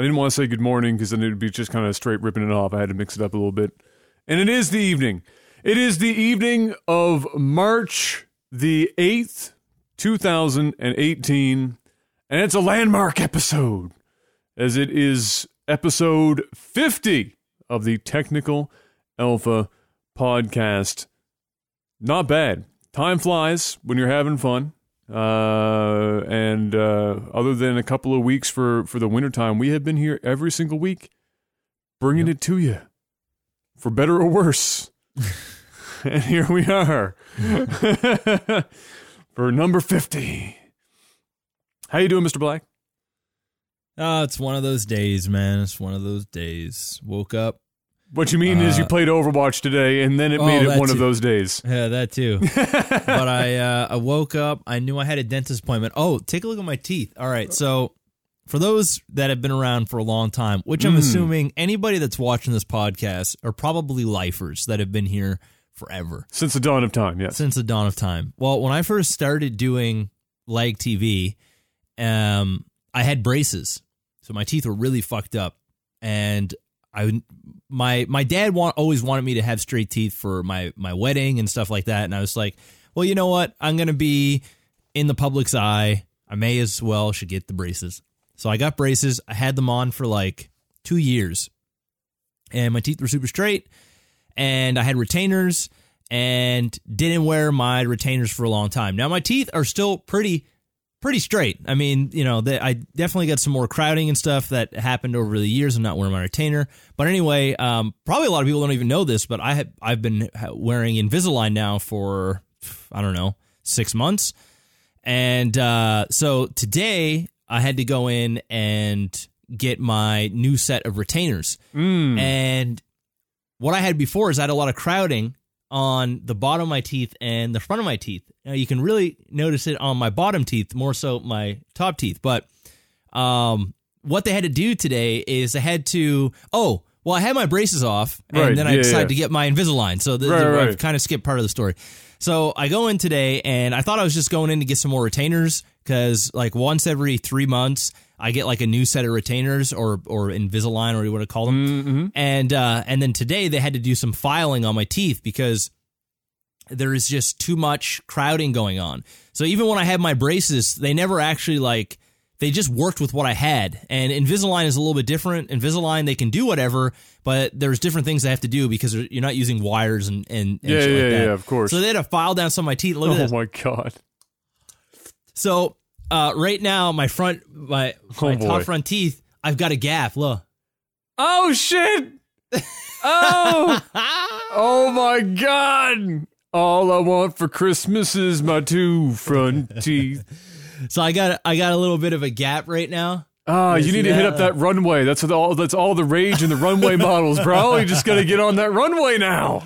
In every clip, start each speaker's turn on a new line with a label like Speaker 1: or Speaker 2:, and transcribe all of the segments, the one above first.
Speaker 1: I didn't want to say good morning because then it would be just kind of straight ripping it off. I had to mix it up a little bit. And it is the evening. It is the evening of March the 8th, 2018. And it's a landmark episode as it is episode 50 of the Technical Alpha podcast. Not bad. Time flies when you're having fun. Uh, and uh, other than a couple of weeks for, for the wintertime, we have been here every single week bringing it to you for better or worse. and here we are for number 50. How you doing, Mr. Black?
Speaker 2: Oh, it's one of those days, man. It's one of those days. Woke up.
Speaker 1: What you mean is you
Speaker 2: Uh,
Speaker 1: played Overwatch today, and then it
Speaker 2: oh,
Speaker 1: made it one of those days.
Speaker 2: Yeah, that too. but I uh, I woke up. I knew I had a dentist appointment. Oh, take a look at my teeth. All right. So for those that have been around for a long time, which I'm
Speaker 1: Mm.
Speaker 2: assuming anybody that's watching this podcast are probably lifers that have been here forever
Speaker 1: Since the dawn of time, yes.
Speaker 2: since the dawn of time. Well, when I first started doing leg TV, um, I had braces, so my teeth were really fucked up, and I my my dad want, always wanted me to have straight teeth for my my wedding and stuff like that, and I was like, well, you know what, I'm gonna be in the public's eye. I may as well should get the braces. So I got braces. I had them on for like two years, and my teeth were super straight and I had retainers and didn't wear my retainers for a long time. Now my teeth are still pretty pretty straight. I mean, you know, they, I definitely got some more crowding and stuff that happened over the years I'm not wearing my retainer. But anyway, um, probably a lot of people don't even know this, but I have I've been wearing Invisalign now for I don't know six months, and uh, so today I had to go in and get my new set of retainers.
Speaker 1: Mm.
Speaker 2: And what I had before is I had a lot of crowding on the bottom of my teeth and the front of my teeth. Now you can really notice it on my bottom teeth, more so my top teeth. But um, what they had to do today is they had to oh. Well, I had my braces off, and
Speaker 1: Right,
Speaker 2: then I
Speaker 1: yeah,
Speaker 2: decided
Speaker 1: yeah.
Speaker 2: to get my Invisalign. So the,
Speaker 1: Right,
Speaker 2: the-
Speaker 1: right.
Speaker 2: I've kind of skipped part of the story. So I go in today, and I thought I was just going in to get some more retainers because, like, once every three months, I get like a new set of retainers or or Invisalign or you want to call them.
Speaker 1: Mm-hmm.
Speaker 2: And uh, and then today they had to do some filing on my teeth because there is just too much crowding going on. So even when I had my braces, they never actually like they just worked with what I had. And Invisalign is a little bit different. Invisalign they can do whatever, but there's different things they have to do because you're not using wires and and, and
Speaker 1: Yeah,
Speaker 2: shit
Speaker 1: yeah,
Speaker 2: like that.
Speaker 1: yeah, of course.
Speaker 2: So they had to file down some of my teeth. Look
Speaker 1: Oh my god.
Speaker 2: So uh, right now my front my, my
Speaker 1: Oh, boy.
Speaker 2: top front teeth, I've got a gap. Look.
Speaker 1: Oh shit! Oh! oh my god! All I want for Christmas is my two front teeth.
Speaker 2: So I got I got a little bit of a gap right now.
Speaker 1: Ah, you
Speaker 2: see
Speaker 1: need to hit up that runway. That's what all. That's all the rage in the runway models, bro. You just gotta get on that runway now.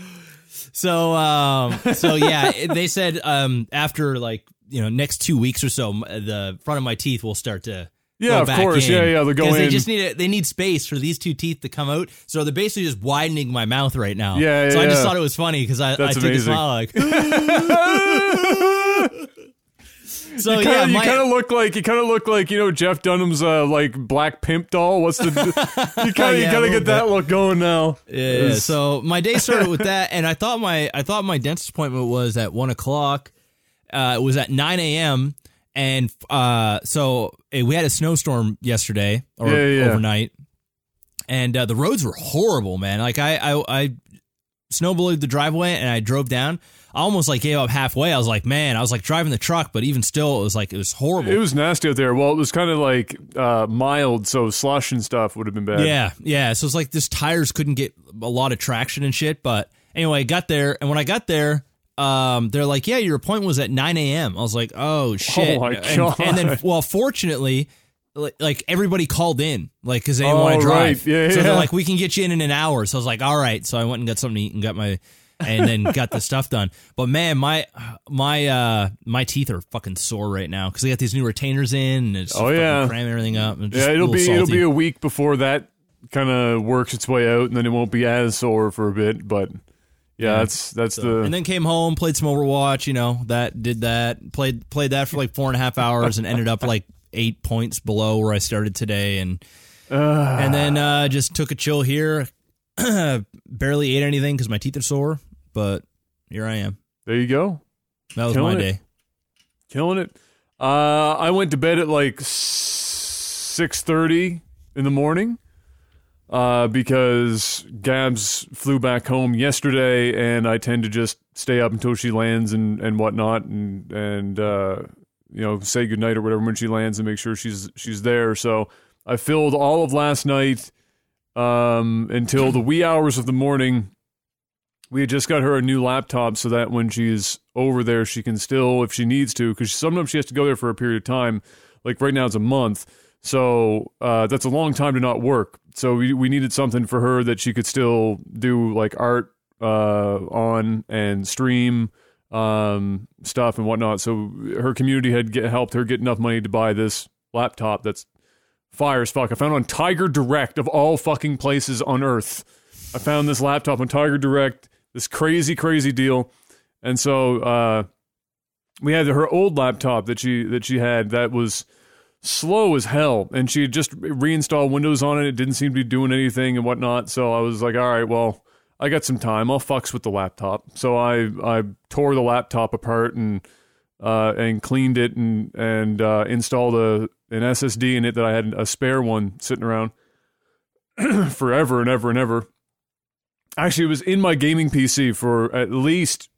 Speaker 2: So um so yeah, they said um after like you know next two weeks or so, the front of my teeth will start to
Speaker 1: Yeah, of course. Yeah, yeah. They'll go
Speaker 2: 'Cause
Speaker 1: in.
Speaker 2: They just need a, they need space for these two teeth to come out, so they're basically just widening my mouth right now.
Speaker 1: Yeah, yeah
Speaker 2: So I just
Speaker 1: yeah.
Speaker 2: thought it was funny because I, I took
Speaker 1: amazing.
Speaker 2: a smile like. so
Speaker 1: you
Speaker 2: Oh, yeah, my,
Speaker 1: you kind of look like you kind of look like you know Jeff Dunham's uh, like black pimp doll. What's the you kind of
Speaker 2: Yeah,
Speaker 1: you kind of get that look going now.
Speaker 2: Yeah, yeah. So my day started with that, and I thought my I thought my dentist appointment was at one o'clock. Uh, it was at nine a.m. and uh, so eh, we had a snowstorm yesterday or
Speaker 1: Yeah, yeah, yeah.
Speaker 2: overnight, and uh, the roads were horrible, man. Like I I, I snowblowed the driveway and I drove down. I almost like gave up halfway. I was like, man, I was like driving the truck, but even still, it was like it was horrible.
Speaker 1: It was nasty out there. Well, it was kind of like uh, mild, so slush and stuff would have been bad.
Speaker 2: Yeah, yeah. So it's like this tires couldn't get a lot of traction and shit. But anyway, I got there, and when I got there, um, they're like, "Yeah, your appointment was at 9 a.m." I was like, "Oh shit!"
Speaker 1: my
Speaker 2: and,
Speaker 1: God.
Speaker 2: and then, well, fortunately, like, like everybody called in, like because they didn't
Speaker 1: Oh,
Speaker 2: want to drive.
Speaker 1: right. Yeah,
Speaker 2: so
Speaker 1: yeah.
Speaker 2: they're like, "We can get you in in an hour." So I was like, "All right." So I went and got something to eat and got my. and then got the stuff done. But man, my my uh my teeth are fucking sore right now because they got these new retainers in and it's
Speaker 1: Oh, yeah.
Speaker 2: cramming everything up. and just
Speaker 1: Yeah, it'll be it'll be a week before that kind of works its way out, and then it won't be as sore for a bit. But yeah, that's that's
Speaker 2: So-
Speaker 1: the
Speaker 2: and then came home, played some Overwatch. You know that did that. Played played that for like four and a half hours, and ended up like eight points below where I started today. And and then uh, just took a chill here. Barely ate anything because my teeth are sore, but here I am.
Speaker 1: There you go.
Speaker 2: That was
Speaker 1: Killing
Speaker 2: my
Speaker 1: it.
Speaker 2: day.
Speaker 1: Killing it. Uh, I went to bed at like six thirty in the morning uh, because Gabs flew back home yesterday, and I tend to just stay up until she lands and, and whatnot, and and uh, you know say goodnight or whatever when she lands and make sure she's she's there. So I filled all of last night um, until the wee hours of the morning. We had just got her a new laptop so that when she's over there, she can still, if she needs to, because sometimes she has to go there for a period of time. Like right now, it's a month. So uh, that's a long time to not work. So we, we needed something for her that she could still do like art uh, on and stream um, stuff and whatnot. So her community had get, helped her get enough money to buy this laptop that's fire as fuck. I found on Tiger Direct of all fucking places on earth. I found this laptop on Tiger Direct, this crazy, crazy deal. And so uh, we had her old laptop that she that she had that was slow as hell, and she had just reinstalled Windows on it. It didn't seem to be doing anything and whatnot. So I was like, all right, well, I got some time. I'll fucks with the laptop. So I I tore the laptop apart and uh, and cleaned it and and uh, installed a an SSD in it that I had a spare one sitting around forever and ever and ever. Actually, it was in my gaming PC for at least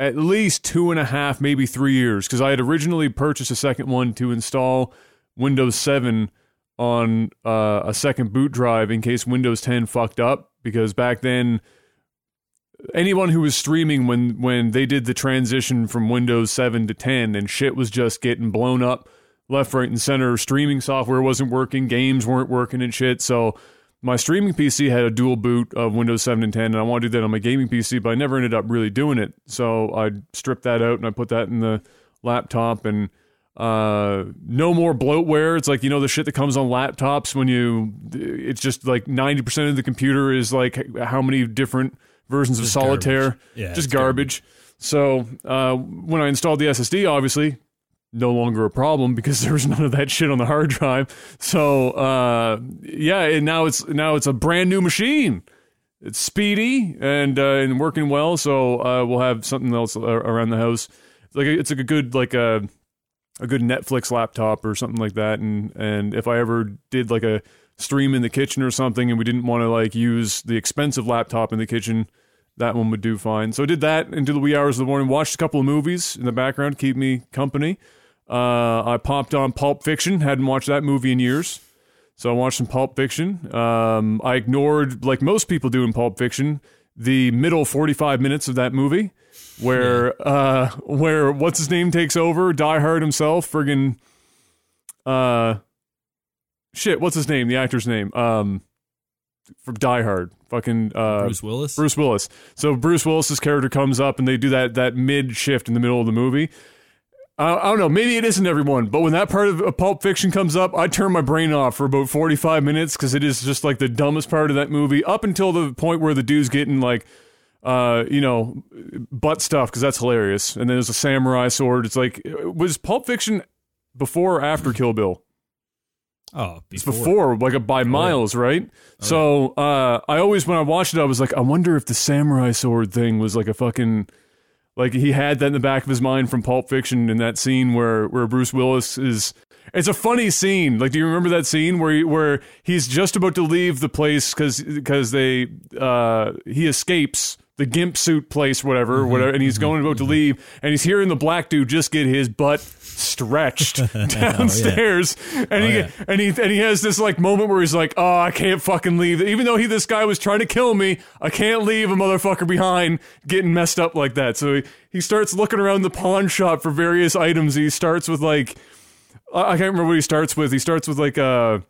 Speaker 1: at least two and a half, maybe three years, because I had originally purchased a second one to install Windows 7 on uh, a second boot drive in case Windows 10 fucked up. Because back then, anyone who was streaming when when they did the transition from Windows 7 to 10 and shit was just getting blown up left, right, and center. Streaming software wasn't working, games weren't working, and shit. So my streaming PC had a dual boot of Windows 7 and 10, and I wanted to do that on my gaming PC, but I never ended up really doing it. So I stripped that out and I put that in the laptop and uh no more bloatware it's like you know the shit that comes on laptops when you it's just like 90% of the computer is like how many different versions of solitaire
Speaker 2: garbage. Yeah,
Speaker 1: just
Speaker 2: it's
Speaker 1: garbage. So uh, when I installed the SSD, obviously no longer a problem because there was none of that shit on the hard drive. So uh, yeah, and now it's now it's a brand new machine. It's speedy and uh, and working well. So uh, we'll have something else around the house. It's like a, it's like a good like a a good Netflix laptop or something like that. And and if I ever did like a stream in the kitchen or something, and we didn't want to like use the expensive laptop in the kitchen, that one would do fine. So I did that into the wee hours of the morning. Watched a couple of movies in the background, keep me company. Uh, I popped on Pulp Fiction. Hadn't watched that movie in years, so I watched some Pulp Fiction. Um, I ignored, like most people do in Pulp Fiction, the middle forty-five minutes of that movie, where uh, where what's his name takes over, Die Hard himself, friggin' uh, shit, what's his name? The actor's name, um, from Die Hard, fucking uh,
Speaker 2: Bruce Willis.
Speaker 1: Bruce Willis. So Bruce Willis's character comes up and they do that that mid shift in the middle of the movie. I, I don't know. Maybe it isn't everyone, but when that part of uh, Pulp Fiction comes up, I turn my brain off for about forty five minutes because it is just like the dumbest part of that movie up until the point where the dude's getting like. Uh, you know, butt stuff because that's hilarious. And then there's a samurai sword. It's like, was Pulp Fiction before or after Kill Bill?
Speaker 2: oh,
Speaker 1: It's
Speaker 2: before.
Speaker 1: before, like a, by miles, right? so uh, I always, when I watched it, I was like, I wonder if the samurai sword thing was like a fucking, like he had that in the back of his mind from Pulp Fiction in that scene where where Bruce Willis is. It's a funny scene. Like, do you remember that scene where he, where he's just about to leave the place because because they uh, he escapes the gimp suit place, whatever, mm-hmm, whatever, and he's mm-hmm, going about to mm-hmm. leave, and he's hearing the black dude just get his butt stretched downstairs, and he
Speaker 2: yeah.
Speaker 1: and he and he has this like moment where he's like, "Oh, I can't fucking leave." Even though he this guy was trying to kill me, I can't leave a motherfucker behind getting messed up like that. So he, he starts looking around the pawn shop for various items. He starts with like I I can't remember what he starts with. He starts with like a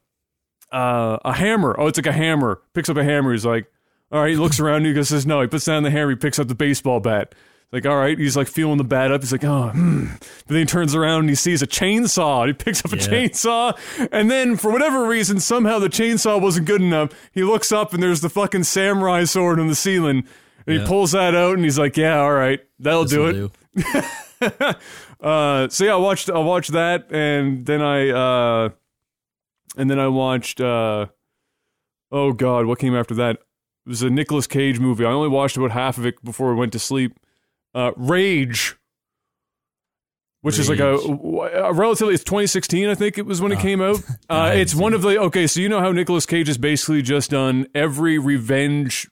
Speaker 1: uh, a hammer. Oh, it's like a hammer. Picks up a hammer. He's like, all right. He looks around. He goes, says no. He puts down the hammer. He picks up the baseball bat. Like, all right. He's like feeling the bat up. He's like, oh, hmm. But then he turns around and he sees a chainsaw. He picks up a
Speaker 2: Yeah.
Speaker 1: chainsaw. And then for whatever reason, somehow the chainsaw wasn't good enough. He looks up and there's the fucking samurai sword on the ceiling. And he pulls that out and he's like, yeah, all right. That'll do it.
Speaker 2: This'll
Speaker 1: Uh, so yeah, I watched I watched that, and then I uh, and then I watched. uh Oh God, what came after that? It was a Nicolas Cage movie. I only watched about half of it before I went to sleep. Uh, Rage, which is like a, a relatively. It's 2016, I think it was when it
Speaker 2: Oh.
Speaker 1: came out. Uh, it's one of the okay. So you know how Nicolas Cage has basically just done every revenge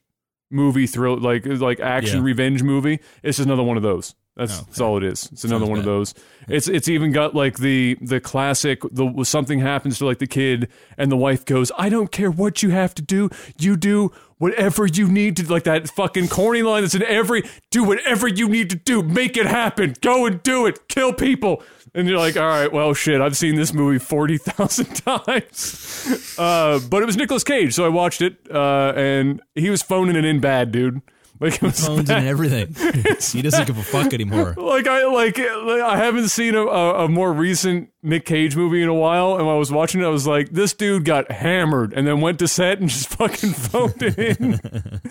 Speaker 1: movie thrill, like like action
Speaker 2: Yeah.
Speaker 1: revenge movie. It's just another one of those. That's,
Speaker 2: Oh,
Speaker 1: that's all it is. It's another
Speaker 2: Sounds
Speaker 1: one of those. It's it's even got like the the classic. The something happens to like the kid, and the wife goes, "I don't care what you have to do. You do whatever you need to." Like that fucking corny line that's in every. Do whatever you need to do. Make it happen. Go and do it. Kill people. And you're like, all right, well, shit. I've seen this movie forty thousand times. Uh, but it was Nicolas Cage, so I watched it, uh, and he was phoning it in bad, dude. Like
Speaker 2: Phones and everything. he doesn't give a fuck anymore.
Speaker 1: Like I like I haven't seen a, a, more recent Nick Cage movie in a while, and when I was watching it, I was like, this dude got hammered and then went to set and just fucking phoned it in.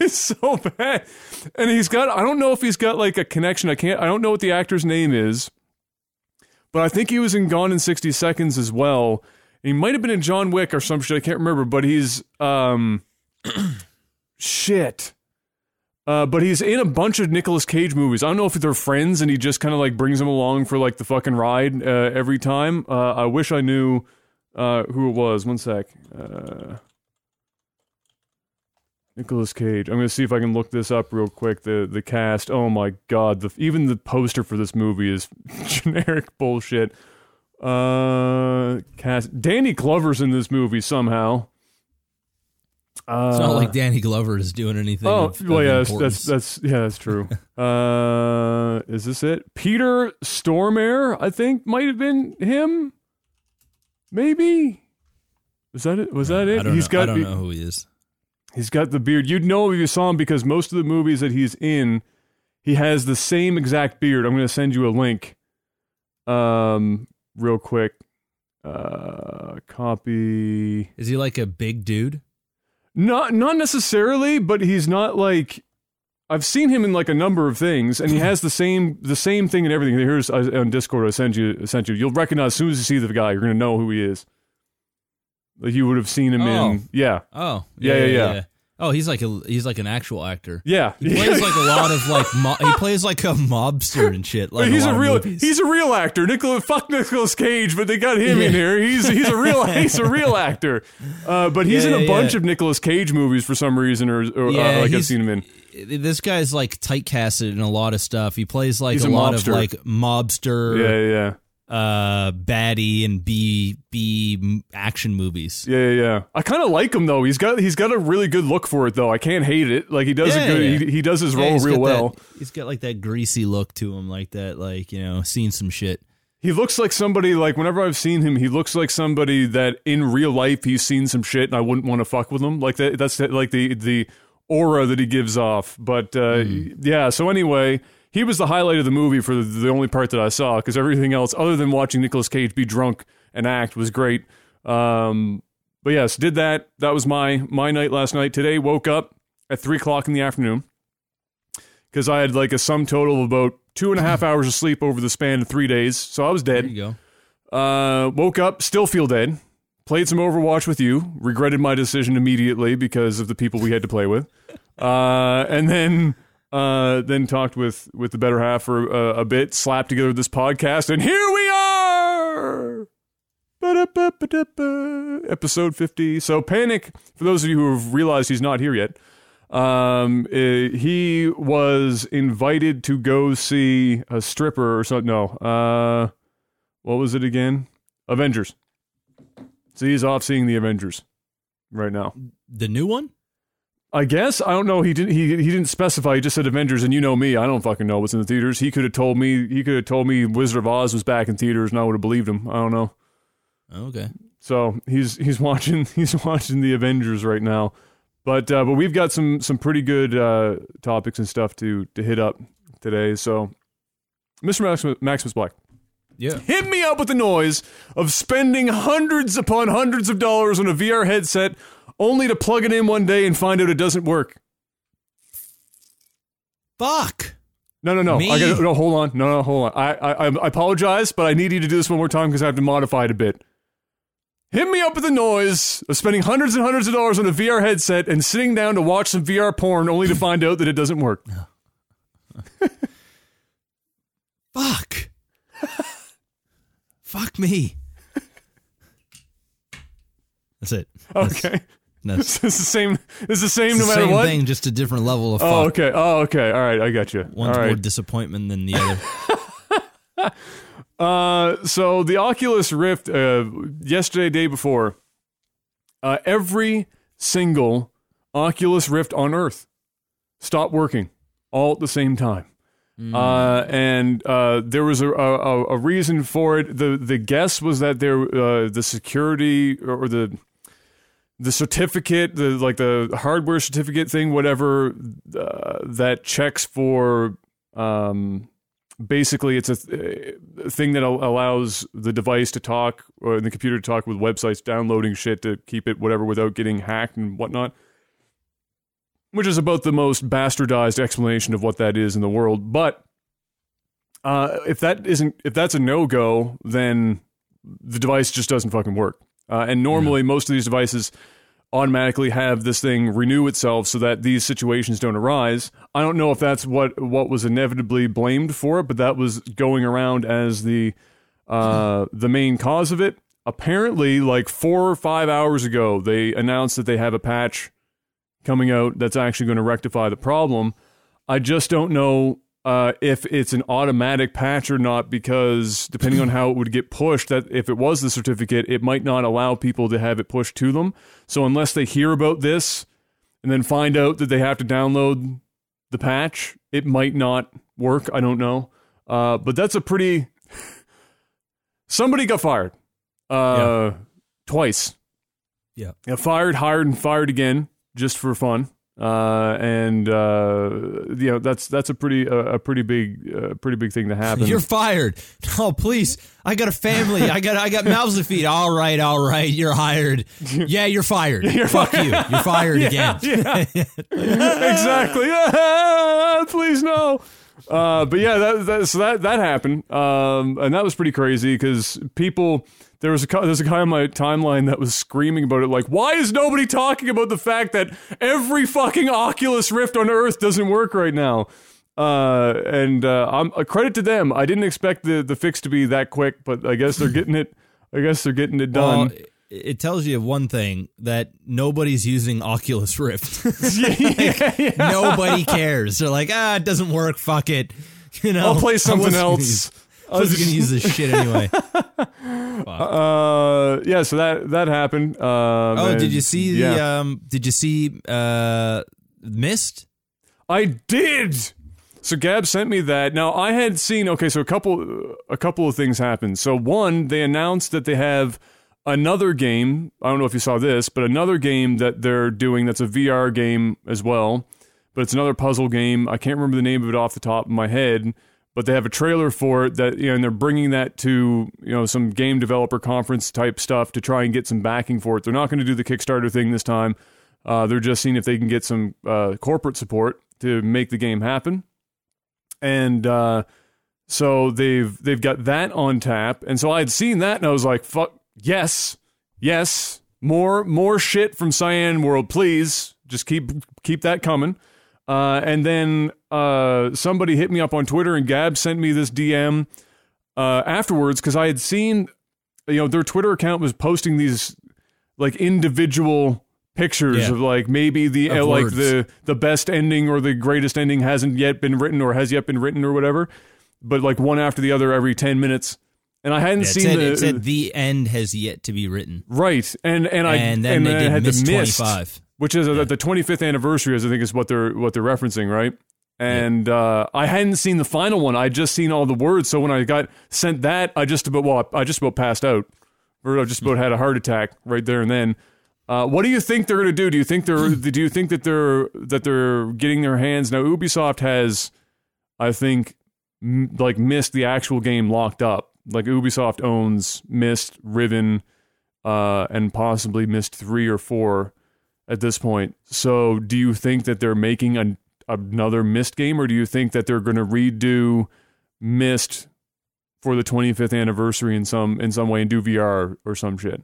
Speaker 1: it's so bad, and he's got I don't know if he's got like a connection. I can't I don't know what the actor's name is, but I think he was in Gone in sixty Seconds as well. He might have been in John Wick or some shit. I can't remember, but he's um shit. Uh, but he's in a bunch of Nicolas Cage movies. I don't know if they're friends and he just kind of like brings them along for like the fucking ride uh, every time. Uh, I wish I knew uh, who it was. One sec. Uh, Nicolas Cage. I'm gonna see if I can look this up real quick. The the cast. Oh my god. The even the poster for this movie is generic bullshit. Uh, cast. Danny Glover's in this movie somehow. Uh,
Speaker 2: It's not like Danny Glover is doing anything.
Speaker 1: Oh
Speaker 2: of-
Speaker 1: well,
Speaker 2: of
Speaker 1: yeah, that's, that's that's yeah, that's true. uh, is this it? Peter Stormare, I think, might have been him. Maybe. Was that it? Was that it?
Speaker 2: I don't
Speaker 1: He's
Speaker 2: know.
Speaker 1: got
Speaker 2: I don't know who he is.
Speaker 1: He's got the beard. You'd know if you saw him because most of the movies that he's in, he has the same exact beard. I'm going to send you a link. Um, real quick. Uh, copy.
Speaker 2: Is he like a big dude?
Speaker 1: Not not necessarily, but he's not like I've seen him in like a number of things, and he has the same the same thing and everything. Here's uh, on Discord. I sent you I sent you. You'll recognize as soon as you see the guy. You're gonna know who he is. Like you would have seen him
Speaker 2: Oh.
Speaker 1: in yeah
Speaker 2: Oh,
Speaker 1: Yeah, yeah, yeah.
Speaker 2: Oh, he's like a he's like an actual actor.
Speaker 1: yeah.
Speaker 2: He plays like a lot of like mo- he plays like a mobster and shit. Like
Speaker 1: he's
Speaker 2: a,
Speaker 1: a, real he's a real actor. Nicolas fuck Nicolas Cage, but they got him in here. He's he's a real he's a real actor. Uh, but he's
Speaker 2: Yeah,
Speaker 1: in a
Speaker 2: yeah,
Speaker 1: bunch
Speaker 2: yeah.
Speaker 1: of Nicolas Cage movies for some reason, or, or
Speaker 2: Yeah,
Speaker 1: uh, like I've seen him in.
Speaker 2: this guy's like typecasted in a lot of stuff. He plays like a,
Speaker 1: a
Speaker 2: lot
Speaker 1: mobster.
Speaker 2: of like mobster,
Speaker 1: Yeah, yeah, yeah.
Speaker 2: Uh, baddie and b b action movies.
Speaker 1: Yeah, yeah, yeah. I kind of like him though. He's got he's got a really good look for it though. I can't hate it. Like he does
Speaker 2: Yeah,
Speaker 1: a good.
Speaker 2: yeah.
Speaker 1: He, he does his role real well.
Speaker 2: That, he's got like that greasy look to him, like that, like you know, seen some shit.
Speaker 1: He looks like somebody. Like whenever I've seen him, he looks like somebody that in real life he's seen some shit, and I wouldn't want to fuck with him. Like that. That's like the the aura that he gives off. But uh, yeah. So anyway. He was the highlight of the movie for the, the only part that I saw because everything else, other than watching Nicolas Cage be drunk and act, was great. Um, but yes, did that. That was my my night last night. Today, woke up at three o'clock in the afternoon because I had like a sum total of about two and a half hours of sleep over the span of three days. So I was
Speaker 2: There
Speaker 1: dead.
Speaker 2: you go.
Speaker 1: Uh, woke up, still feel dead. Played some Overwatch with you. Regretted my decision immediately because of the people we had to play with. Uh, and then uh, then talked with with the better half for uh, a bit. Slapped together this podcast, and here we are. Episode 50. So, Panic, for those of you who have realized he's not here yet, um, uh, he was invited to go see a stripper or something. No. Uh, what was it again? Avengers. So he's off seeing the Avengers right now.
Speaker 2: The new one?
Speaker 1: I guess I don't know. He didn't. He he didn't specify. He just said Avengers, and you know me. I don't fucking know what's in the theaters. He could have told me. He could have told me Wizard of Oz was back in theaters, and I would have believed him. I don't know.
Speaker 2: Okay.
Speaker 1: So he's he's watching he's watching the Avengers right now. But uh, but we've got some some pretty good uh, topics and stuff to to hit up today. So, Mr. Maximus, Maximus Black,
Speaker 2: Yeah.
Speaker 1: hit me up with the noise of spending hundreds upon hundreds of dollars on a VR headset, only to plug it in one day and find out it doesn't work.
Speaker 2: Fuck.
Speaker 1: No, no, no.
Speaker 2: Me?
Speaker 1: I got no. Hold on. No, no, hold on. I, I, I apologize, but I need you to do this one more time because I have to modify it a bit. hit me up with the noise of spending hundreds and hundreds of dollars on a VR headset and sitting down to watch some VR porn only to find out that it doesn't work.
Speaker 2: Fuck. Fuck me. That's it. That's,
Speaker 1: Okay. It's the same. It's the same
Speaker 2: it's
Speaker 1: no
Speaker 2: the
Speaker 1: matter
Speaker 2: same
Speaker 1: what.
Speaker 2: thing, just a different level of fuck.
Speaker 1: Oh, okay. Oh, okay. All right. I got you.
Speaker 2: One's
Speaker 1: All
Speaker 2: more
Speaker 1: right.
Speaker 2: disappointment than the other.
Speaker 1: Uh, so the Oculus Rift, uh, yesterday, day before, uh, every single Oculus Rift on Earth stopped working all at the same time. Uh, and uh, there was a, a a reason for it. the The guess was that there uh, the security or the the certificate, the like the hardware certificate thing, whatever uh, that checks for. Um, basically, it's a, th- a thing that al- allows the device to talk or the computer to talk with websites, downloading shit to keep it whatever without getting hacked and whatnot. Which is about the most bastardized explanation of what that is in the world. But uh, if that isn't, if that's a no go, then the device just doesn't fucking work. Uh, and normally, most of these devices automatically have this thing renew itself so that these situations don't arise. I don't know if that's what what was inevitably blamed for it, but that was going around as the uh, the main cause of it. Apparently, like four or five hours ago, they announced that they have a patch coming out that's actually going to rectify the problem. I just don't know uh, if it's an automatic patch or not because depending on how it would get pushed, that if it was the certificate, it might not allow people to have it pushed to them. So unless they hear about this and then find out that they have to download the patch, it might not work. I don't know. Uh, but that's a pretty. Somebody got fired. Uh, twice.
Speaker 2: Yeah.
Speaker 1: Got fired, hired, and fired again just for fun. Uh, and uh, you know that's that's a pretty uh, a pretty big uh, pretty big thing to happen.
Speaker 2: You're fired. No, please. I got a family. I got I got mouths to feed. All right, all right. You're hired. Yeah, you're fired. You're Fuck you. You're fired again.
Speaker 1: yeah, exactly. Ah, please no. Uh, but yeah, that, that so that that happened, um, and that was pretty crazy because people. There was a there's a guy on my timeline that was screaming about it, like, why is nobody talking about the fact that every fucking Oculus Rift on Earth doesn't work right now? Uh, and uh, I'm a credit to them. I didn't expect the the fix to be that quick, but I guess they're getting it. I guess they're getting it done.
Speaker 2: Well, it- tells you one thing that nobody's using Oculus Rift.
Speaker 1: yeah, yeah.
Speaker 2: Nobody cares. They're like, ah, it doesn't work. Fuck it. You know,
Speaker 1: I'll play something else.
Speaker 2: I was going to use this shit anyway.
Speaker 1: Uh, yeah, so that that happened. Um,
Speaker 2: Oh,
Speaker 1: and-
Speaker 2: did you see the?
Speaker 1: yeah.
Speaker 2: Um, did you see uh, Myst?
Speaker 1: I did. So Gab sent me that. Now I had seen. Okay, so a couple a couple of things happened. So one, they announced that they have another game. I don't know if you saw this, but another game that they're doing that's a VR game as well. But it's another puzzle game. I can't remember the name of it off the top of my head. But they have a trailer for it that you know, and they're bringing that to you know some game developer conference type stuff to try and get some backing for it. They're not going to do the Kickstarter thing this time. Uh, they're just seeing if they can get some uh, corporate support to make the game happen. And uh, so they've they've got that on tap. And so I had seen that and I was like, "Fuck yes, yes, more more shit from Cyan World, please. Just keep keep that coming." Uh, and then uh, somebody hit me up on Twitter, and Gab sent me this DM uh, afterwards because I had seen, you know, their Twitter account was posting these like individual pictures
Speaker 2: Yeah.
Speaker 1: of like maybe the uh, like the the best ending or the greatest ending hasn't yet been written or has yet been written or whatever, but like one after the other every ten minutes. And I hadn't
Speaker 2: Yeah, it,
Speaker 1: seen
Speaker 2: said,
Speaker 1: the
Speaker 2: it said the end has yet to be written,
Speaker 1: right, and and I
Speaker 2: and then they
Speaker 1: I
Speaker 2: did
Speaker 1: had the
Speaker 2: twenty five.
Speaker 1: Which is uh the 25th anniversary, is I think is what they're what they're referencing, right? And uh, I hadn't seen the final one. I'd just seen all the words. So when I got sent that, I just about well, I just about passed out, or I just about had a heart attack right there and then. Uh, what do you think they're going to do? Do you think they're do you think that they're that they're getting their hands now? Ubisoft has, I think, m- like Myst the actual game locked up. Like Ubisoft owns Myst, Riven, uh, and possibly Myst three or four at this point. So, do you think that they're making an, another Myst game, or do you think that they're going to redo Myst for the 25th anniversary in some in some way and do VR or some shit?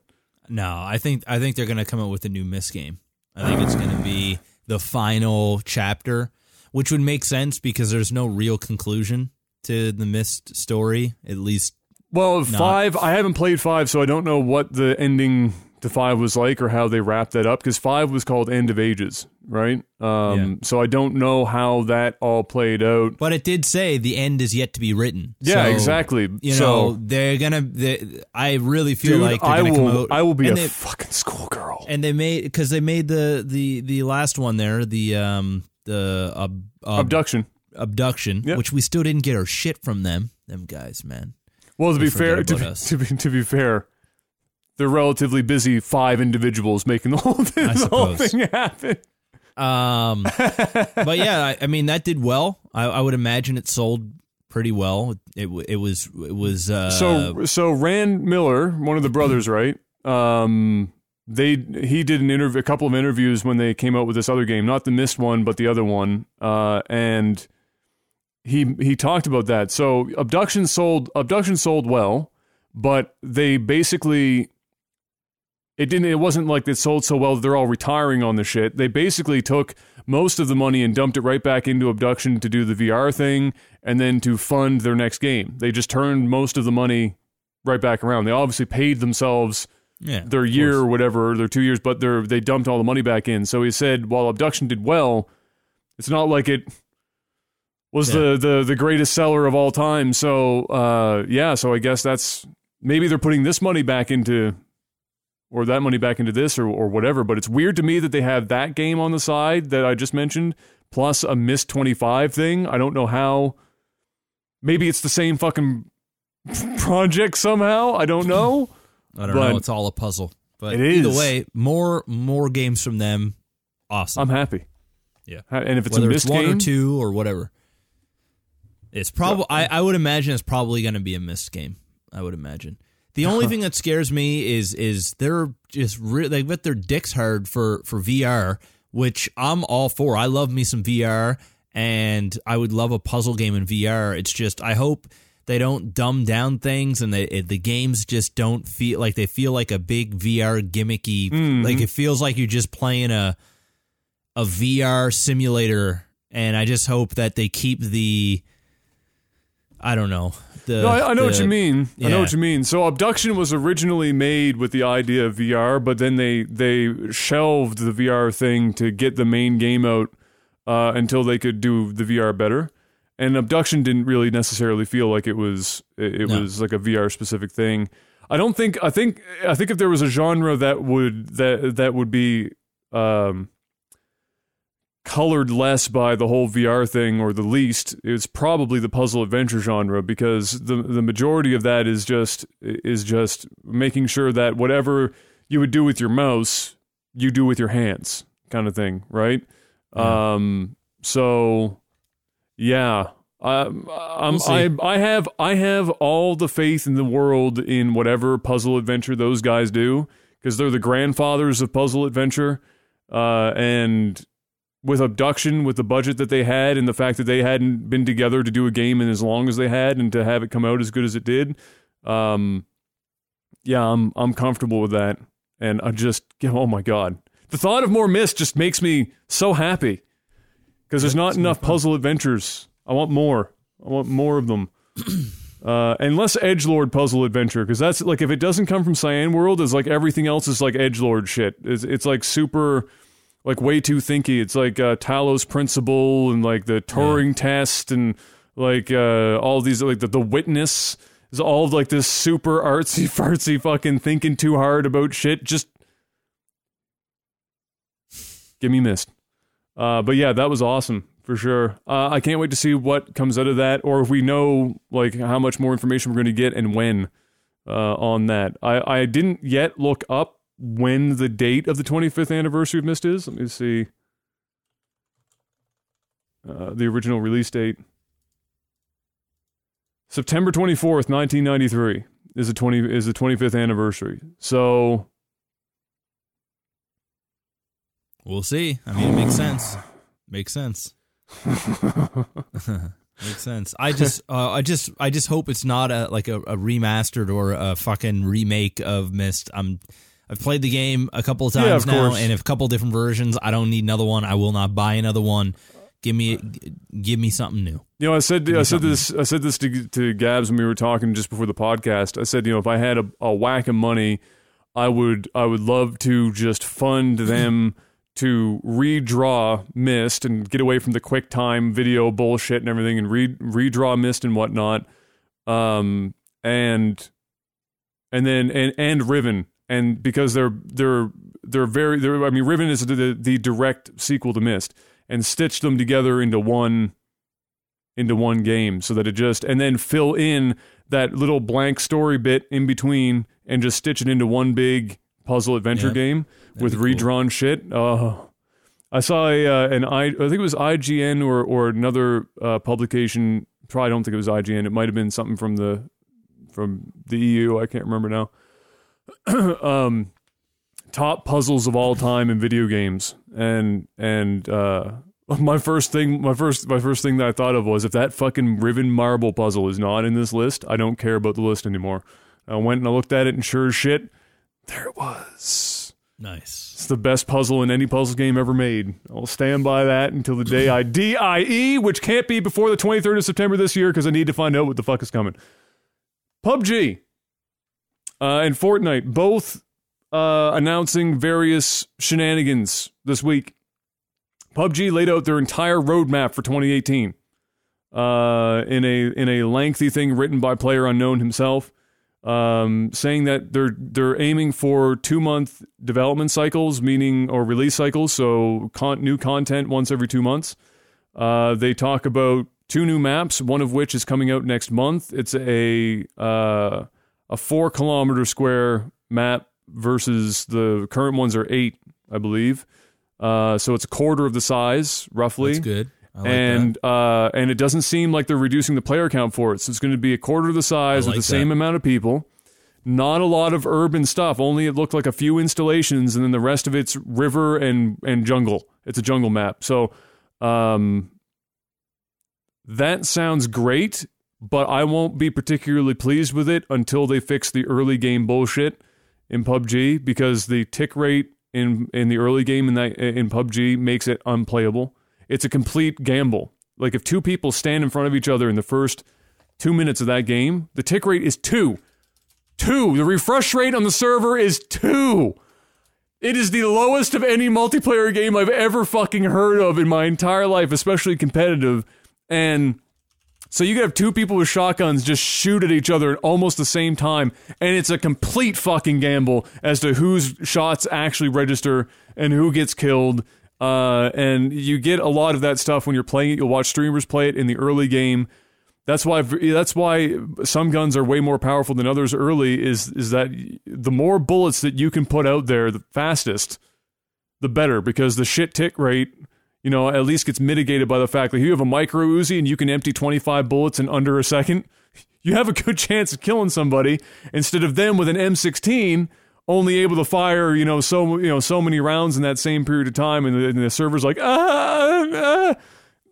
Speaker 2: No, I think I think they're going to come up with a new Myst game. I think it's going to be the final chapter, which would make sense because there's no real conclusion to the Myst story. At least,
Speaker 1: Well, five. I haven't played five, so I don't know what the ending to five was like or how they wrapped that up. Because five was called End of Ages, right? Um, So I don't know how that all played out.
Speaker 2: but it did say the end is yet to be written.
Speaker 1: Yeah,
Speaker 2: So,
Speaker 1: exactly.
Speaker 2: You
Speaker 1: so,
Speaker 2: know, they're gonna. They, I really feel
Speaker 1: dude,
Speaker 2: like they're
Speaker 1: I will. I will be a
Speaker 2: and they,
Speaker 1: fucking schoolgirl.
Speaker 2: and they made because they made the the the last one there the um the ab, ab-
Speaker 1: Obduction.
Speaker 2: Obduction,
Speaker 1: Yep.
Speaker 2: which we still didn't get our shit from them. Them guys, man.
Speaker 1: Well, to
Speaker 2: They
Speaker 1: be fair, to to be to be fair, they're relatively busy. Five individuals making the whole thing, the whole thing happen.
Speaker 2: Um, but yeah, I, I mean that did well. I, I would imagine it sold pretty well. It it was it was uh,
Speaker 1: so so Rand Miller, one of the brothers, right? Um, they he did an interview, a couple of interviews when they came out with this other game, not the Myst one, but the other one, uh, and he he talked about that. So Obduction sold Obduction sold well, but they basically it didn't it wasn't like it sold so well that they're all retiring on the shit. They basically took most of the money and dumped it right back into Obduction to do the VR thing and then to fund their next game. They just turned most of the money right back around. They obviously paid themselves
Speaker 2: yeah,
Speaker 1: their year or whatever, their two years, but they they dumped all the money back in. So he said while Obduction did well, it's not like it was
Speaker 2: Yeah.
Speaker 1: the, the the greatest seller of all time. So uh, yeah, so I guess that's maybe they're putting this money back into or that money back into this or or whatever. But it's weird to me that they have that game on the side that I just mentioned plus a Myst twenty five thing. I don't know how. Maybe it's the same fucking project somehow. I don't know.
Speaker 2: I don't
Speaker 1: but-
Speaker 2: know. It's all a puzzle. But
Speaker 1: It
Speaker 2: either way, more more games from them. Awesome.
Speaker 1: I'm happy.
Speaker 2: Yeah.
Speaker 1: And if it's
Speaker 2: Whether
Speaker 1: a
Speaker 2: it's
Speaker 1: Myst
Speaker 2: one
Speaker 1: game,
Speaker 2: or two or whatever. It's probably. I, I would imagine it's probably going to be a Myst game. I would imagine. The only thing that scares me is is they're just re- they get their dicks hard for for VR, which I'm all for. I love me some VR, and I would love a puzzle game in VR. It's just I hope they don't dumb down things and they it, the games just don't feel like they feel like a big VR gimmicky.
Speaker 1: Mhm.
Speaker 2: Like it feels like you're just playing a a VR simulator, and I just hope that they keep the. I don't know. The,
Speaker 1: No, I, I know what you mean. I know what you mean. So Obduction was originally made with the idea of VR, but then they they shelved the VR thing to get the main game out uh, until they could do the VR better. And Obduction didn't really necessarily feel like it was it, it
Speaker 2: No.
Speaker 1: was like a VR specific thing. I don't think I think I think if there was a genre that would that that would be um, colored less by the whole VR thing, or the least, it's probably the puzzle adventure genre because the the majority of that is just is just making sure that whatever you would do with your mouse, you do with your hands, kind of thing, right?
Speaker 2: Yeah.
Speaker 1: Um. So, yeah. I, I'm,
Speaker 2: We'll.
Speaker 1: I I have I have all the faith in the world in whatever puzzle adventure those guys do because they're the grandfathers of puzzle adventure, uh, and with Obduction, with the budget that they had, and the fact that they hadn't been together to do a game in as long as they had, and to have it come out as good as it did, um, yeah, I'm I'm comfortable with that, and I just oh my god, the thought of more Myst just makes me so happy because there's not
Speaker 2: it's gonna be
Speaker 1: enough puzzle adventures. I want more. I want more of them. Uh, and less edge lord puzzle adventure because that's like if it doesn't come from Cyan World, is like everything else is like edge lord shit. It's, it's like super, like way too thinky. It's like uh, Talos Principle and like the Turing test and like uh, all these like the, the witness is all like this super artsy fartsy fucking thinking too hard about shit. Just give me Myst. Uh, but yeah, that was awesome for sure. Uh, I can't wait to see what comes out of that, or if we know like how much more information we're going to get and when uh, on that. I I didn't yet look up when the date of the 25th anniversary of Myst is. Let me see. Uh, the original release date. September 24th, 1993 is the 20 is the 25th anniversary. So
Speaker 2: We'll see. I mean, it makes sense. Makes sense. makes sense. I just, uh, I just, I just hope it's not a like a, a remastered or a fucking remake of Myst. I'm, I've played the game a couple of
Speaker 1: Yeah,
Speaker 2: times
Speaker 1: of
Speaker 2: now,
Speaker 1: course.
Speaker 2: and a couple different versions. I don't need another one. I will not buy another one. Give me, give me something new.
Speaker 1: You know, I said I said this I said this to to Gabs when we were talking just before the podcast. I said, you know, if I had a, a whack of money, I would I would love to just fund them to redraw Myst and get away from the QuickTime video bullshit and everything and re, redraw Myst and whatnot. Um and and then and and Riven and because they're they're they're very they're I mean Riven is the, the the direct sequel to Myst and stitch them together into one into one game so that it just and then fill in that little blank story bit in between and just stitch it into one big puzzle adventure
Speaker 2: Yeah,
Speaker 1: game with
Speaker 2: be cool.
Speaker 1: redrawn shit. Oh, I saw a uh, an I I think it was IGN or or another uh, publication. Probably don't think it was IGN. It might have been something from the from the EU. I can't remember now. um, top puzzles of all time in video games, and and uh, my first thing, my first my first thing that I thought of was if that fucking Riven marble puzzle is not in this list, I don't care about the list anymore. I went and I looked at it, and sure as shit, there it was.
Speaker 2: Nice.
Speaker 1: It's the best puzzle in any puzzle game ever made. I'll stand by that until the day I DIE, which can't be before the 23rd of September this year because I need to find out what the fuck is coming. PUBG uh, and Fortnite both uh, announcing various shenanigans this week. PUBG laid out their entire roadmap for 2018 uh, in a in a lengthy thing written by Player Unknown himself um, saying that they're they're aiming for two month development cycles, meaning or release cycles, so con- new content once every two months. Uh, they talk about two new maps, one of which is coming out next month. It's a uh, a four kilometer square map versus the current ones are eight, I believe. Uh, so it's a quarter of the size, roughly
Speaker 2: That's good. I like
Speaker 1: and uh, and it doesn't seem like they're reducing the player count for it. So it's going to be a quarter of the size
Speaker 2: I
Speaker 1: with the
Speaker 2: like
Speaker 1: same amount of people. Not a lot of urban stuff. Only it looked like a few installations, and then the rest of it's river and and jungle. It's a jungle map. So um, that sounds great, but I won't be particularly pleased with it until they fix the early game bullshit in PUBG because the tick rate in in the early game in that in PUBG makes it unplayable. It's a complete gamble. Like if two people stand in front of each other in the first two minutes of that game, the tick rate is two. Two. The refresh rate on the server is two. It is the lowest of any multiplayer game I've ever fucking heard of in my entire life, especially competitive. And so you could have two people with shotguns just shoot at each other at almost the same time, and it's a complete fucking gamble as to whose shots actually register and who gets killed. Uh, and you get a lot of that stuff when you're playing it. You'll watch streamers play it in the early game. That's why that's why some guns are way more powerful than others early. Is is that the more bullets that you can put out there, the fastest, the better, because the shit tick rate you know, at least gets mitigated by the fact that you have a micro Uzi and you can empty 25 bullets in under a second, you have a good chance of killing somebody instead of them with an M16 only able to fire, you know, so you know so many rounds in that same period of time, and the, and the server's like ah, ah,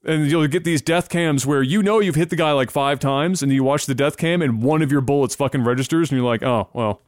Speaker 1: and you'll get these death cams where you know you've hit the guy like five times, and you watch the death cam, and one of your bullets fucking registers, and you're like, oh well,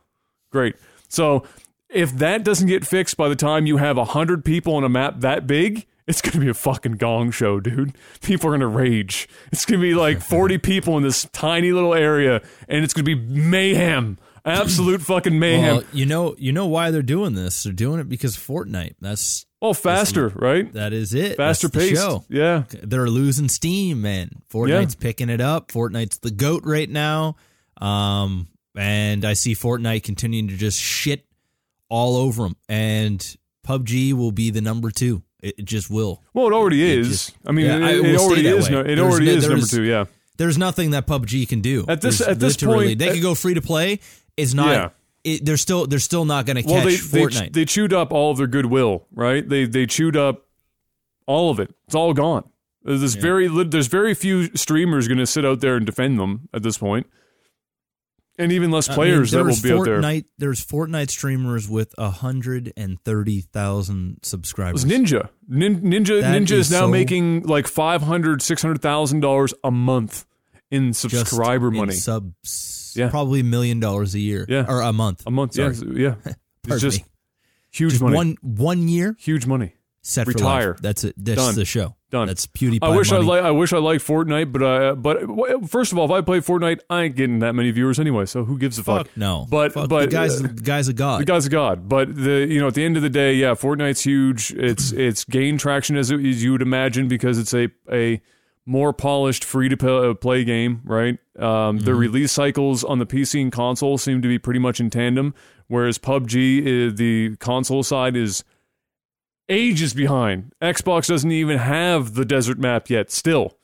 Speaker 1: great. So if that doesn't get fixed by the time you have a hundred people on a map that big, it's gonna be a fucking gong show, dude. People are gonna rage. It's gonna be like forty people in this tiny little area, and it's gonna be mayhem, absolute fucking mayhem.
Speaker 2: Well, you know, you know why they're doing this. They're doing it because Fortnite. That's
Speaker 1: oh, faster, right?
Speaker 2: that is it.
Speaker 1: Faster
Speaker 2: That's show.
Speaker 1: Yeah.
Speaker 2: They're losing steam, man. Fortnite's picking it up. Fortnite's the goat right now. Um, and I see Fortnite continuing to just shit all over them. And PUBG will be the number two. It, it just will.
Speaker 1: Well, it already
Speaker 2: It
Speaker 1: is.
Speaker 2: just-
Speaker 1: I mean,
Speaker 2: Yeah,
Speaker 1: it, it already is. No, it
Speaker 2: There's
Speaker 1: already
Speaker 2: no-
Speaker 1: is number two. Yeah.
Speaker 2: There's nothing that PUBG can do
Speaker 1: At this-
Speaker 2: There's
Speaker 1: at this point-
Speaker 2: they could go free to play. It's not.
Speaker 1: Yeah.
Speaker 2: It, they're still they're still not going to catch
Speaker 1: Well, they, they
Speaker 2: Fortnite.
Speaker 1: they chewed up all of their goodwill, right? They they chewed up all of it. It's all gone. There's
Speaker 2: Yeah.
Speaker 1: very there's very few streamers going to sit out there and defend them at this point, and even less
Speaker 2: I mean,
Speaker 1: players that will be out there.
Speaker 2: Fortnite- There's Fortnite streamers with hundred and thirty thousand subscribers.
Speaker 1: Ninja. Nin, Ninja
Speaker 2: That
Speaker 1: Ninja is,
Speaker 2: is
Speaker 1: now
Speaker 2: so-
Speaker 1: making like five hundred, six hundred thousand dollars a month in subscriber
Speaker 2: in
Speaker 1: money.
Speaker 2: subs,
Speaker 1: Yeah.
Speaker 2: probably a million dollars a year,
Speaker 1: Yeah.
Speaker 2: or a month,
Speaker 1: a month,
Speaker 2: Sorry.
Speaker 1: yeah, yeah.
Speaker 2: Pardon
Speaker 1: just
Speaker 2: me.
Speaker 1: huge
Speaker 2: Just
Speaker 1: money.
Speaker 2: one one year
Speaker 1: huge money.
Speaker 2: set
Speaker 1: Retire.
Speaker 2: for life. That's it. That's
Speaker 1: Done.
Speaker 2: the show.
Speaker 1: Done.
Speaker 2: That's PewDiePie.
Speaker 1: I wish
Speaker 2: money.
Speaker 1: I like. I wish I liked Fortnite, but uh, but first of all, if I play Fortnite, I ain't getting that many viewers anyway. So who gives a fuck?
Speaker 2: Fuck no.
Speaker 1: But
Speaker 2: Fuck,
Speaker 1: but
Speaker 2: the guy's
Speaker 1: uh,
Speaker 2: the guy's a god.
Speaker 1: the guy's a god. But the you know at the end of the day, yeah, Fortnite's huge. It's it's gained traction as, as you would imagine because it's a a more polished free to play game, right? Um, The release cycles on the PC and console seem to be pretty much in tandem, whereas PUBG, is, the console side is ages behind. Xbox doesn't even have the desert map yet, still.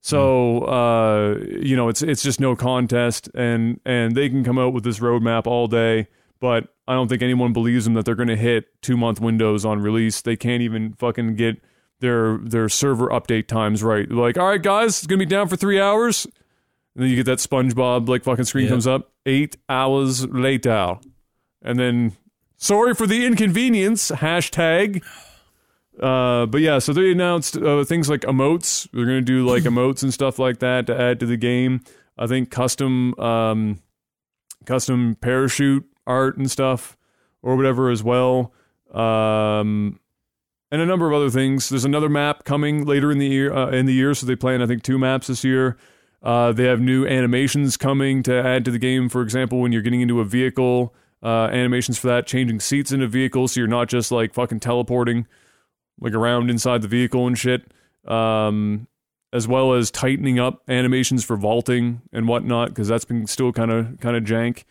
Speaker 1: So uh, you know, it's it's just no contest, and and they can come out with this roadmap all day, but I don't think anyone believes them that they're going to hit two month windows on release. They can't even fucking get their their server update times right. They're like, all right, guys, it's gonna be down for three hours, and then you get that SpongeBob like fucking screen
Speaker 2: Yeah.
Speaker 1: comes up eight hours later, and then sorry for the inconvenience hashtag. Uh, but yeah, so they announced uh, things like emotes. They're gonna do like emotes and stuff like that to add to the game. I think custom um, custom parachute art and stuff or whatever as well. Um, and a number of other things. There's another map coming later in the year. Uh, in the year, so they plan I think two maps this year. Uh, they have new animations coming to add to the game. For example, when you're getting into a vehicle, uh, animations for that, changing seats in a vehicle, so you're not just like fucking teleporting like around inside the vehicle and shit. Um, as well as tightening up animations for vaulting and whatnot, because that's been still kind of kind of jank.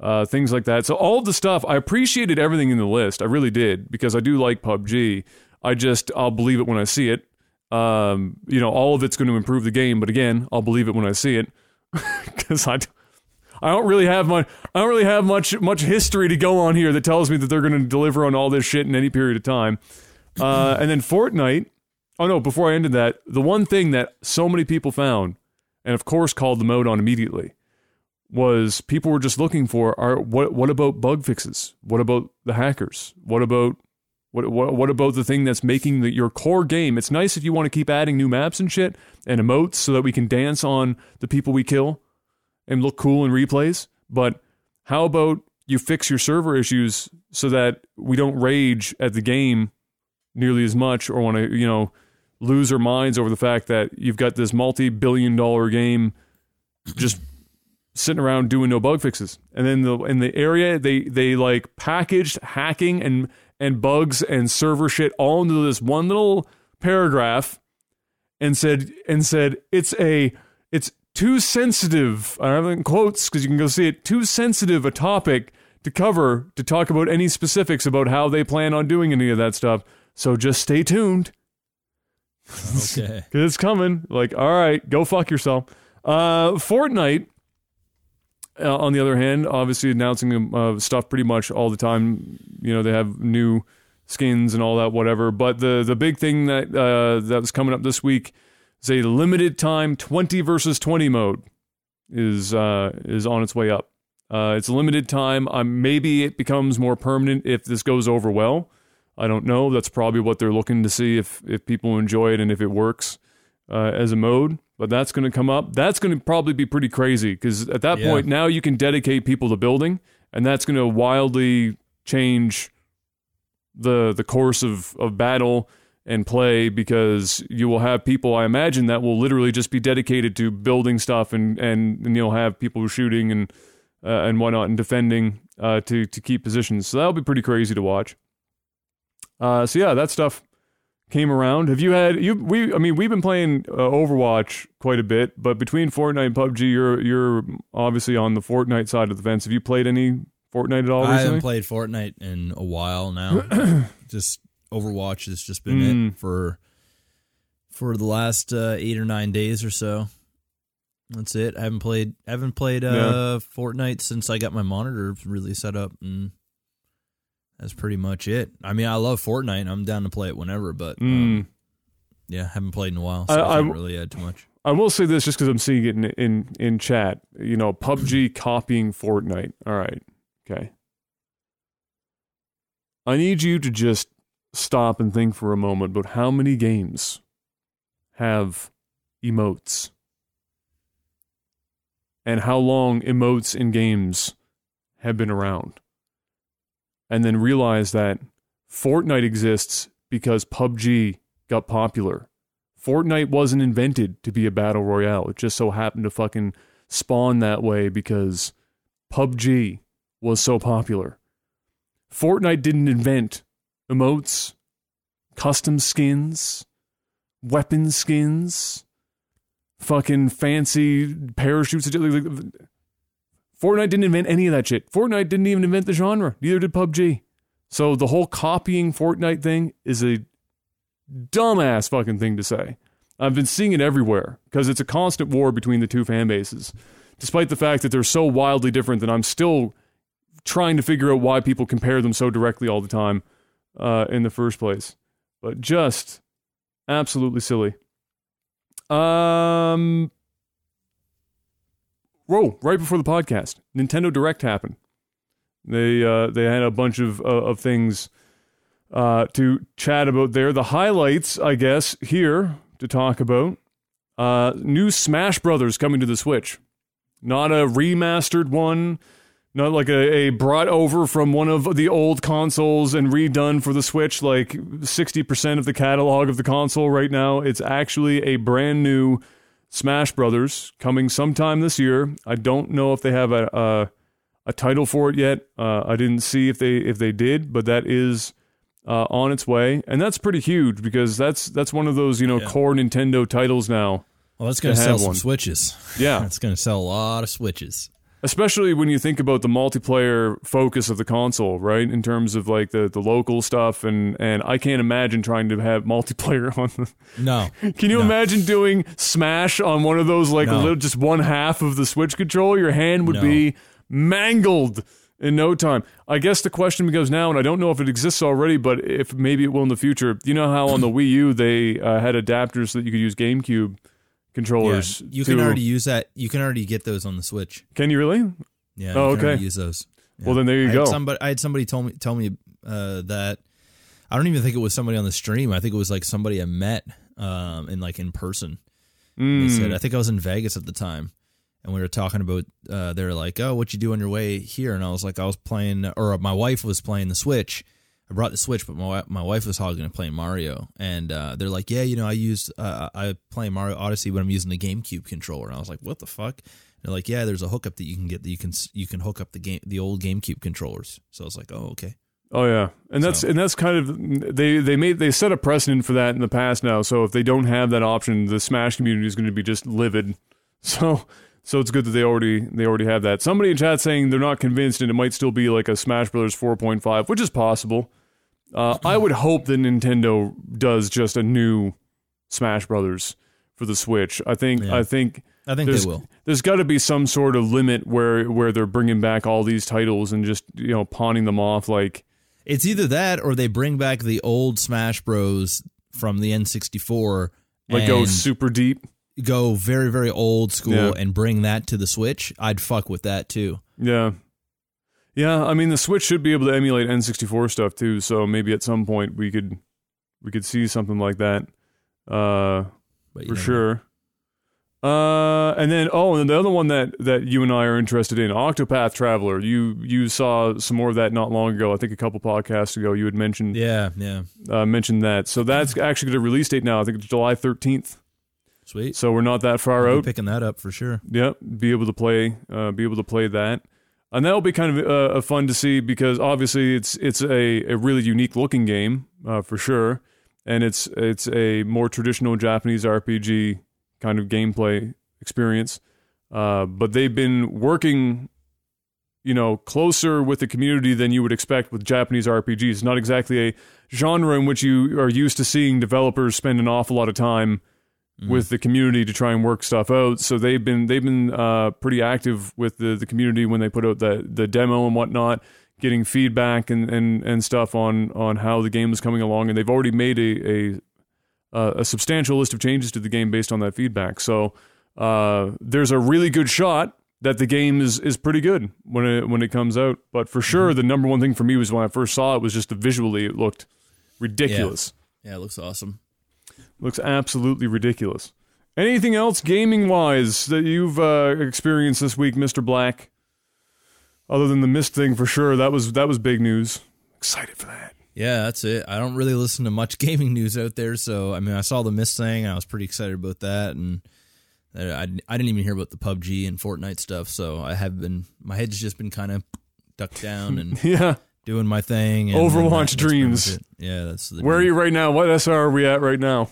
Speaker 1: Uh, things like that. So all the stuff, I appreciated everything in the list. I really did because I do like PUBG. I just I'll believe it when I see it. Um, you know, all of it's going to improve the game, but again, I'll believe it when I see it because I. I don't really have much. I don't really have much much history to go on here that tells me that they're going to deliver on all this shit in any period of time. Uh, and then Fortnite. Oh no! Before I ended that, the one thing that so many people found, and of course called the mode on immediately, was people were just looking for are what what about bug fixes? What about the hackers? What about what what, what about the thing that's making the, your core game? It's nice if you want to keep adding new maps and shit and emotes so that we can dance on the people we kill and look cool in replays. But how about you fix your server issues so that we don't rage at the game nearly as much or want to you know lose our minds over the fact that you've got this multi-billion dollar game just sitting around doing no bug fixes. And then the in the area they they like packaged hacking and and bugs and server shit all into this one little paragraph and said and said it's a it's too sensitive. I have in quotes because you can go see it. Too sensitive a topic to cover to talk about any specifics about how they plan on doing any of that stuff. So just stay tuned.
Speaker 2: Okay.
Speaker 1: It's coming. Like, all right, go fuck yourself. Uh, Fortnite, uh, on the other hand, obviously announcing uh, stuff pretty much all the time. You know, they have new skins and all that, whatever. But the the big thing that uh, that was coming up this week is a limited time twenty versus twenty mode is uh, is on its way up. Uh, it's a limited time. Um, maybe it becomes more permanent if this goes over well. I don't know. That's probably what they're looking to see if if people enjoy it and if it works uh, as a mode. But that's going to come up. That's going to probably be pretty crazy because at that
Speaker 2: Yeah.
Speaker 1: point now you can dedicate people to building, and that's going to wildly change the the course of of battle and play because you will have people I imagine that will literally just be dedicated to building stuff and and, and you'll have people shooting and uh, and whatnot and defending uh, to to keep positions. So that'll be pretty crazy to watch. Uh, so yeah, that stuff came around. Have you had you we? I mean, we've been playing uh, Overwatch quite a bit, but between Fortnite and PUBG, you're you're obviously on the Fortnite side of the fence. Have you played any Fortnite at all
Speaker 2: I haven't played Fortnite in a while now. just Overwatch has just been
Speaker 1: Mm.
Speaker 2: it for for the last uh, eight or nine days or so. That's it. I haven't played. I haven't played uh, Fortnite since I got my monitor really set up, and that's pretty much it. I mean, I love Fortnite. I'm down to play it whenever, but um,
Speaker 1: Mm.
Speaker 2: yeah, haven't played in a while, so
Speaker 1: I-
Speaker 2: I,
Speaker 1: I'm-
Speaker 2: really add too much.
Speaker 1: I will say this just because I'm seeing it in, in in chat. You know, PUBG copying Fortnite. All right, okay. I need you to just stop and think for a moment about how many games have emotes and how long emotes in games have been around. and then realize that Fortnite exists because PUBG got popular. Fortnite wasn't invented to be a battle royale. It just so happened to fucking spawn that way because PUBG was so popular. Fortnite didn't invent emotes, custom skins, weapon skins, fucking fancy parachutes. Fortnite didn't invent any of that shit. Fortnite didn't even invent the genre. Neither did PUBG. So the whole copying Fortnite thing is a dumbass fucking thing to say. I've been seeing it everywhere because it's a constant war between the two fan bases. Despite the fact that they're so wildly different that I'm still trying to figure out why people compare them so directly all the time uh, in the first place. But just absolutely silly. Um, whoa! Right before the podcast, Nintendo Direct happened. They uh, they had a bunch of uh, of things uh, to chat about there. The highlights, I guess, here to talk about. Uh, new Smash Brothers coming to the Switch. Not a remastered one, not like a, a brought over from one of the old consoles and redone for the Switch, like 60% of the catalog of the console right now. It's actually a brand new Smash Brothers coming sometime this year. I don't know if they have a, a, a title for it yet. Uh, I didn't see if they if they did, but that is uh, on its way, and that's pretty huge because that's that's one of those you know
Speaker 2: Yeah.
Speaker 1: core Nintendo titles now.
Speaker 2: Well, that's going
Speaker 1: To
Speaker 2: sell some switches.
Speaker 1: Yeah,
Speaker 2: That's going to sell a lot of switches.
Speaker 1: Especially when you think about the multiplayer focus of the console, right? In terms of like the, the local stuff, and and I can't imagine trying to have multiplayer on the.
Speaker 2: No,
Speaker 1: Can you
Speaker 2: No.
Speaker 1: imagine doing Smash on one of those like
Speaker 2: No.
Speaker 1: little, just one half of the Switch controller? Your hand would
Speaker 2: No.
Speaker 1: be mangled in no time. I guess the question becomes now, and I don't know if it exists already, but if maybe it will in the future. You know how on the Wii U they uh, had adapters that you could use GameCube
Speaker 2: yeah,
Speaker 1: controllers.
Speaker 2: you
Speaker 1: to-
Speaker 2: can already use that. You can already get those on the Switch.
Speaker 1: Can you really?
Speaker 2: Yeah.
Speaker 1: Oh,
Speaker 2: you can already
Speaker 1: okay.
Speaker 2: Use those.
Speaker 1: Well, then there you
Speaker 2: I
Speaker 1: go.
Speaker 2: Had somebody, I had somebody tell me tell me uh, that I don't even think it was somebody on the stream. I think it was like somebody I met um, in like in person. They
Speaker 1: Mm.
Speaker 2: said I think I was in Vegas at the time, and we were talking about. Uh, they were like, "Oh, what you do on your way here?" And I was like, "I was playing, or my wife was playing the Switch." I brought the Switch, but my my wife was hogging and playing Mario, and uh, they're like, "Yeah, you know, I use uh, I play Mario Odyssey, but I'm using the GameCube controller." And I was like, "What the fuck?" They're like, "Yeah, there's a hookup that you can get that you can you can hook up the game the old GameCube controllers." So I was like, "Oh, okay."
Speaker 1: Oh yeah, and that's
Speaker 2: So-
Speaker 1: and that's kind of they they made they set a precedent for that in the past now. So if they don't have that option, the Smash community is going to be just livid. So so it's good that they already they already have that. Somebody in chat saying they're not convinced, and it might still be like a Smash Brothers 4.5, which is possible. Uh, I would hope that Nintendo does just a new Smash Brothers for the Switch. I think
Speaker 2: Yeah.
Speaker 1: I think
Speaker 2: I think
Speaker 1: There's-
Speaker 2: they will.
Speaker 1: there's got to be some sort of limit where where they're bringing back all these titles and just you know pawning them off like.
Speaker 2: It's either that or they bring back the old Smash Bros from the N64.
Speaker 1: Like go super deep.
Speaker 2: Go very very old school
Speaker 1: Yeah.
Speaker 2: and bring that to the Switch, I'd fuck with that too.
Speaker 1: Yeah. Yeah, I mean the Switch should be able to emulate N64 stuff too, so maybe at some point we could we could see something like that. Uh
Speaker 2: But
Speaker 1: for
Speaker 2: never know.
Speaker 1: sure. Uh and then oh and the other one that that you and I are interested in, Octopath Traveler. You you saw some more of that not long ago. I think a couple podcasts ago you had mentioned
Speaker 2: Yeah, yeah.
Speaker 1: uh, mentioned that. So that's actually got a release date now. I think it's July 13th.
Speaker 2: Sweet.
Speaker 1: So we're not that far
Speaker 2: I'll be
Speaker 1: out.
Speaker 2: picking that up for sure.
Speaker 1: Yep, be able to play, uh, be able to play that, and that'll be kind of uh, uh, fun to see because obviously it's it's a, a really unique looking game uh, for sure, and it's it's a more traditional Japanese RPG kind of gameplay experience. Uh, but they've been working, you know, closer with the community than you would expect with Japanese RPGs. Not exactly a genre in which you are used to seeing developers spend an awful lot of time with the community to try and work stuff out. So they've been they've been uh, pretty active with the, the community when they put out the the demo and whatnot, getting feedback and, and, and stuff on on how the game is coming along. And they've already made a a, a substantial list of changes to the game based on that feedback. So uh, there's a really good shot that the game is is pretty good when it when it comes out. But for sure, the number one thing for me was when I first saw it was just the visually it looked ridiculous.
Speaker 2: Yeah, it looks awesome.
Speaker 1: Looks absolutely ridiculous. Anything else gaming wise that you've uh, experienced this week, Mister Black? Other than the Myst thing, for sure, that was that was big news. Excited for that.
Speaker 2: Yeah, that's it. I don't really listen to much gaming news out there, so I mean, I saw the Myst thing, and I was pretty excited about that, and I, I didn't even hear about the PUBG and Fortnite stuff, so I have been my head's just been kind of ducked down and
Speaker 1: Yeah.
Speaker 2: doing my thing. And
Speaker 1: Overwatch
Speaker 2: pretty
Speaker 1: dreams.
Speaker 2: Yeah, that's the
Speaker 1: Where are you right now? What SR are we at right now?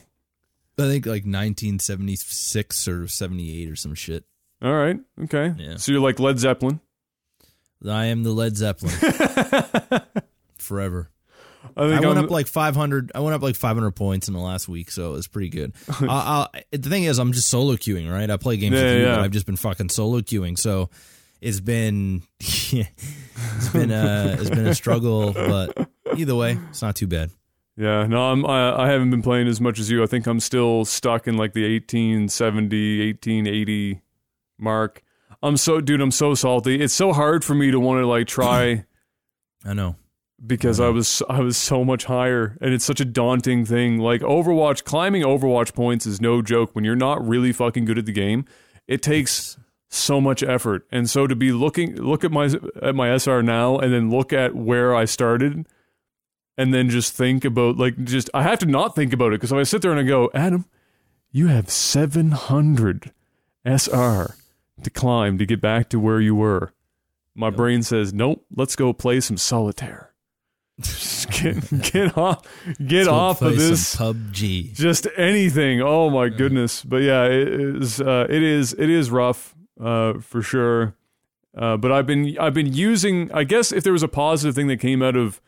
Speaker 2: I think like 1976 or 78 or some shit.
Speaker 1: All right. Okay.
Speaker 2: Yeah.
Speaker 1: So you're like Led Zeppelin.
Speaker 2: I am the Led Zeppelin forever.
Speaker 1: I
Speaker 2: I went
Speaker 1: I'm,
Speaker 2: up like 500. I went up like 500 points in the last week, so it was pretty good. I, I, the thing is, I'm just solo queuing, right? I play games
Speaker 1: Yeah,
Speaker 2: with you,
Speaker 1: yeah.
Speaker 2: I've just been fucking solo queuing, so it's been it's been a it's been a struggle, but either way, it's not too bad.
Speaker 1: Yeah, no, I'm, I, I haven't been playing as much as you. I think I'm still stuck in like the 1870, 1880 mark. I'm so, dude, I'm so salty. It's so hard for me to want to like try
Speaker 2: I know.
Speaker 1: because I was, I was so much higher, and it's such a daunting thing. Like Overwatch, climbing Overwatch points is no joke. When you're not really fucking good at the game, it takes so much effort. And so to be looking, look at my at my SR now, and then look at where I started, and then just think about like just I have to not think about it because if I sit there and I go, Adam, you have 700 SR to climb to get back to where you were. My brain says, nope, let's go play some solitaire. Just get get off get off of this
Speaker 2: PUBG.
Speaker 1: just anything. Oh my goodness! But yeah, it is. Uh, it is. It is rough uh, for sure. Uh, but I've been I've been using. I guess if there was a positive thing that came out of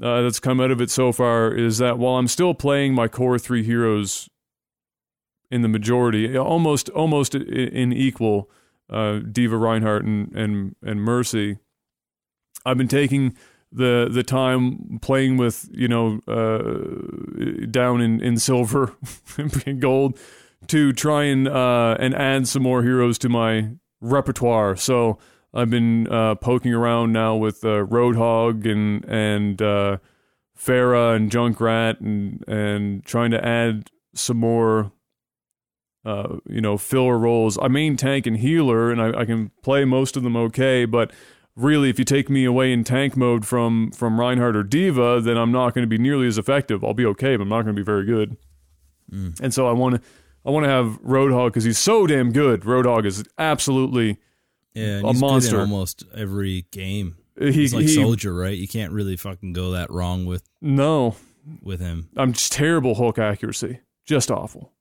Speaker 1: uh, that's come out of it so far is that while I'm still playing my core three heroes in the majority, almost almost in equal, uh, D.Va, Reinhardt, and and and Mercy, I've been taking the the time playing with you know uh, down in in silver and gold to try and uh, and add some more heroes to my repertoire. So I've been uh, poking around now with uh, Roadhog and and uh, Pharah and Junkrat and and trying to add some more. Uh, you know, filler roles. I main tank and healer, and I, I can play most of them okay. But really, if you take me away in tank mode from from Reinhardt or D.Va, then I'm not going to be nearly as effective. I'll be okay, but I'm not going to be very good. And so I want to I want to have Roadhog because he's so damn good. Roadhog is absolutely
Speaker 2: Yeah,
Speaker 1: a
Speaker 2: he's good in
Speaker 1: monster.
Speaker 2: almost every game.
Speaker 1: he,
Speaker 2: He's like
Speaker 1: he
Speaker 2: Soldier, right? You can't really fucking go that wrong with
Speaker 1: no.
Speaker 2: with him.
Speaker 1: I'm just terrible hook accuracy. Just awful.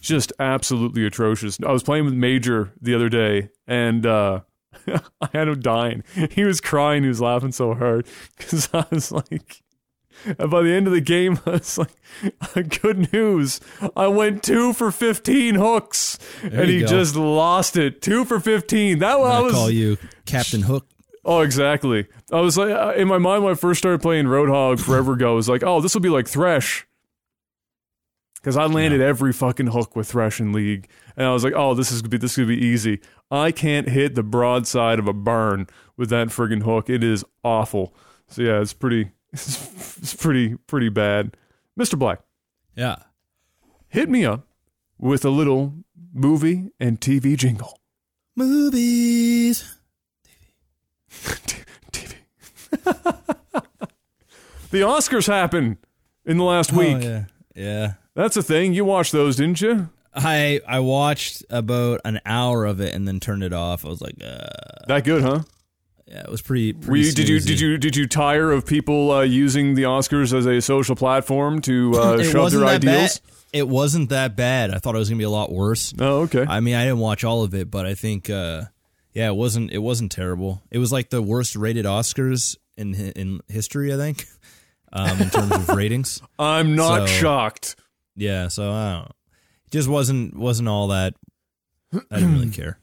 Speaker 1: Just absolutely atrocious. I was playing with Major the other day and uh I had him dying. He was crying, he was laughing so hard cuz I was like and by the end of the game, I was like, good news. I went two for 15 hooks and he
Speaker 2: go.
Speaker 1: just lost it. Two for 15. That
Speaker 2: I'm
Speaker 1: I
Speaker 2: gonna
Speaker 1: was.
Speaker 2: call you Captain Hook.
Speaker 1: Oh, exactly. I was like, uh, in my mind when I first started playing Roadhog forever ago, I was like, oh, this will be like Thresh. Because I landed every fucking hook with Thresh in League. And I was like, oh, this is gonna be this is gonna be easy. I can't hit the broadside of a barn with that friggin' hook. It is awful. So yeah, it's pretty it's, it's pretty pretty bad. Mr. Black,
Speaker 2: Yeah.
Speaker 1: hit me up with a little movie and TV jingle.
Speaker 2: Movies.
Speaker 1: TV. TV. the Oscars happened in the last week.
Speaker 2: Oh, yeah. Yeah.
Speaker 1: That's a thing. You watched those, didn't you?
Speaker 2: I I watched about an hour of it and then turned it off. I was like, uh,
Speaker 1: That good, huh?
Speaker 2: Yeah, it was pretty. pretty
Speaker 1: Were you, did you did you did you tire of people uh, using the Oscars as a social platform to uh, shove their ideals?
Speaker 2: bad. It wasn't that bad. I thought it was gonna be a lot worse.
Speaker 1: Oh, okay.
Speaker 2: I mean, I didn't watch all of it, but I think, uh, yeah, it wasn't. It wasn't terrible. It was like the worst rated Oscars in in history. I think, um, in terms of ratings.
Speaker 1: I'm not
Speaker 2: so-
Speaker 1: shocked.
Speaker 2: Yeah, so I don't know. It just wasn't wasn't all that. I didn't really care.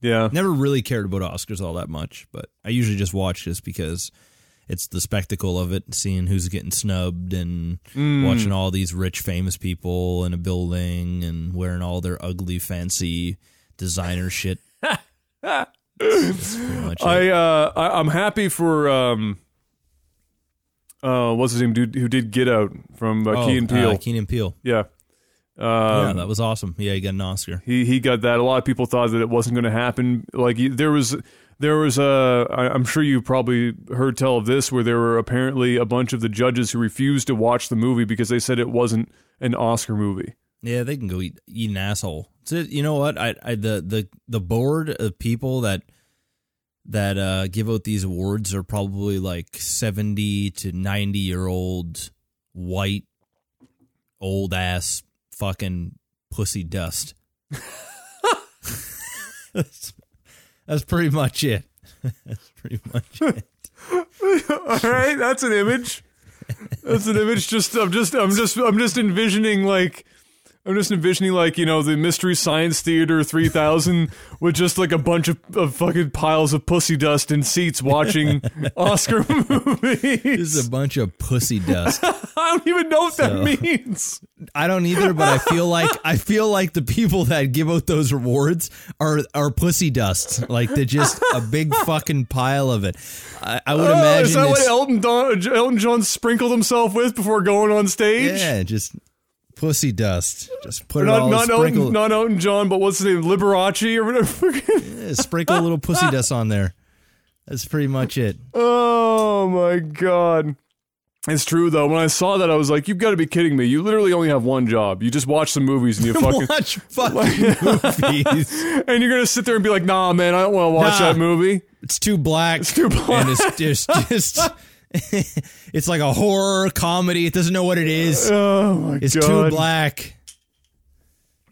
Speaker 1: Yeah.
Speaker 2: Never really cared about Oscars all that much, but I usually just watch just because it's the spectacle of it, seeing who's getting snubbed and
Speaker 1: Mm.
Speaker 2: watching all these rich famous people in a building and wearing all their ugly fancy designer shit. That's pretty much it.
Speaker 1: I uh I, I'm happy for um uh what's his name dude who did Get Out from uh,
Speaker 2: Oh,
Speaker 1: Key and Peele.
Speaker 2: Uh, Key and Peele.
Speaker 1: Yeah.
Speaker 2: Yeah,
Speaker 1: Um,
Speaker 2: that was awesome. Yeah, he got an Oscar.
Speaker 1: he he got that. A lot of people thought that it wasn't going to happen. Like there was there was a I'm sure you probably heard tell of this where there were apparently a bunch of the judges who refused to watch the movie because they said it wasn't an Oscar movie.
Speaker 2: Yeah, they can go eat eat an asshole. So you know what? I, I the the the board of people that that uh, give out these awards are probably like seventy to ninety year old white old ass fucking pussy dust. that's, that's pretty much it. that's pretty much it.
Speaker 1: All right, that's an image. That's an image. Just I'm just I'm just I'm just envisioning like I'm just envisioning like you know the Mystery Science Theater 3000 with just like a bunch of, of fucking piles of pussy dust in seats watching Oscar
Speaker 2: This
Speaker 1: movies.
Speaker 2: is a bunch of pussy dust.
Speaker 1: I don't even know what
Speaker 2: So-
Speaker 1: that means.
Speaker 2: I don't either, but I feel like I feel like the people that give out those rewards are are pussy dust. Like they're just a big fucking pile of it. I, I would
Speaker 1: Oh,
Speaker 2: imagine
Speaker 1: is that what Elton Don, Elton John sprinkled himself with before going on stage?
Speaker 2: yeah, just pussy dust. Just put it
Speaker 1: Not,
Speaker 2: all
Speaker 1: not,
Speaker 2: sprinkle,
Speaker 1: Elton, not Elton John, but what's his name? Liberace or whatever.
Speaker 2: yeah, sprinkle a little pussy dust on there. That's pretty much it.
Speaker 1: Oh my god. It's true though. When I saw that, I was like, "You've got to be kidding me! You literally only have one job. You just watch some movies and you fucking,
Speaker 2: Watch fucking movies.
Speaker 1: and you're gonna sit there and be like, "Nah, man, I don't want to watch
Speaker 2: Nah.
Speaker 1: that movie."
Speaker 2: It's too black.
Speaker 1: It's too black.
Speaker 2: And it's just just it's like a horror comedy. It doesn't know what it is.
Speaker 1: Oh my
Speaker 2: It's
Speaker 1: god, It's
Speaker 2: too black.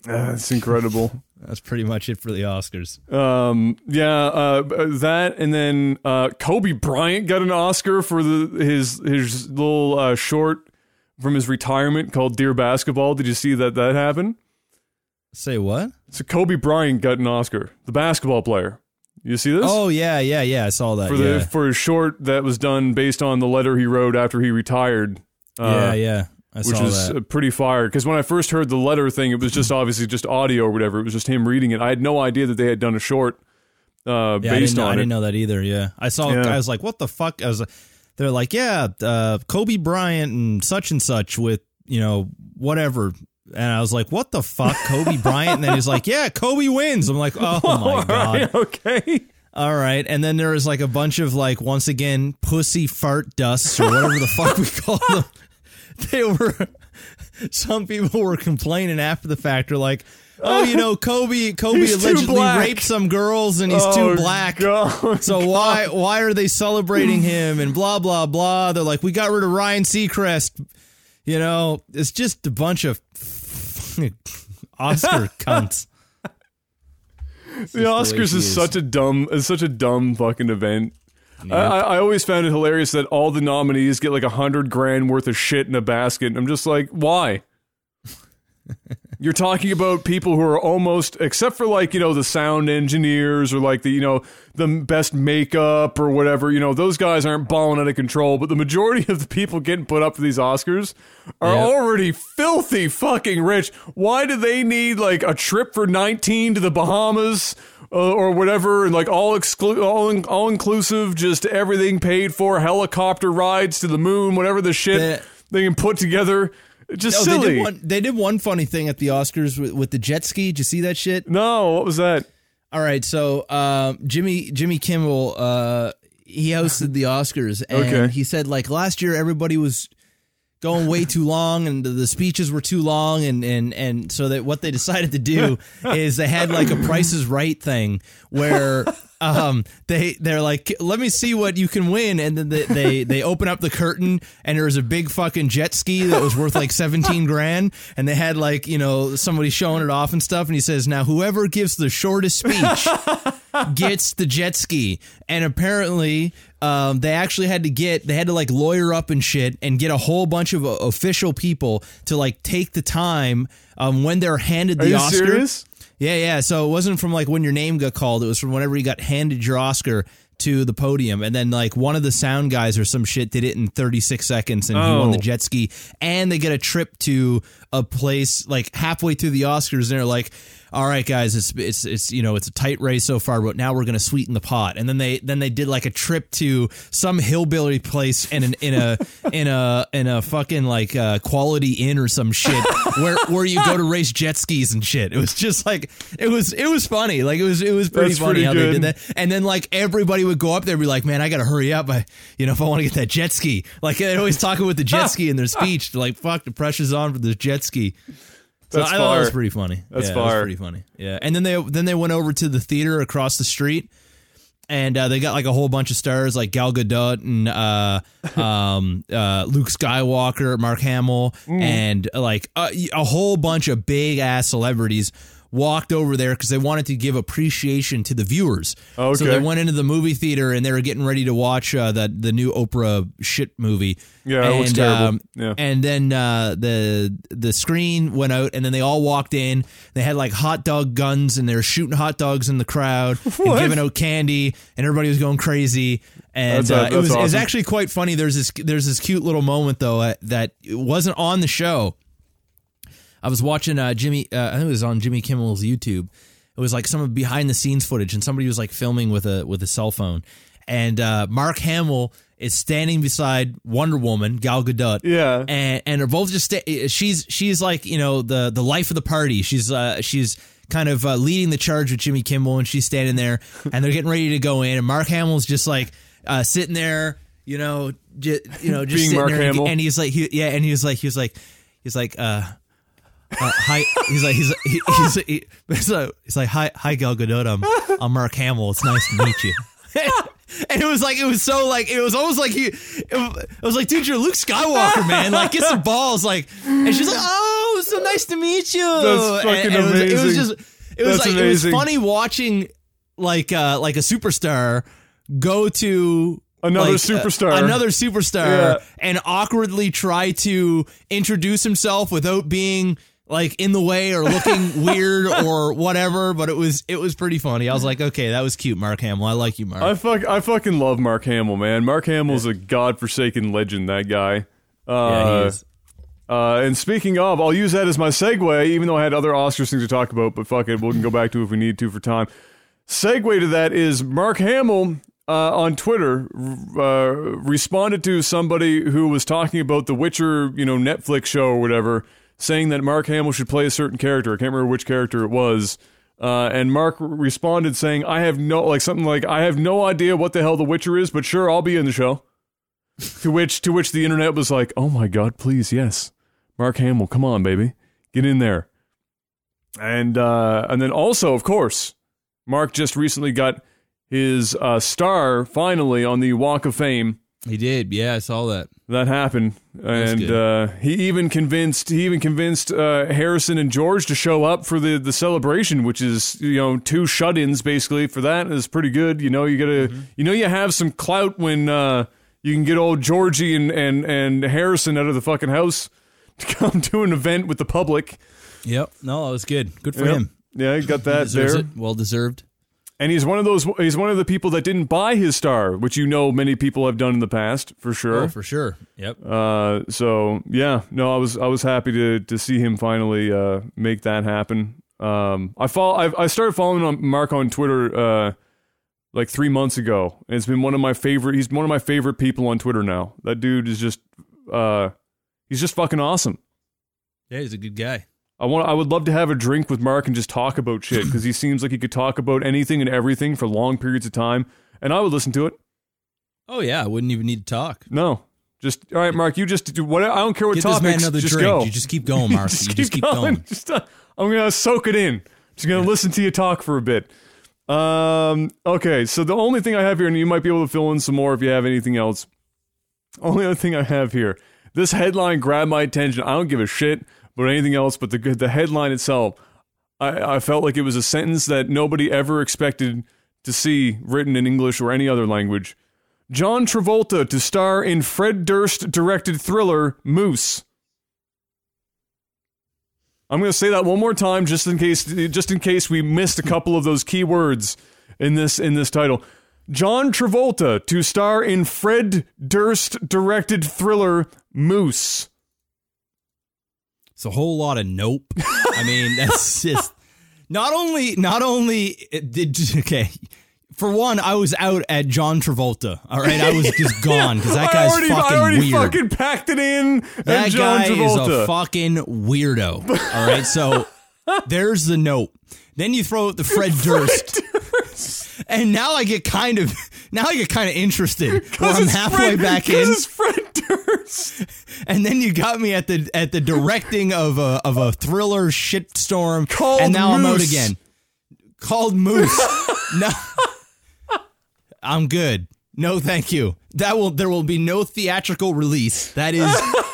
Speaker 1: That's incredible.
Speaker 2: That's pretty much it for the Oscars.
Speaker 1: Um, yeah, uh, that and then uh, Kobe Bryant got an Oscar for the his his little uh, short from his retirement called "Dear Basketball." Did you see that that happened?
Speaker 2: Say what?
Speaker 1: So Kobe Bryant got an Oscar, the basketball player. You see this?
Speaker 2: Oh yeah, yeah, yeah. I saw that.
Speaker 1: for
Speaker 2: yeah.
Speaker 1: the for his short that was done based on the letter he wrote after he retired. Uh,
Speaker 2: yeah, yeah. I
Speaker 1: Which
Speaker 2: saw
Speaker 1: is
Speaker 2: that.
Speaker 1: pretty fire because when I first heard the letter thing, it was just obviously just audio or whatever. It was just him reading it. I had no idea that they had done a short uh,
Speaker 2: yeah,
Speaker 1: based
Speaker 2: didn't, know,
Speaker 1: on
Speaker 2: I didn't know that either. Yeah, I saw.
Speaker 1: Yeah.
Speaker 2: I was like, "What the fuck?" I was. They're like, "Yeah, uh, Kobe Bryant and such and such with you know whatever." And I was like, "What the fuck, Kobe Bryant?" And then he's like, "Yeah, Kobe wins." I'm like, "Oh my god!"
Speaker 1: right, okay.
Speaker 2: All right, and then there was like a bunch of like once again pussy fart dusts or whatever the fuck we call them. They were some people were complaining after the fact. They're like, "Oh, you know, Kobe Kobe
Speaker 1: He's
Speaker 2: allegedly raped some girls and he's
Speaker 1: Oh,
Speaker 2: too black."
Speaker 1: God.
Speaker 2: So why why are they celebrating him and blah blah blah? They're like, "We got rid of Ryan Seacrest." You know, it's just a bunch of Oscar cunts.
Speaker 1: the Oscars is such a dumb, is such a dumb fucking event. I, I I always found it hilarious that all the nominees get like a hundred grand worth of shit in a basket. I'm just like, why? You're talking about people who are almost, except for like you know the sound engineers or like the you know the best makeup or whatever. You know those guys aren't balling out of control, but the majority of the people getting put up for these Oscars are
Speaker 2: Yep.
Speaker 1: already filthy fucking rich. Why do they need like a trip for 19 to the Bahamas? Uh, or whatever, and like all exclu- all in- all inclusive, just everything paid for, helicopter rides to the moon, whatever the shit
Speaker 2: The-
Speaker 1: they can put together. Just
Speaker 2: they
Speaker 1: silly.
Speaker 2: did one. They did one funny thing at the Oscars with, with the jet ski. Did you see that shit?
Speaker 1: no, what was that?
Speaker 2: All right, so um, Jimmy Jimmy Kimmel, uh, he hosted the Oscars, and
Speaker 1: Okay.
Speaker 2: he said like last year everybody was going way too long, and the, the speeches were too long, and and and so that what they decided to do is they had like a Price is Right thing where. Um, they they're like, let me see what you can win, and then they, they they open up the curtain, and there was a big fucking jet ski that was worth like seventeen grand, and they had like you know somebody showing it off and stuff, and he says, now whoever gives the shortest speech gets the jet ski. And apparently, um, they actually had to get, they had to like lawyer up and shit and get a whole bunch of uh, official people to like take the time um, when they're handed
Speaker 1: Are
Speaker 2: the
Speaker 1: you
Speaker 2: Oscar.
Speaker 1: serious?
Speaker 2: Yeah, yeah. So it wasn't from like when your name got called, it was from whenever you got handed your Oscar to the podium. And then like one of the sound guys or some shit did it in 36 seconds and he won
Speaker 1: Oh.
Speaker 2: the jet ski. And they get a trip to a place like halfway through the Oscars and they're like, all right, guys, it's it's it's you know it's a tight race so far, but now we're gonna sweeten the pot. And then they then they did like a trip to some hillbilly place in an in a in a in a fucking like uh, quality inn or some shit where where you go to race jet skis and shit. It was just like it was it was funny. Like it was it was pretty
Speaker 1: That's
Speaker 2: funny
Speaker 1: pretty
Speaker 2: how they did that. And then like everybody would go up there and be like, man, I gotta hurry up. I you know if I want to get that jet ski. Like they're always talking with the jet ski in their speech. Like fuck, the pressure's on for the jet ski. So
Speaker 1: That's
Speaker 2: I thought that was pretty funny.
Speaker 1: That's
Speaker 2: yeah, that was pretty funny. Yeah, and then they then they went over to the theater across the street, and uh, they got like a whole bunch of stars like Gal Gadot and uh, um, uh, Luke Skywalker, Mark Hamill,
Speaker 1: Mm.
Speaker 2: and like a, a whole bunch of big ass celebrities walked over there because they wanted to give appreciation to the viewers.
Speaker 1: Okay.
Speaker 2: So they went into the movie theater and they were getting ready to watch uh, that the new Oprah shit movie.
Speaker 1: Yeah, it looks
Speaker 2: And,
Speaker 1: terrible.
Speaker 2: um,
Speaker 1: Yeah.
Speaker 2: and then uh, the the screen went out, and then they all walked in. They had like hot dog guns, and they were shooting hot dogs in the crowd and giving out candy, and everybody was going crazy. And
Speaker 1: That's, uh,
Speaker 2: uh, it
Speaker 1: that's
Speaker 2: was it was actually quite funny. There's this there's this cute little moment though uh, that wasn't on the show. I was watching uh, Jimmy. Uh, I think it was on Jimmy Kimmel's YouTube. It was like some behind the scenes footage, and somebody was like filming with a with a cell phone. And uh, Mark Hamill is standing beside Wonder Woman, Gal Gadot.
Speaker 1: Yeah.
Speaker 2: and and they're both just sta- she's she's like you know the the life of the party. She's uh she's kind of uh, leading the charge with Jimmy Kimmel, and she's standing there, and they're getting ready to go in, and Mark Hamill's just like uh, sitting there, you know, j- you know, just
Speaker 1: Being
Speaker 2: sitting
Speaker 1: Mark
Speaker 2: there, and-
Speaker 1: Hamill.
Speaker 2: and he's like, he, yeah, and he was like, he was like, he's like, uh. Uh, hi, he's like he's he, he's he, he's like, he's like hi hi Gal Gadot. I'm, I'm Mark Hamill. It's nice to meet you. And it was like it was so like it was almost like he it was, like dude you're Luke Skywalker man. Like get some balls like and she's like oh so nice to meet you.
Speaker 1: That's fucking
Speaker 2: and, and it was, it was just it was
Speaker 1: That's
Speaker 2: like it was funny watching like uh like a superstar go to
Speaker 1: Another
Speaker 2: like, uh,
Speaker 1: superstar.
Speaker 2: another superstar
Speaker 1: Yeah.
Speaker 2: and awkwardly try to introduce himself without being like in the way or looking weird or whatever but it was it was pretty funny i was like okay that was cute mark hamill i like you mark
Speaker 1: I fuck I fucking love Mark Hamill, man. Mark Hamill's a godforsaken legend. That guy. Uh,
Speaker 2: yeah he is
Speaker 1: Uh, and speaking of, I'll use that as my segue, even though I had other Oscars things to talk about, but fuck it, we can go back to it if we need to for time. Segue to that is Mark Hamill uh, on Twitter uh, responded to somebody who was talking about the Witcher, you know, Netflix show or whatever, saying that Mark Hamill should play a certain character. I can't remember which character it was. Uh, and Mark responded saying, "I have no like something like I have no idea what the hell the Witcher is, but sure, I'll be in the show." to which to which the internet was like, "Oh my god, please, yes, Mark Hamill, come on, baby, get in there." And uh, and then also, of course, Mark just recently got his uh, star finally on the Walk of Fame.
Speaker 2: He did yeah i saw that
Speaker 1: That happened, and
Speaker 2: good.
Speaker 1: uh, he even convinced he even convinced uh, Harrison and George to show up for the the celebration, which is you know two shut-ins basically. For that is pretty good. You know you gotta you know you have some clout when uh, you can get old Georgie and, and and Harrison out of the fucking house to come to an event with the public.
Speaker 2: yep no that was good good for
Speaker 1: Yep.
Speaker 2: him
Speaker 1: Yeah, he got that there.
Speaker 2: it well deserved
Speaker 1: And he's one of those. He's one of the people that didn't buy his star, which you know many people have done in the past for sure.
Speaker 2: oh for sure yep
Speaker 1: Uh, so yeah, no, I was I was happy to to see him finally uh, make that happen. Um, I follow I, I started following on Mark on Twitter uh, like three months ago, and it's been one of my favorite. He's one of my favorite people on Twitter now. That dude is just uh, he's just fucking awesome.
Speaker 2: yeah he's a good guy
Speaker 1: I want I would love to have a drink with Mark and just talk about shit because he seems like he could talk about anything and everything for long periods of time, and I would listen to it.
Speaker 2: oh yeah i wouldn't even need to talk
Speaker 1: No. Just all right, Mark. You just do what. I don't care what
Speaker 2: Get this
Speaker 1: topics.
Speaker 2: man another
Speaker 1: just
Speaker 2: drink.
Speaker 1: go.
Speaker 2: You just keep going, Mark.
Speaker 1: just
Speaker 2: you
Speaker 1: keep
Speaker 2: just keep
Speaker 1: going.
Speaker 2: going.
Speaker 1: Just, uh, I'm gonna soak it in. Just gonna listen to you talk for a bit. Um. Okay. So the only thing I have here, and you might be able to fill in some more if you have anything else. Only other thing I have here. This headline grabbed my attention. I don't give a shit about anything else, but the the headline itself. I, I felt like it was a sentence that nobody ever expected to see written in English or any other language. John Travolta to star in Fred Durst directed thriller Moose. I'm going to say that one more time just in case just in case we missed a couple of those key words in this in this title. John Travolta to star in Fred Durst directed thriller Moose.
Speaker 2: It's a whole lot of nope. I mean, that's just Not only, not only did okay. For one, I was out at John Travolta. All right, I was just gone because that
Speaker 1: I
Speaker 2: guy's
Speaker 1: already,
Speaker 2: fucking
Speaker 1: I already
Speaker 2: weird.
Speaker 1: fucking packed it in.
Speaker 2: that
Speaker 1: John
Speaker 2: guy
Speaker 1: Travolta.
Speaker 2: is a fucking weirdo. All right, so there's the note. Then you throw out the Fred Durst, and now I get kind of now I get kind of interested.
Speaker 1: 'Cause
Speaker 2: I'm halfway
Speaker 1: Fred-
Speaker 2: back in,
Speaker 1: it's Fred Durst.
Speaker 2: and then you got me at the at the directing of a of a thriller shitstorm,
Speaker 1: Called
Speaker 2: and now I'm out again. Called Moose. no, I'm good. No, thank you. That will there will be no theatrical release. That is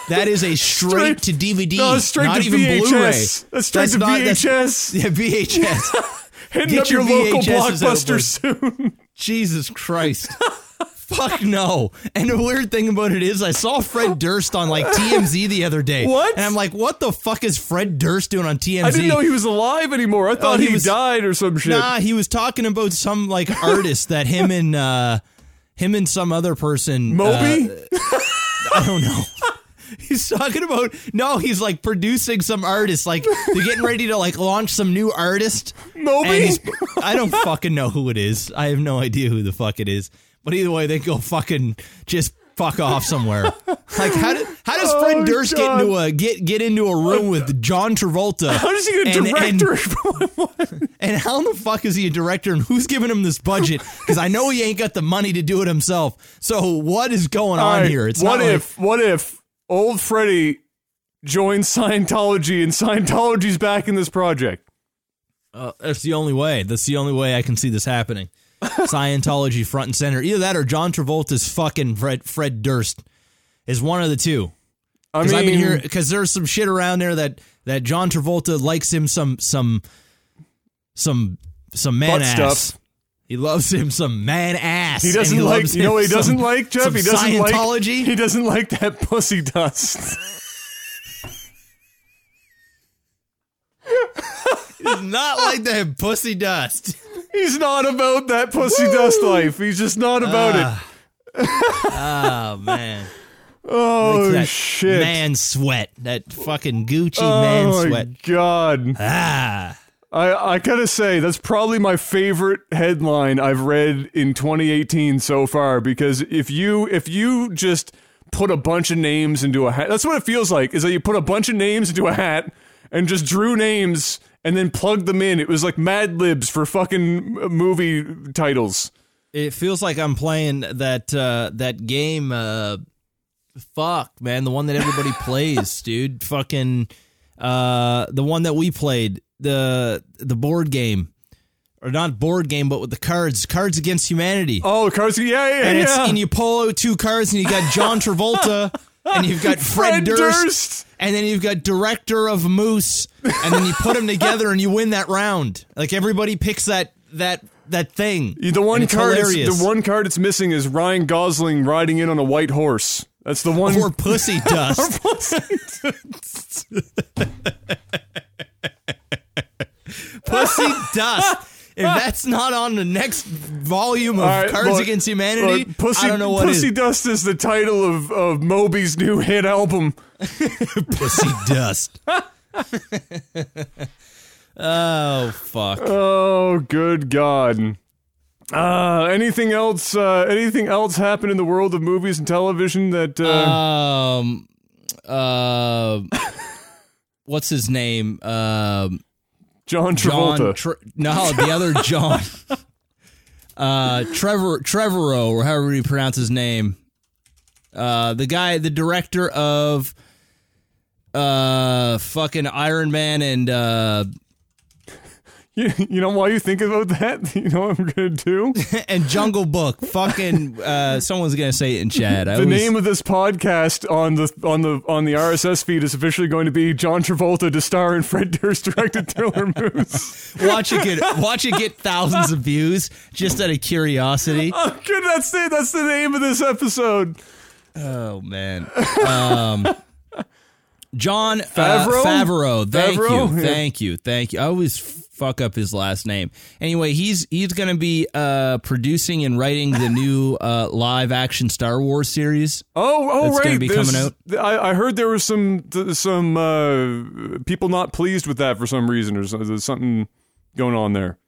Speaker 2: that is a straight, to DVD,
Speaker 1: No, straight
Speaker 2: not
Speaker 1: to
Speaker 2: even
Speaker 1: VHS.
Speaker 2: Blu-ray.
Speaker 1: That's straight to
Speaker 2: not-
Speaker 1: VHS.
Speaker 2: yeah, VHS.
Speaker 1: Hitting
Speaker 2: Get
Speaker 1: up your,
Speaker 2: your
Speaker 1: local blockbuster soon.
Speaker 2: Jesus Christ. Fuck no. And the weird thing about it is, I saw Fred Durst on like TMZ the other day.
Speaker 1: What?
Speaker 2: And I'm like, what the fuck is Fred Durst doing on TMZ?
Speaker 1: I didn't know he was alive anymore. I thought
Speaker 2: Oh, he
Speaker 1: he,
Speaker 2: was-
Speaker 1: died or some shit.
Speaker 2: Nah, he was talking about some like artist that him and uh him and some other person
Speaker 1: Moby?
Speaker 2: uh, I don't know. He's talking about no, he's like producing some artist, like they're getting ready to like launch some new artist.
Speaker 1: Moby?
Speaker 2: I don't fucking know who it is. I have no idea who the fuck it is. But either way, they go fucking just fuck off somewhere. Like how do, how does Fred
Speaker 1: Oh,
Speaker 2: Durst
Speaker 1: God.
Speaker 2: get into a get get into a room with John Travolta?
Speaker 1: How does he get a
Speaker 2: and- and-
Speaker 1: director?
Speaker 2: and how the fuck is he a director and who's giving him this budget? Because I know he ain't got the money to do it himself. So what is going
Speaker 1: All
Speaker 2: on
Speaker 1: right,
Speaker 2: here? It's
Speaker 1: what
Speaker 2: not like-
Speaker 1: if what if old Freddy joins Scientology and Scientology's back in this project?
Speaker 2: Uh, that's the only way. That's the only way I can see this happening. Scientology front and center. Either that or John Travolta's fucking Fred, Fred Durst is one of the two.
Speaker 1: I
Speaker 2: Because
Speaker 1: mean,
Speaker 2: I've been here because there's some shit around there that that John Travolta likes him some some some some man ass.
Speaker 1: stuff.
Speaker 2: He loves him some man ass.
Speaker 1: he doesn't like.
Speaker 2: loves
Speaker 1: You know he doesn't like, Jeff? He doesn't like.
Speaker 2: Scientology.
Speaker 1: He doesn't like that pussy dust.
Speaker 2: He's not like that pussy dust.
Speaker 1: He's not about that pussy dust life. He's just not about it.
Speaker 2: Oh man,
Speaker 1: Oh shit!
Speaker 2: man sweat. That fucking Gucci
Speaker 1: oh
Speaker 2: man
Speaker 1: my
Speaker 2: sweat.
Speaker 1: god!
Speaker 2: Ah,
Speaker 1: I I gotta say that's probably my favorite headline I've read in 2018 so far because if you if you just put a bunch of names into a hat, that's what it feels like. Is that you put a bunch of names into a hat and just drew names and then plugged them in. It was like Mad Libs for fucking movie titles.
Speaker 2: it feels like I'm playing that uh, that game. Uh, fuck, man, the one that everybody plays, dude. Fucking uh, the one that we played, the the board game, or not board game, but with the cards, Cards Against Humanity.
Speaker 1: Oh, Cards, yeah, yeah,
Speaker 2: and it's
Speaker 1: yeah.
Speaker 2: and you pull out two cards, and you got John Travolta, and you've got Fred,
Speaker 1: Fred
Speaker 2: Durst,
Speaker 1: Durst.
Speaker 2: and then you've got director of Moose, and then you put them together, and you win that round. Like everybody picks that that that thing.
Speaker 1: The one card, it's, the one card it's missing is Ryan Gosling riding in on a white horse. That's the one.
Speaker 2: or pussy dust. pussy dust. If that's not on the next volume of
Speaker 1: All right,
Speaker 2: Cards
Speaker 1: look,
Speaker 2: Against Humanity,
Speaker 1: look, Pussy,
Speaker 2: I don't know what
Speaker 1: Pussy
Speaker 2: is.
Speaker 1: Dust is the title of, of Moby's new hit album.
Speaker 2: Pussy dust. oh fuck.
Speaker 1: Oh, good God. Uh, anything else? Uh, anything else happen in the world of movies and television that? Uh,
Speaker 2: Um. Uh. What's his name? Um.
Speaker 1: John
Speaker 2: John.
Speaker 1: Travolta.
Speaker 2: No, the other John. uh, Trevor Trevorrow, or however you pronounce his name. Uh, the guy, the director of uh, fucking Iron Man and uh,
Speaker 1: you, you know why you think about that? You know what I'm gonna do?
Speaker 2: and Jungle Book. Fucking, uh, someone's gonna say it in chat. I
Speaker 1: The
Speaker 2: was-
Speaker 1: name of this podcast on the on the on the RSS feed is officially going to be John Travolta to star in Fred Durst directed thriller Moose.
Speaker 2: watch it get watch it get thousands of views just out of curiosity.
Speaker 1: Oh, good. That's it. That's the name of this episode.
Speaker 2: Oh man. Um John uh,
Speaker 1: Favreau?
Speaker 2: Favreau. Thank
Speaker 1: Favreau?
Speaker 2: you.
Speaker 1: Yeah.
Speaker 2: Thank you. Thank you. I always fuck up his last name. Anyway, he's he's going to be uh producing and writing the new uh live action Star Wars series.
Speaker 1: Oh, oh,
Speaker 2: That's
Speaker 1: right.
Speaker 2: gonna be
Speaker 1: There's-
Speaker 2: coming out.
Speaker 1: I, I heard there was some some uh, people not pleased with that for some reason, or something going on there?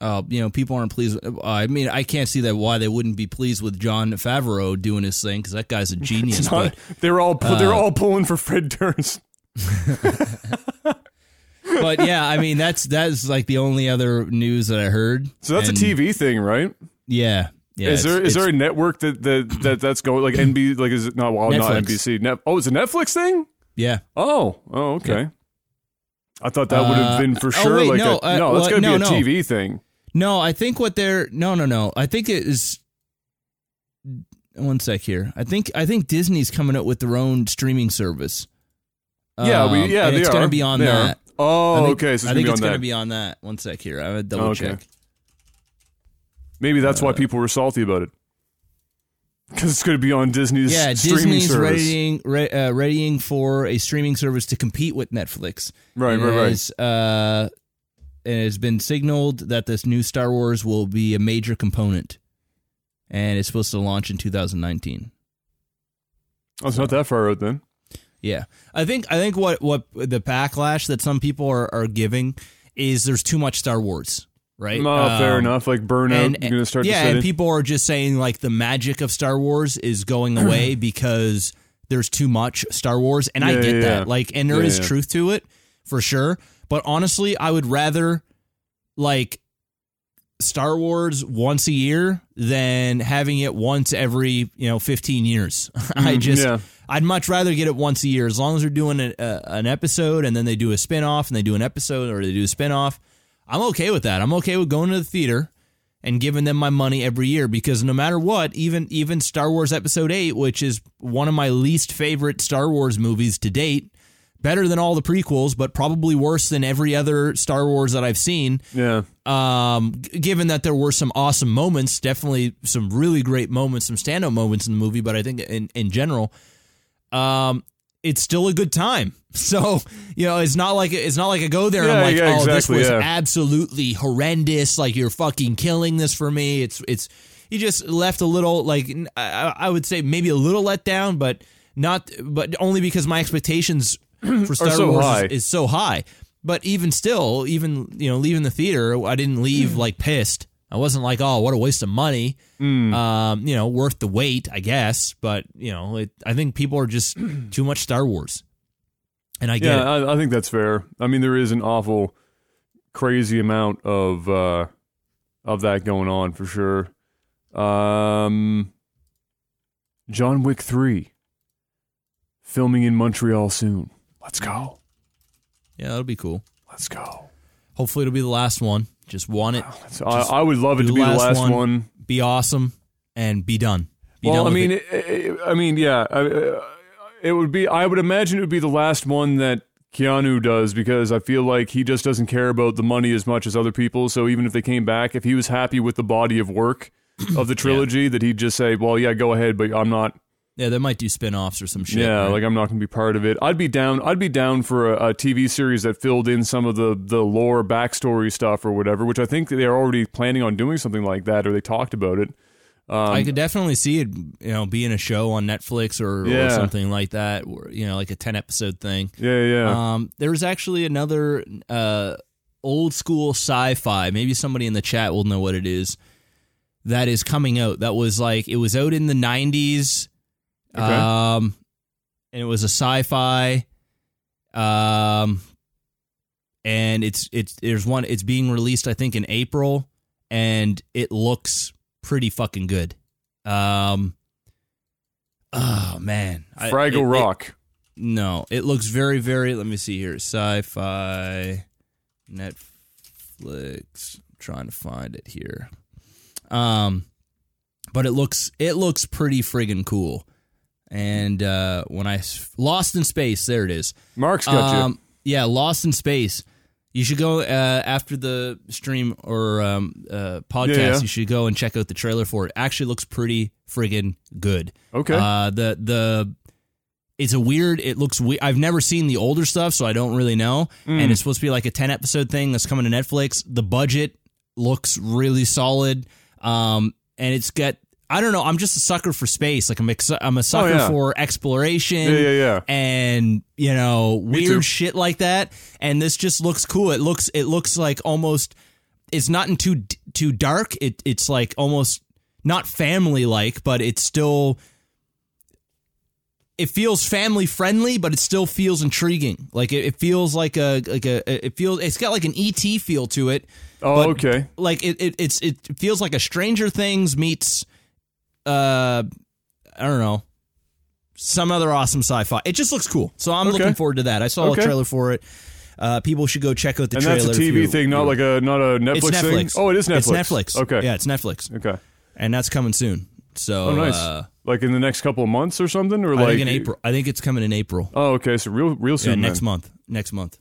Speaker 2: uh, you know, people aren't pleased. With, uh, I mean, I can't see that why they wouldn't be pleased with John Favreau doing his thing because that guy's a genius.
Speaker 1: Not-
Speaker 2: but,
Speaker 1: they're all they're
Speaker 2: uh,
Speaker 1: all pulling for Fred Durst.
Speaker 2: but yeah, I mean, that's that's like the only other news that I heard.
Speaker 1: So that's
Speaker 2: And,
Speaker 1: a TV thing, right?
Speaker 2: Yeah, yeah.
Speaker 1: is there is there a network that, that, that that's going like NB like is it not well not NBC Net, oh it's a Netflix thing
Speaker 2: yeah.
Speaker 1: oh oh okay I thought that would have
Speaker 2: Uh,
Speaker 1: been for
Speaker 2: oh,
Speaker 1: sure
Speaker 2: wait,
Speaker 1: like
Speaker 2: no,
Speaker 1: a,
Speaker 2: uh,
Speaker 1: no that's
Speaker 2: well,
Speaker 1: gonna
Speaker 2: no,
Speaker 1: be a
Speaker 2: no.
Speaker 1: TV thing
Speaker 2: No, I think what they're no, no, no. I think it is. One sec here. I think I think Disney's coming up with their own streaming service.
Speaker 1: yeah we
Speaker 2: Um,
Speaker 1: yeah they
Speaker 2: it's
Speaker 1: are.
Speaker 2: going to be on
Speaker 1: They are. Oh
Speaker 2: think,
Speaker 1: okay so it's
Speaker 2: I think it's going to be on that. One sec here. I would double
Speaker 1: Okay.
Speaker 2: check.
Speaker 1: maybe that's
Speaker 2: Uh,
Speaker 1: why people were salty about it because it's going to be on Disney's
Speaker 2: Yeah,
Speaker 1: streaming
Speaker 2: Disney's
Speaker 1: service
Speaker 2: readying re, uh, readying for a streaming service to compete with Netflix.
Speaker 1: right
Speaker 2: And
Speaker 1: right right
Speaker 2: is, uh, it has been signaled that this new Star Wars will be a major component, and it's supposed to launch in 2019.
Speaker 1: oh, it's not that far out then
Speaker 2: Yeah, I think I think what what the backlash that some people are, are giving is there's too much Star Wars, right?
Speaker 1: fair
Speaker 2: Um,
Speaker 1: enough like burnout
Speaker 2: And,
Speaker 1: to start
Speaker 2: yeah, and people are just saying like the magic of Star Wars is going away because there's too much Star Wars, and I get
Speaker 1: yeah,
Speaker 2: that.
Speaker 1: yeah.
Speaker 2: Like, and there is
Speaker 1: Yeah, yeah.
Speaker 2: truth to it for sure. But honestly, I would rather like Star Wars once a year than having it once every you know 15 years. I just
Speaker 1: Mm, yeah.
Speaker 2: I'd much rather get it once a year as long as they're doing a, a, an episode and then they do a spin off and they do an episode or they do a spin off. I'm okay with that. I'm okay with going to the theater and giving them my money every year because no matter what, even even Star Wars Episode 8, which is one of my least favorite Star Wars movies to date, better than all the prequels, but probably worse than every other Star Wars that I've seen.
Speaker 1: yeah
Speaker 2: Um, g- given that there were some awesome moments, definitely some really great moments, some standout moments in the movie, but I think in, in general, um, it's still a good time. So you know, it's not like it's not like I go there and I'm like,
Speaker 1: yeah,
Speaker 2: oh, this was
Speaker 1: yeah.
Speaker 2: absolutely horrendous. Like you're fucking killing this for me. It's it's you just left a little like I would say maybe a little let down, but not but only because my expectations for Star
Speaker 1: so
Speaker 2: Wars is, is so high. But even still, even you know, leaving the theater, I didn't leave like pissed. I wasn't like, oh, what a waste of money. Um, you know, worth the wait, I guess. But you know, it, I think people are just too much Star Wars, and I get
Speaker 1: yeah. I, I think that's fair. I mean, there is an awful, crazy amount of uh, of that going on for sure. Um, John Wick three, filming in Montreal soon. Let's go.
Speaker 2: Yeah, that'll be cool.
Speaker 1: Let's go.
Speaker 2: Hopefully, it'll be the last one. Just want it,
Speaker 1: So I, I would love it to be the
Speaker 2: last one.
Speaker 1: one.
Speaker 2: be awesome, and be done. Be
Speaker 1: well,
Speaker 2: done
Speaker 1: I mean,
Speaker 2: it.
Speaker 1: it, I mean, yeah, I- uh, it would be. I would imagine it would be the last one that Keanu does because I feel like he just doesn't care about the money as much as other people. So even if they came back, if he was happy with the body of work of the trilogy, that he'd just say, "Well, yeah, go ahead, but I'm not."
Speaker 2: Yeah, they might do spin-offs or some shit.
Speaker 1: yeah,
Speaker 2: right?
Speaker 1: like I'm not going to be part of it. I'd be down. I'd be down for a, a TV series that filled in some of the the lore, backstory stuff, or whatever. Which I think they're already planning on doing something like that, or they talked about it. Um,
Speaker 2: I could definitely see it, you know, being a show on Netflix or, or something like that, or you know, like a ten episode thing.
Speaker 1: yeah, yeah.
Speaker 2: Um, there's actually another uh, old school sci-fi. Maybe somebody in the chat will know what it is. That is coming out. That was like it was out in the '90s,
Speaker 1: Okay.
Speaker 2: um, and it was a sci-fi. Um, and it's it's there's one. It's being released, I think, in April, and it looks pretty fucking good. Um. Oh man, I-
Speaker 1: Fraggle
Speaker 2: it- it-
Speaker 1: Rock.
Speaker 2: no, it looks very, very. Let me see here. Sci-fi, Netflix. I'm trying to find it here. Um, but it looks it looks pretty friggin' cool. And uh, when I Lost in Space, there it is.
Speaker 1: Mark's got you.
Speaker 2: Um, yeah, Lost in Space. You should go uh, after the stream or um, uh, podcast.
Speaker 1: Yeah, yeah.
Speaker 2: You should go and check out the trailer for it. Actually, looks pretty friggin' good.
Speaker 1: Okay.
Speaker 2: Uh, the the it's a weird. It looks weird. I've never seen the older stuff, so I don't really know.
Speaker 1: Mm.
Speaker 2: And it's supposed to be like a ten episode thing that's coming to Netflix. The budget looks really solid. Um, and it's got. I don't know. I'm just a sucker for space. Like I'm, ex- I'm a oh, sucker
Speaker 1: Oh, yeah.
Speaker 2: for exploration
Speaker 1: yeah, yeah, yeah.
Speaker 2: and you know weird shit like that and this just looks cool it looks it looks like almost it's not in too too dark. It it's like almost not family like, but it's still it feels family friendly, but it still feels intriguing. Like it, it feels like a like a it feels it's got like an ET feel to it.
Speaker 1: Oh, okay.
Speaker 2: Like it, it it's it feels like a Stranger Things meets uh I don't know some other awesome sci-fi. It just looks cool, so I'm
Speaker 1: Okay.
Speaker 2: looking forward to that. I saw
Speaker 1: Okay.
Speaker 2: a trailer for it. Uh, people should go check out the
Speaker 1: And
Speaker 2: trailer.
Speaker 1: that's a TV thing, not like a not a Netflix
Speaker 2: it's Netflix.
Speaker 1: thing. Oh, it is Netflix.
Speaker 2: It's Netflix.
Speaker 1: Okay.
Speaker 2: Yeah, it's Netflix,
Speaker 1: Okay.
Speaker 2: and that's coming soon. So
Speaker 1: Oh, nice.
Speaker 2: uh,
Speaker 1: like in the next couple of months or something, or
Speaker 2: I
Speaker 1: like
Speaker 2: think in April. I think it's coming in April.
Speaker 1: Oh, okay. So real, real
Speaker 2: Yeah,
Speaker 1: soon.
Speaker 2: next
Speaker 1: then.
Speaker 2: month. Next month.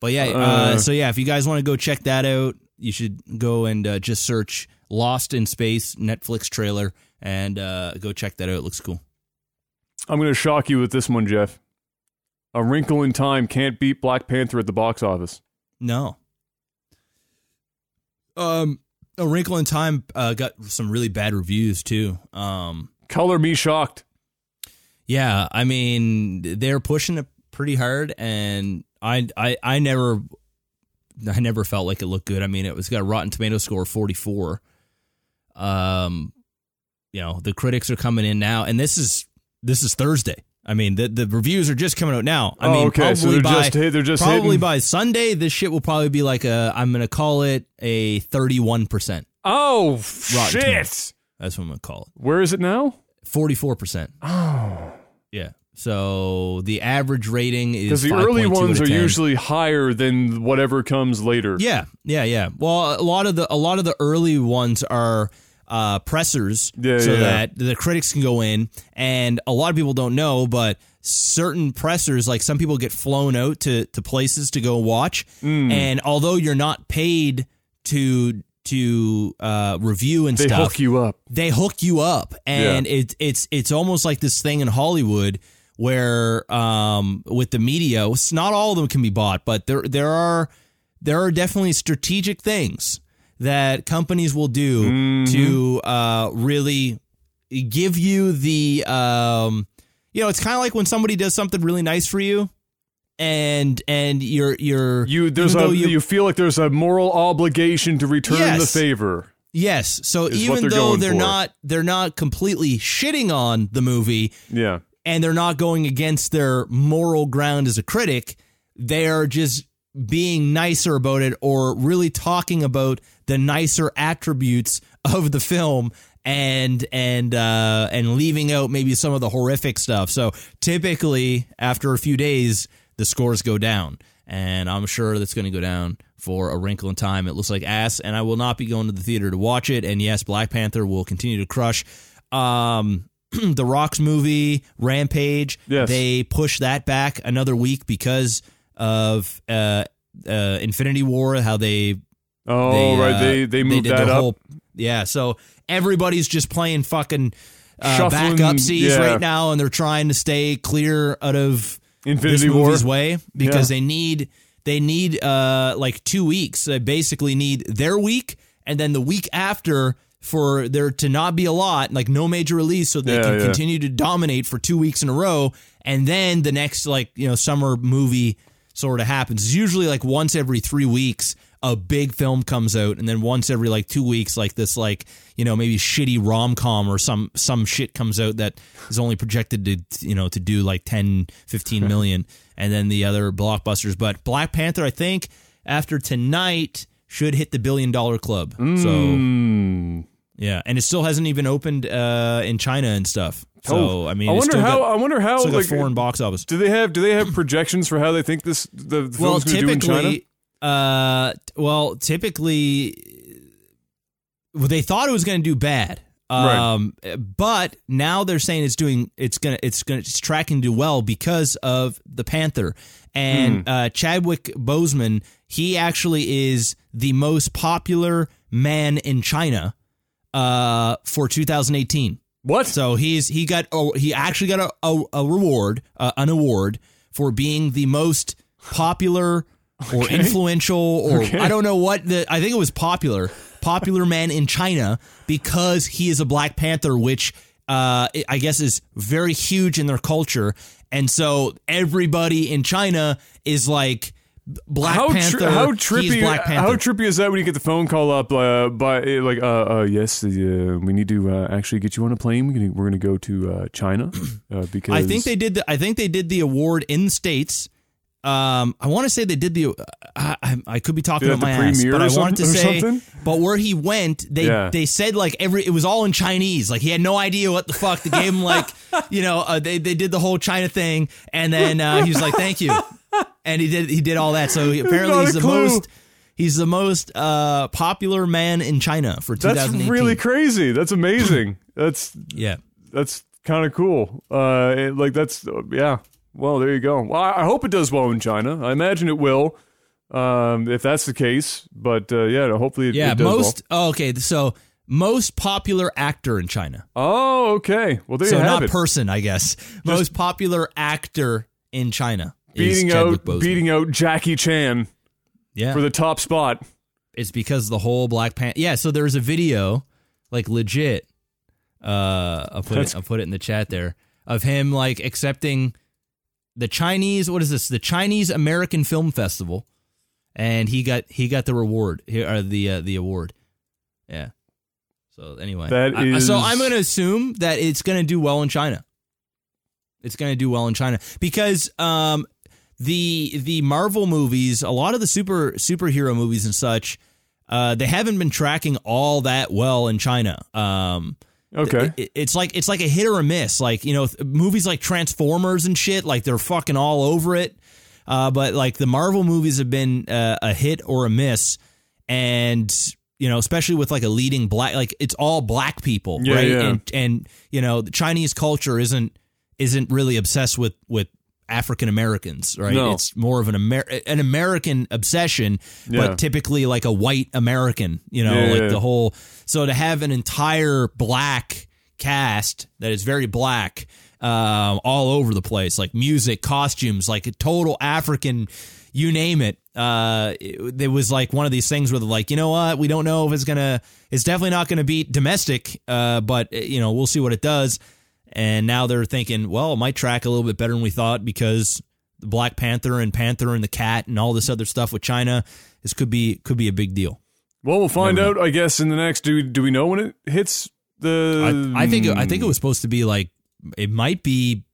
Speaker 2: But yeah, uh,
Speaker 1: Uh,
Speaker 2: so yeah, if you guys want to go check that out, you should go and uh, just search "Lost in Space" Netflix trailer and uh, go check that out. It looks cool.
Speaker 1: I'm going to shock you with this one, Jeff. A Wrinkle in Time can't beat Black Panther at the box office.
Speaker 2: No. Um, A Wrinkle in Time uh, got some really bad reviews too. Um,
Speaker 1: Color me shocked.
Speaker 2: yeah, I mean they're pushing it pretty hard, and I, I, I never, I never felt like it looked good. I mean, it was got a Rotten Tomato score of forty four. Um, you know the critics are coming in now, and this is this is Thursday. I mean the the reviews are just coming out now. I
Speaker 1: oh,
Speaker 2: mean,
Speaker 1: okay. So
Speaker 2: probably
Speaker 1: they're
Speaker 2: by
Speaker 1: just they're just
Speaker 2: probably
Speaker 1: hitting-
Speaker 2: by Sunday, this shit will probably be like a. I'm gonna call it a thirty one percent.
Speaker 1: Oh shit!
Speaker 2: Tomatoes. That's what I'm gonna call it.
Speaker 1: Where is it now?
Speaker 2: Forty four percent.
Speaker 1: Oh,
Speaker 2: Yeah. So the average rating is
Speaker 1: because the
Speaker 2: 5.2
Speaker 1: early ones are
Speaker 2: 10.
Speaker 1: usually higher than whatever comes later.
Speaker 2: Yeah, yeah, yeah. Well, a lot of the a lot of the early ones are uh, pressers,
Speaker 1: Yeah,
Speaker 2: so
Speaker 1: yeah.
Speaker 2: that the critics can go in, and a lot of people don't know, but certain pressers, like some people get flown out to to places to go watch,
Speaker 1: Mm.
Speaker 2: and although you're not paid to to uh, review and
Speaker 1: they
Speaker 2: stuff,
Speaker 1: hook you up.
Speaker 2: they hook you up and it, it's it's almost like this thing in Hollywood where um with the media it's not all of them can be bought but there there are there are definitely strategic things that companies will do to uh really give you the um you know it's kind of like when somebody does something really nice for you and and you're you're
Speaker 1: You there's a
Speaker 2: though
Speaker 1: you, feel like there's a moral obligation to return the favor.
Speaker 2: Yes. So even
Speaker 1: they're
Speaker 2: though they're
Speaker 1: for.
Speaker 2: not they're not completely shitting on the movie
Speaker 1: Yeah.
Speaker 2: and they're not going against their moral ground as a critic, they are just being nicer about it or really talking about the nicer attributes of the film and and uh and leaving out maybe some of the horrific stuff. So typically after a few days the scores go down and I'm sure that's going to go down for a wrinkle in time. It looks like ass, and I will not be going to the theater to watch it. And yes, Black Panther will continue to crush. Um, the Rock's movie Rampage,
Speaker 1: Yes.
Speaker 2: they pushed that back another week because of uh, uh, Infinity War. How they
Speaker 1: Oh
Speaker 2: they,
Speaker 1: right,
Speaker 2: uh,
Speaker 1: they they moved
Speaker 2: did
Speaker 1: that
Speaker 2: the
Speaker 1: up.
Speaker 2: whole- yeah, so everybody's just playing fucking uh,
Speaker 1: Shuffling,
Speaker 2: backupsies
Speaker 1: yeah.
Speaker 2: right now, and they're trying to stay clear out of
Speaker 1: Infinity
Speaker 2: this
Speaker 1: War.
Speaker 2: way because
Speaker 1: Yeah.
Speaker 2: they need they need uh like two weeks. They basically need their week and then the week after for there to not be a lot, like no major release, so they
Speaker 1: Yeah,
Speaker 2: can
Speaker 1: yeah.
Speaker 2: continue to dominate for two weeks in a row, and then the next like you know summer movie sort of happens. It's usually like once every three weeks a big film comes out, and then once every like two weeks, like this like you know maybe shitty rom com or some some shit comes out that is only projected to you know to do like 10, 15 million, and then the other blockbusters. But Black Panther, I think after tonight should hit the billion dollar club. So
Speaker 1: Mm.
Speaker 2: Yeah, and it still hasn't even opened uh, in China and stuff. So
Speaker 1: Oh,
Speaker 2: I mean,
Speaker 1: I
Speaker 2: it's
Speaker 1: wonder how.
Speaker 2: got,
Speaker 1: I wonder how. Like,
Speaker 2: foreign box office.
Speaker 1: do they have? Do they have projections for how they think this the, the
Speaker 2: Well,
Speaker 1: film's going to do in China?
Speaker 2: typically, uh, well, typically, well, they thought it was going to do bad.
Speaker 1: Right.
Speaker 2: Um, but now they're saying it's doing it's gonna it's gonna it's tracking to well because of the Panther and
Speaker 1: Hmm.
Speaker 2: uh, Chadwick Boseman. He actually is the most popular man in China uh, for 2018.
Speaker 1: What?
Speaker 2: So he's he got oh he actually got a a, a reward uh, an award for being the most popular or influential or
Speaker 1: Okay.
Speaker 2: I don't know what the I think it was popular popular man in China because he is a Black Panther, which uh, I guess is very huge in their culture, and so everybody in China is like Black
Speaker 1: how,
Speaker 2: Panther.
Speaker 1: how
Speaker 2: he's
Speaker 1: trippy?
Speaker 2: Black Panther.
Speaker 1: How trippy is that when you get the phone call up uh, by uh, like, uh, uh, yes, uh, we need to uh, actually get you on a plane. We're gonna, we're gonna go to uh, China uh, because
Speaker 2: I think they did. The, I think they did the award in the states. Um, I want to say they did the. I, I, I could be talking about my ass, but I wanted to say.
Speaker 1: something?
Speaker 2: But where he went, they
Speaker 1: Yeah.
Speaker 2: they said like every it was all in Chinese. Like he had no idea what the fuck. They gave him like you know uh, they they did the whole China thing, and then uh, he was like thank you, and he did he did all that. So he, apparently he's the
Speaker 1: clue.
Speaker 2: most he's the most uh, popular man in China for 2018.
Speaker 1: that's really crazy. That's amazing. that's
Speaker 2: yeah.
Speaker 1: that's kind of cool. Uh, it- like that's uh, yeah. Well, there you go. Well, I, hope it does well in China. I imagine it will. Um, if that's the case, but uh, yeah, hopefully it,
Speaker 2: Yeah,
Speaker 1: it does well.
Speaker 2: most oh, okay. So most popular actor in China.
Speaker 1: Oh, okay. Well, there
Speaker 2: so
Speaker 1: you have
Speaker 2: not
Speaker 1: it.
Speaker 2: person, I guess. Most popular actor in China
Speaker 1: beating
Speaker 2: is
Speaker 1: out
Speaker 2: Boseman.
Speaker 1: beating out Jackie Chan
Speaker 2: yeah,
Speaker 1: for the top spot.
Speaker 2: it's because the whole Black Panther. Yeah, so there's a video, like legit. Uh, I'll put
Speaker 1: That's-
Speaker 2: it. I'll put it in the chat there of him like accepting the Chinese. What is this? The Chinese American Film Festival, and he got he got the reward or the uh, the award. Yeah. So anyway,
Speaker 1: That
Speaker 2: I- I- so I'm going to assume that it's going to do well in China. It's going to do well in China because um, the the Marvel movies, a lot of the super superhero movies and such, uh, they haven't been tracking all that well in China. Um,
Speaker 1: Okay.
Speaker 2: it- it's like it's like a hit or a miss. Like you know, th- movies like Transformers and shit, like they're fucking all over it. Uh, but like the Marvel movies have been uh, a hit or a miss, and you know, especially with like a leading black, like it's all black people,
Speaker 1: Yeah,
Speaker 2: right?
Speaker 1: yeah.
Speaker 2: And and you know, the Chinese culture isn't isn't really obsessed with with African Americans, right?
Speaker 1: No.
Speaker 2: It's more of an Amer- an American obsession,
Speaker 1: Yeah.
Speaker 2: but typically like a white American, you know,
Speaker 1: Yeah,
Speaker 2: like
Speaker 1: yeah.
Speaker 2: the whole. So to have an entire black cast that is very black, um, all over the place, like music, costumes, like a total African, you name it. Uh, it, it was like one of these things where they're like, you know what, we don't know if it's gonna, it's definitely not gonna be domestic, uh, but you know, we'll see what it does. And now they're thinking, well, it might track a little bit better than we thought because the Black Panther and Panther and the Cat and all this other stuff with China, this could be could be a big deal.
Speaker 1: well, we'll find
Speaker 2: Never
Speaker 1: out. I guess in the next. Do do we know when it hits the?
Speaker 2: I, I think I think it was supposed to be like it might be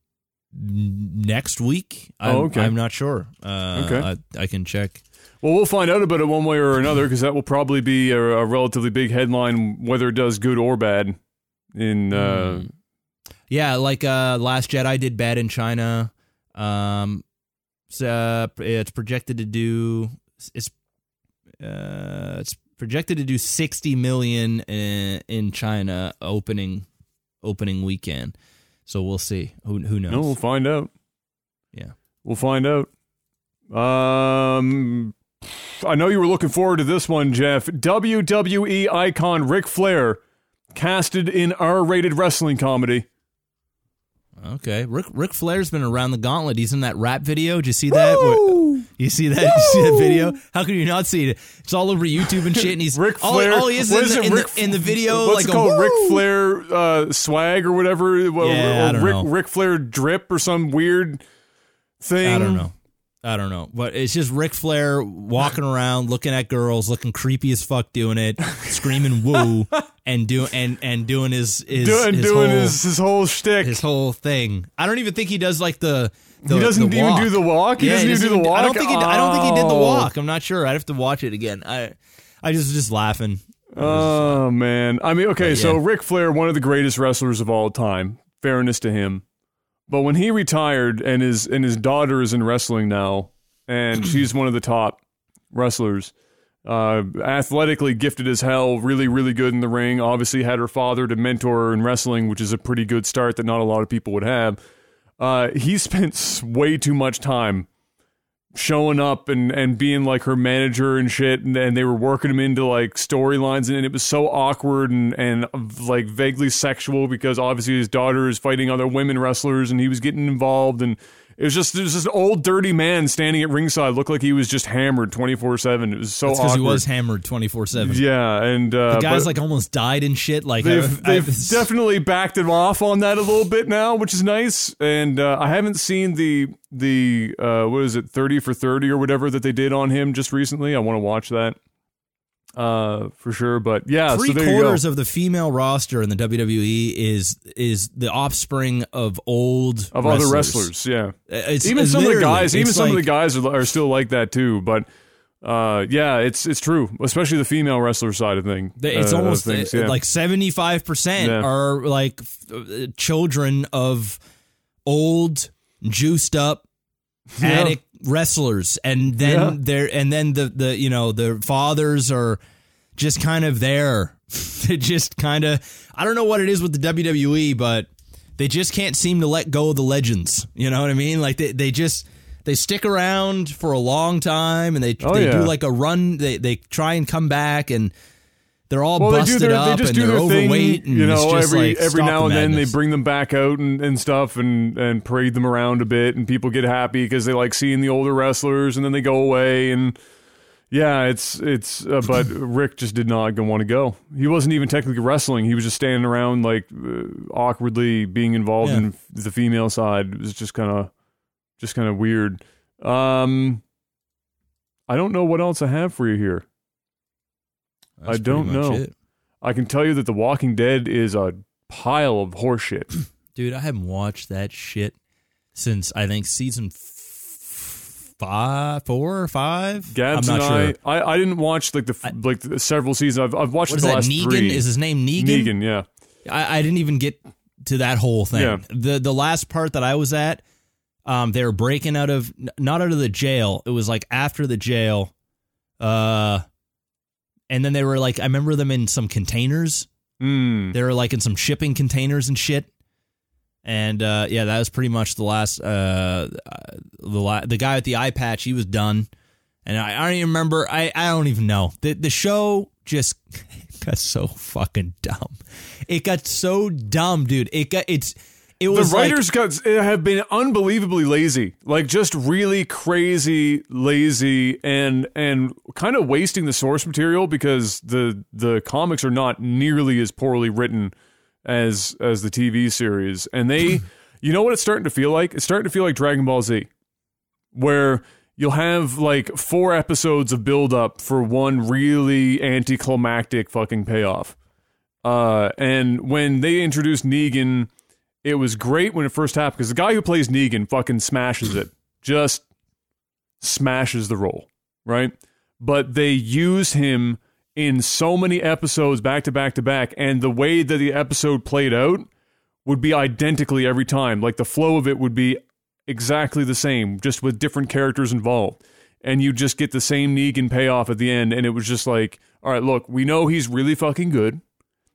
Speaker 2: next week. I'm,
Speaker 1: Oh, okay.
Speaker 2: I'm not sure. Uh,
Speaker 1: Okay.
Speaker 2: I, I can check.
Speaker 1: Well, we'll find out about it one way or another because that will probably be a, a relatively big headline, whether it does good or bad. In uh,
Speaker 2: Hmm. Yeah, like uh, Last Jedi did bad in China. Um, so, uh, it's projected to do it's uh, it's projected to do sixty million in, in China opening opening weekend. So we'll see. Who who knows?
Speaker 1: no, we'll find out.
Speaker 2: Yeah.
Speaker 1: We'll find out. Um, I know you were looking forward to this one, Jeff. WWE icon Ric Flair casted in R-rated wrestling comedy.
Speaker 2: Okay, Ric Ric Flair's been around the gauntlet. He's in that rap video. Did you see that? What- you see that? You see that video? How could you not see it? It's all over YouTube and shit. And he's
Speaker 1: Ric
Speaker 2: all,
Speaker 1: Flair.
Speaker 2: all he is in,
Speaker 1: is
Speaker 2: the,
Speaker 1: it,
Speaker 2: in,
Speaker 1: Ric-
Speaker 2: the, in the video.
Speaker 1: What's
Speaker 2: like
Speaker 1: it called? Ric
Speaker 2: woo!
Speaker 1: Flair uh, swag or whatever. Or-
Speaker 2: Yeah,
Speaker 1: or
Speaker 2: I don't
Speaker 1: Ric,
Speaker 2: know.
Speaker 1: Ric Flair drip or some weird thing.
Speaker 2: I don't know. I don't know, but it's just Ric Flair walking around, looking at girls, looking creepy as fuck, doing it, screaming "woo" and do and and doing his his,
Speaker 1: doing
Speaker 2: his
Speaker 1: doing
Speaker 2: whole,
Speaker 1: his his whole shtick.
Speaker 2: his whole thing. I don't even think he does like the. the
Speaker 1: he doesn't
Speaker 2: the
Speaker 1: even do the walk. He
Speaker 2: Yeah,
Speaker 1: doesn't
Speaker 2: he
Speaker 1: even do the walk.
Speaker 2: I don't think he. I don't think he did the
Speaker 1: Oh.
Speaker 2: walk. I'm not sure. I'd have to watch it again. I I just was just laughing.
Speaker 1: Oh man. I mean, okay,
Speaker 2: But,
Speaker 1: so
Speaker 2: yeah.
Speaker 1: Ric Flair, one of the greatest wrestlers of all time. Fairness to him. But when he retired and his and his daughter is in wrestling now, and she's one of the top wrestlers. Uh, athletically gifted as hell, really, really good in the ring. Obviously, had her father to mentor her in wrestling, which is a pretty good start that not a lot of people would have. Uh, he spent way too much time showing up and, and being like her manager and shit and, and they were working him into like storylines and it was so awkward and, and like vaguely sexual because obviously his daughter is fighting other women wrestlers and he was getting involved and It was just it was just an old dirty man standing at ringside, looked like he was just hammered twenty four seven. It was so
Speaker 2: because he was hammered twenty four seven.
Speaker 1: yeah, and uh,
Speaker 2: The guy's like almost died and shit. Like
Speaker 1: they've
Speaker 2: I- I-
Speaker 1: they've definitely backed him off on that a little bit now, which is nice. And uh, I haven't seen the the uh, what is it thirty for thirty or whatever that they did on him just recently. I want to watch that uh, for sure. But yeah,
Speaker 2: three
Speaker 1: so there you go.
Speaker 2: quarters of the female roster in the WWE is is the offspring of old
Speaker 1: of other wrestlers. Yeah,
Speaker 2: It's,
Speaker 1: even
Speaker 2: it's
Speaker 1: some of the guys, even some of the guys are, are still like that too. But uh, yeah, it's it's true, especially the female wrestler side of thing.
Speaker 2: It's
Speaker 1: uh,
Speaker 2: almost
Speaker 1: things,
Speaker 2: uh,
Speaker 1: yeah.
Speaker 2: like seventy five percent are like f- uh, children of old, juiced up,
Speaker 1: Yeah.
Speaker 2: addict wrestlers, and then
Speaker 1: Yeah.
Speaker 2: they're and then the the you know the fathers are just kind of there. they just kind of I don't know what it is with the WWE, but they just can't seem to let go of the legends. You know what I mean? Like they they just. They stick around for a long time, and they
Speaker 1: Oh,
Speaker 2: they
Speaker 1: yeah.
Speaker 2: do like a run. They they try and come back, and they're all
Speaker 1: well, they
Speaker 2: busted
Speaker 1: do their,
Speaker 2: up
Speaker 1: they just
Speaker 2: and
Speaker 1: do
Speaker 2: they're
Speaker 1: their thing,
Speaker 2: overweight. And
Speaker 1: you know, every
Speaker 2: like,
Speaker 1: every now and then they bring them back out and, and stuff and and parade them around a bit, and people get happy because they like seeing the older wrestlers, and then they go away and. Yeah, it's it's, uh, but Ric just did not want to go. He wasn't even technically wrestling. He was just standing around like uh, awkwardly being involved
Speaker 2: Yeah.
Speaker 1: in the female side. It was just kind of, just kind of weird. Um, I don't know what else I have for you here.
Speaker 2: That's
Speaker 1: I don't know.
Speaker 2: it.
Speaker 1: I can tell you that The Walking Dead is a pile of horseshit.
Speaker 2: dude. I haven't watched that shit since I think season f- five, four or five.
Speaker 1: Gabs
Speaker 2: I'm not
Speaker 1: I,
Speaker 2: sure.
Speaker 1: I, I didn't watch like the f like the several seasons. I've I've watched the
Speaker 2: that?
Speaker 1: last
Speaker 2: Negan
Speaker 1: three.
Speaker 2: is his name? Negan.
Speaker 1: Negan, yeah.
Speaker 2: I, I didn't even get to that whole thing.
Speaker 1: Yeah.
Speaker 2: The the last part that I was at, um, they were breaking out of not out of the jail. It was like after the jail, uh, and then they were like I remember them in some containers.
Speaker 1: Mm.
Speaker 2: They were like in some shipping containers and shit. And uh, yeah, that was pretty much the last. Uh, the la- the guy with the eye patch, he was done. And I, I don't even remember. I, I don't even know. The the show just got so fucking dumb. It got so dumb, dude. It got it's. It
Speaker 1: The
Speaker 2: was like-
Speaker 1: writers got have been unbelievably lazy, like just really crazy lazy, and and kind of wasting the source material because the the comics are not nearly as poorly written as as the TV series, and they, you know what it's starting to feel like? It's starting to feel like Dragon Ball Z, where you'll have like four episodes of build up for one really anticlimactic fucking payoff. Uh, and when they introduced Negan, it was great when it first happened because the guy who plays Negan fucking smashes it, just smashes the role, right? But they use him in so many episodes back to back to back, and the way that the episode played out would be identically every time. Like the flow of it would be exactly the same, just with different characters involved. And you just get the same Negan payoff at the end, and it was just like, all right, look, we know he's really fucking good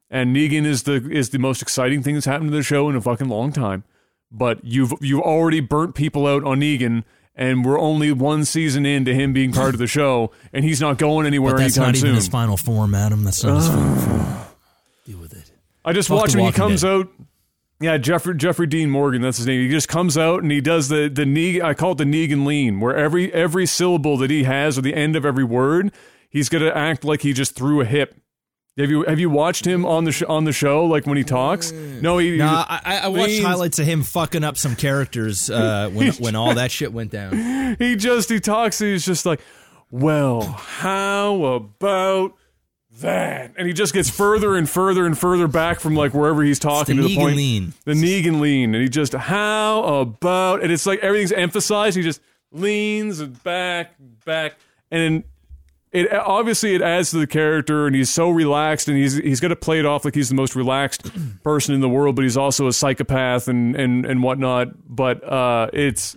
Speaker 1: and Negan is the is the most exciting thing that's happened to the show in a fucking long time. But you've you've already burnt people out on Negan, and we're only one season into him being part of the show, and he's not going anywhere
Speaker 2: But that's
Speaker 1: anytime
Speaker 2: not even
Speaker 1: soon.
Speaker 2: his final form, Adam. That's not his final form. Deal with it.
Speaker 1: I just watch him. He comes
Speaker 2: Dead.
Speaker 1: out. Yeah, Jeffrey Jeffrey Dean Morgan. That's his name. He just comes out and he does the the Negan. I call it the Negan lean, where every every syllable that he has or the end of every word, he's gonna act like he just threw a hip. Have you have you watched him on the sh- on the show like when he talks? No, he.
Speaker 2: I, I- I watched
Speaker 1: leans-
Speaker 2: highlights of him fucking up some characters uh, when when all that shit went down.
Speaker 1: he just he talks and he's just like well how about that and he just gets further and further and further back from like wherever he's talking
Speaker 2: the
Speaker 1: to the
Speaker 2: Negan
Speaker 1: point
Speaker 2: lean.
Speaker 1: the Negan lean and he just how about and it's like everything's emphasized he just leans back back and it obviously it adds to the character and he's so relaxed and he's he's going to play it off like he's the most relaxed person in the world but he's also a psychopath and and and whatnot. But uh it's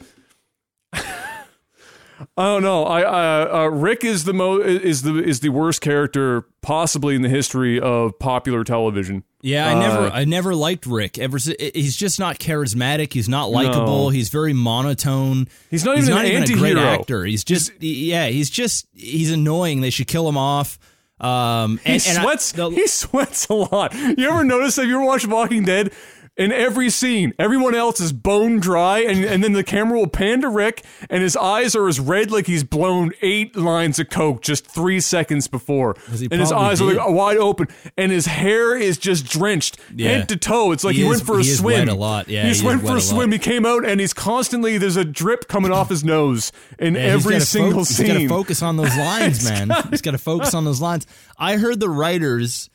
Speaker 1: I don't know. I uh, uh, Rick is the mo is the is the worst character possibly in the history of popular television.
Speaker 2: Yeah, I never,
Speaker 1: Uh,
Speaker 2: I never liked Rick. Ever, si- he's just not charismatic. He's not likable.
Speaker 1: No.
Speaker 2: He's very monotone.
Speaker 1: He's not
Speaker 2: he's
Speaker 1: even
Speaker 2: not
Speaker 1: an
Speaker 2: even a great actor. He's just, yeah, he's just, he's annoying. They should kill him off. Um,
Speaker 1: He
Speaker 2: and, I-
Speaker 1: sweats.
Speaker 2: the-
Speaker 1: he sweats a lot. You ever notice if you ever watch Walking Dead? In every scene. Everyone else is bone dry, and, and then the camera will pan to Rick, and his eyes are as red like he's blown eight lines of coke just three seconds before, and his eyes are like wide open, and his hair is just drenched
Speaker 2: Yeah.
Speaker 1: head to toe. It's like he,
Speaker 2: He
Speaker 1: went for a
Speaker 2: he is
Speaker 1: swim.
Speaker 2: a lot. Yeah,
Speaker 1: he
Speaker 2: he
Speaker 1: just
Speaker 2: is
Speaker 1: went for a
Speaker 2: a
Speaker 1: swim.
Speaker 2: lot.
Speaker 1: He came out, and he's constantly there's a drip coming off his nose in
Speaker 2: Yeah,
Speaker 1: every single
Speaker 2: fo-
Speaker 1: scene.
Speaker 2: He's got to focus on those lines, man. he's got to focus on those lines. I heard the writers.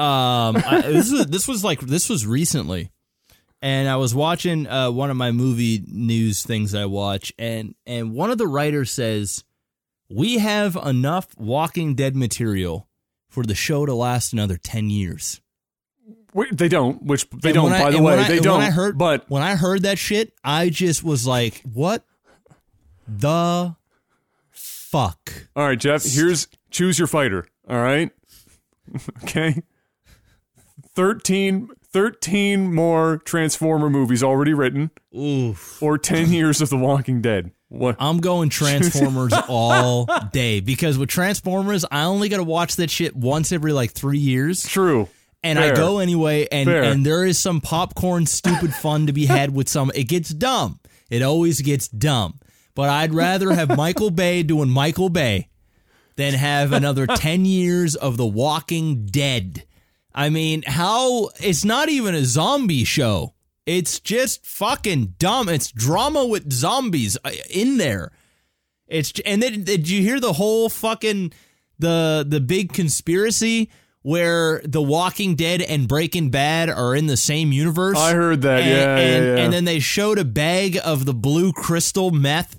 Speaker 2: Um, I, this was this was like this was recently, and I was watching uh, one of my movie news things I watch, and and one of the writers says we have enough Walking Dead material for the show to last another ten years.
Speaker 1: Wait, they don't, which they
Speaker 2: And
Speaker 1: don't.
Speaker 2: I-
Speaker 1: by the way,
Speaker 2: I-
Speaker 1: they don't.
Speaker 2: When I heard,
Speaker 1: but
Speaker 2: when I heard that shit, I just was like, "What the fuck?"
Speaker 1: all right, Jeff. Here's choose your fighter. All right, okay. 13, 13 more Transformer movies already written,
Speaker 2: Oof.
Speaker 1: or ten years of The Walking Dead. What?
Speaker 2: I'm going Transformers all day because with Transformers, I only got to watch that shit once every like three years,
Speaker 1: True.
Speaker 2: and I go anyway. And
Speaker 1: Fair.
Speaker 2: and there is some popcorn, stupid fun to be had with some. It gets dumb. It always gets dumb. But I'd rather have Michael Bay doing Michael Bay than have another ten years of The Walking Dead. I mean, how it's not even a zombie show. It's just fucking dumb. It's drama with zombies uh, in there. It's and then did you hear the whole fucking the the big conspiracy where The Walking Dead and Breaking Bad are in the same universe?
Speaker 1: I heard that.
Speaker 2: and,
Speaker 1: yeah,
Speaker 2: and,
Speaker 1: yeah, yeah.
Speaker 2: and then they showed a bag of the blue crystal meth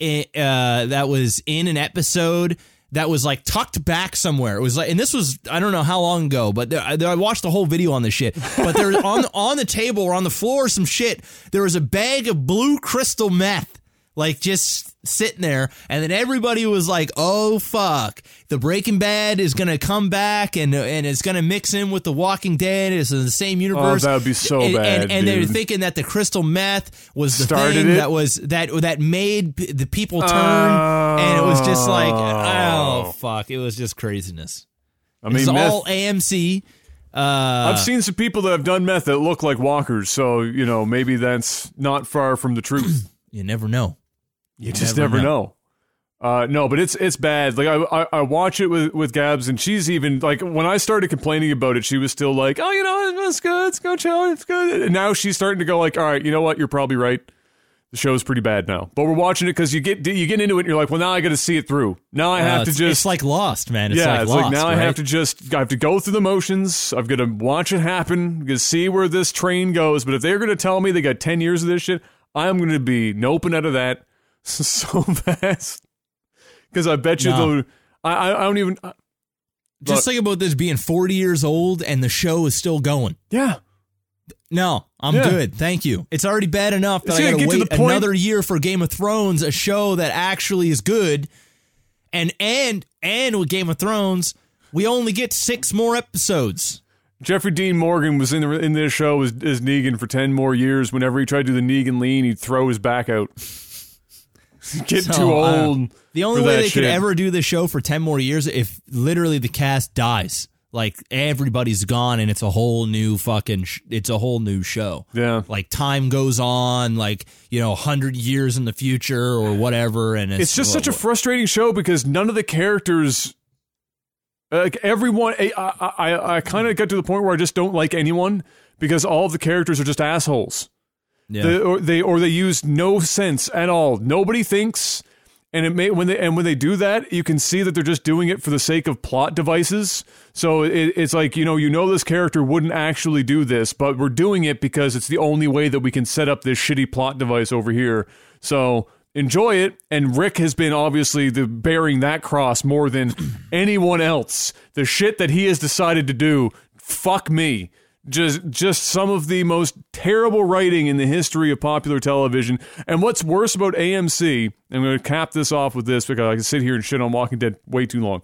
Speaker 2: uh, that was in an episode that was like tucked back somewhere. It was like, and this was I don't know how long ago, but there, I, I watched the whole video on this shit. But there on on the table or on the floor, some shit. There was a bag of blue crystal meth. Like just sitting there, and then everybody was like, "Oh fuck, the Breaking Bad is gonna come back, and and it's gonna mix in with the Walking Dead. It's in the same universe.
Speaker 1: Oh, that would be so
Speaker 2: and,
Speaker 1: bad,
Speaker 2: And, and they're thinking that the crystal meth was the
Speaker 1: Started
Speaker 2: thing
Speaker 1: it?
Speaker 2: that was that that made the people turn, and it was just like, oh fuck, it was just craziness.
Speaker 1: I mean,
Speaker 2: It's
Speaker 1: meth,
Speaker 2: all AMC. Uh,
Speaker 1: I've seen some people that have done meth that look like walkers, so you know maybe that's not far from the truth.
Speaker 2: you never know.
Speaker 1: You just never know. Uh, no, but it's it's bad. Like I, I I watch it with with Gabs, and she's even like when I started complaining about it, she was still like, "Oh, you know, it's good, it's good, chill, it's good." And now she's starting to go like, "All right, you know what? You're probably right. The show's pretty bad now." But we're watching it because you get you get into it, and you're like, "Well, now I got to see it through. Now I
Speaker 2: Uh,
Speaker 1: have to just
Speaker 2: it's like Lost, man. It's
Speaker 1: yeah,
Speaker 2: like
Speaker 1: it's
Speaker 2: Lost,
Speaker 1: like now I have to just I have to go through the motions. I've got to watch it happen. I'm gonna see where this train goes. But if they're gonna tell me they got ten years of this shit, I'm gonna be noping out of that so fast. Because I bet you
Speaker 2: No.
Speaker 1: the I I, I don't even uh,
Speaker 2: Just
Speaker 1: Look.
Speaker 2: think about this being 40 years old and the show is still going.
Speaker 1: yeah.
Speaker 2: No, I'm
Speaker 1: Yeah.
Speaker 2: good. Thank you. It's already bad enough that
Speaker 1: It's
Speaker 2: I
Speaker 1: gonna
Speaker 2: got to
Speaker 1: get to
Speaker 2: wait
Speaker 1: the point-
Speaker 2: another year for Game of Thrones, a show that actually is good. And and and with Game of Thrones, we only get six more episodes.
Speaker 1: Jeffrey Dean Morgan was in the, in this show as, as Negan for ten more years. Whenever he tried to do the Negan lean, he'd throw his back out. Get
Speaker 2: So,
Speaker 1: too old.
Speaker 2: The only way they could ever do this show for 10 more years if literally the cast dies. Like everybody's gone and it's a whole new fucking sh- it's a whole new show.
Speaker 1: Yeah.
Speaker 2: Like time goes on like, you know, 100 years in the future or whatever and it's,
Speaker 1: it's just such a frustrating show because none of the characters like everyone i i i, I kind of got to the point where i just don't like anyone because all of the characters are just assholes
Speaker 2: yeah.
Speaker 1: they, or they or they use no sense at all. Nobody thinks and it may when they and when they do that you can see that they're just doing it for the sake of plot devices. So it, it's like you know you know this character wouldn't actually do this but we're doing it because it's the only way that we can set up this shitty plot device over here. So enjoy it. And rick has been obviously the bearing that cross more than anyone else. The shit that he has decided to do fuck me just just some of the most terrible writing in the history of popular television. And what's worse about AMC, I'm going to cap this off with this because I can sit here and shit on Walking Dead way too long,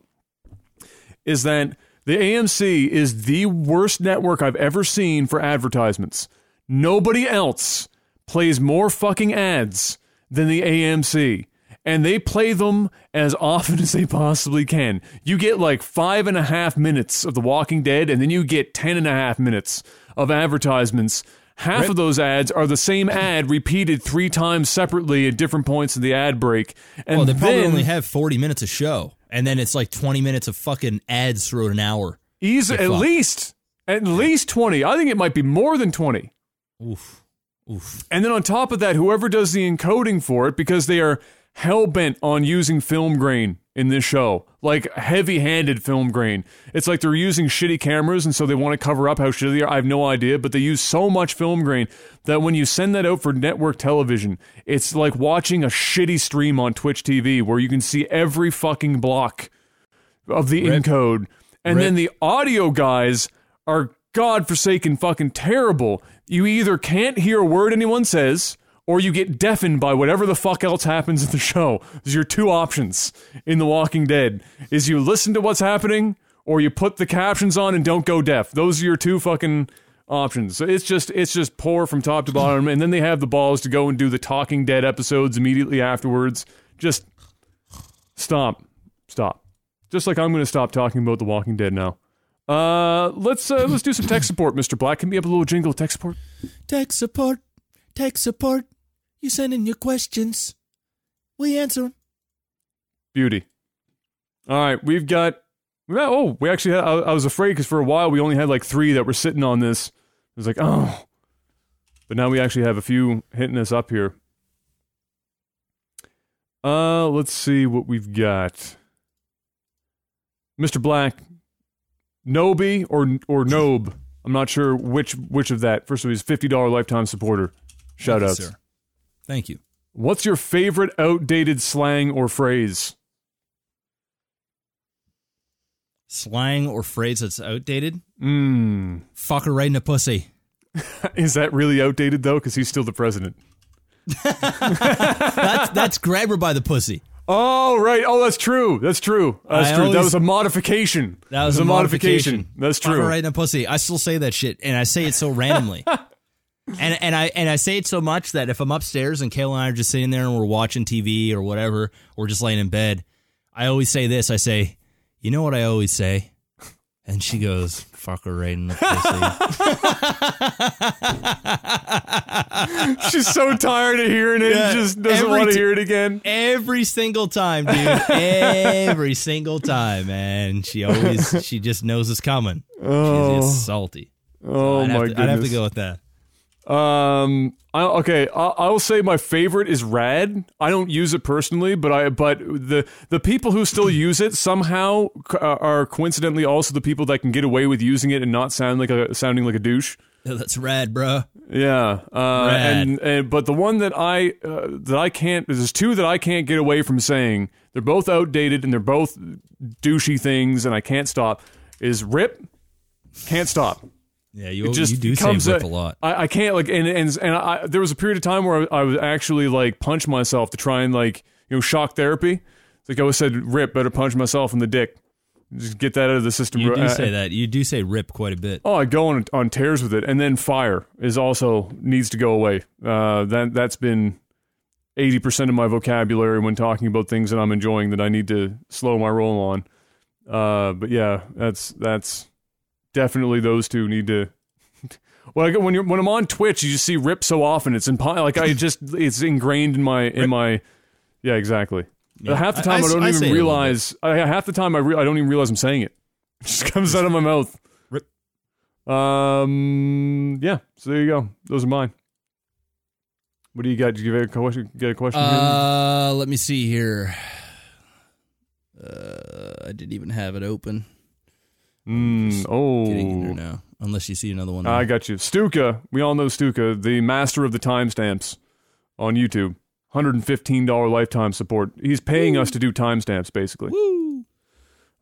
Speaker 1: is that the AMC is the worst network I've ever seen for advertisements. Nobody else plays more fucking ads than the AMC. And they play them as often as they possibly can. You get like five and a half minutes of The Walking Dead, and then you get ten and a half minutes of advertisements. half of those ads are the same ad repeated three times separately at different points of the ad break. And
Speaker 2: well, they probably
Speaker 1: then
Speaker 2: only have 40 minutes of show, and then it's like 20 minutes of fucking ads throughout an hour.
Speaker 1: easy, at
Speaker 2: fucked.
Speaker 1: least at least 20. I think it might be more than 20.
Speaker 2: Oof. Oof.
Speaker 1: And then on top of that, whoever does the encoding for it, because they are hell bent on using film grain in this show, like heavy handed film grain. It's like they're using shitty cameras, and so they want to cover up how shitty they are. I have no idea, but they use so much film grain that when you send that out for network television, it's like watching a shitty stream on Twitch TV where you can see every fucking block of the
Speaker 2: Rip.
Speaker 1: encode. And
Speaker 2: Rip.
Speaker 1: then the audio guys are godforsaken fucking terrible. You either can't hear a word anyone says, or you get deafened by whatever the fuck else happens in the show. There's your two options in The Walking Dead. Is you listen to what's happening, or you put the captions on and don't go deaf. Those are your two fucking options. So it's just it's just poor from top to bottom. And then they have the balls to go and do the Talking Dead episodes immediately afterwards. Just stop. Stop. Just like I'm going to stop talking about The Walking Dead now. Uh, let's uh, let's do some tech support, Mr. Black. Can we have a little jingle tech support?
Speaker 2: Tech support. Tech support. You send in your questions. We answer 'em.
Speaker 1: Beauty. All right, we've got. we got- Oh, we actually. Had, I, I was afraid because for a while we only had like three that were sitting on this. I was like, oh, but now we actually have a few hitting us up here. Uh, let's see what we've got. Mr. Black, Nobi or or Nobe. I'm not sure which which of that. First of all, he's fifty dollar lifetime supporter. Shout
Speaker 2: Thank you, sir. Thank you.
Speaker 1: What's your favorite outdated slang or phrase?
Speaker 2: Slang or phrase that's outdated?
Speaker 1: Mmm.
Speaker 2: Fuck her right in the pussy.
Speaker 1: Is that really outdated though? Because he's still the president.
Speaker 2: That's that's grab her by the pussy.
Speaker 1: Oh right. Oh, that's true. That's true. That's
Speaker 2: I
Speaker 1: true. that was a modification.
Speaker 2: That was
Speaker 1: It
Speaker 2: a modification.
Speaker 1: That's
Speaker 2: Fuck her
Speaker 1: true.
Speaker 2: right in the pussy. I still say that shit, and I say it so randomly. and and I and I say it so much that if I'm upstairs and Kayla and I are just sitting there and we're watching TV or whatever, or just laying in bed, I always say this. I say, "You know what I always say," and she goes, "Fuck her right in the pussy."
Speaker 1: She's so tired of hearing it.
Speaker 2: Yeah,
Speaker 1: just doesn't want to hear it again.
Speaker 2: Every single time, dude. Every single time, man. She always she just knows it's coming.
Speaker 1: Oh,
Speaker 2: She's salty.
Speaker 1: oh
Speaker 2: I'd,
Speaker 1: my
Speaker 2: to,
Speaker 1: goodness.
Speaker 2: I'd have to go with that.
Speaker 1: Um. I, okay. I, I'll say my favorite is rad. I don't use it personally, but I but the the people who still use it somehow c- uh, are coincidentally also the people that can get away with using it and not sound like a sounding like a douche.
Speaker 2: Yeah, That's rad, bruh.
Speaker 1: Yeah, uh,
Speaker 2: Rad.
Speaker 1: and, and but the one that I uh, that I can't there's two that I can't get away from saying. They're both outdated and they're both douchey things, and I can't stop. Is rip? Can't stop.
Speaker 2: Yeah, you,
Speaker 1: It just
Speaker 2: you do say
Speaker 1: comes
Speaker 2: rip
Speaker 1: a-
Speaker 2: a lot.
Speaker 1: I, I can't like and and and I, there was a period of time where I, I was actually like punch myself to try and like you know shock therapy. It's like I always said, rip, better punch myself in the dick. Just get that out of the system.
Speaker 2: You do
Speaker 1: Uh,
Speaker 2: say that. You do say rip quite a bit.
Speaker 1: Oh, I go on on tears with it, and then fire is also needs to go away. Uh, that that's been eighty percent of my vocabulary when talking about things that I'm enjoying that I need to slow my roll on. Uh, but yeah, that's that's definitely those two need to. Well, like, when you're when I'm on Twitch, you just see rip so often. It's impo- like I just it's ingrained in my in my yeah exactly.
Speaker 2: Yeah.
Speaker 1: Half the time I,
Speaker 2: I-
Speaker 1: don't
Speaker 2: I
Speaker 1: even
Speaker 2: it a little
Speaker 1: realize. I, half the time I re- I don't even realize I'm saying it. It just comes out of my mouth.
Speaker 2: Rip.
Speaker 1: Um. Yeah. So there you go. Those are mine. What do you got? Did you get a question? Get a question? here?
Speaker 2: Uh, let me see here. Uh, I didn't even have it open.
Speaker 1: Mm,
Speaker 2: Getting in there
Speaker 1: oh,
Speaker 2: now, unless you see another one.
Speaker 1: I got you. Stuka. We all know Stuka, the master of the timestamps on YouTube. Hundred and fifteen dollar lifetime support. He's paying us to do timestamps, basically.
Speaker 2: Woo!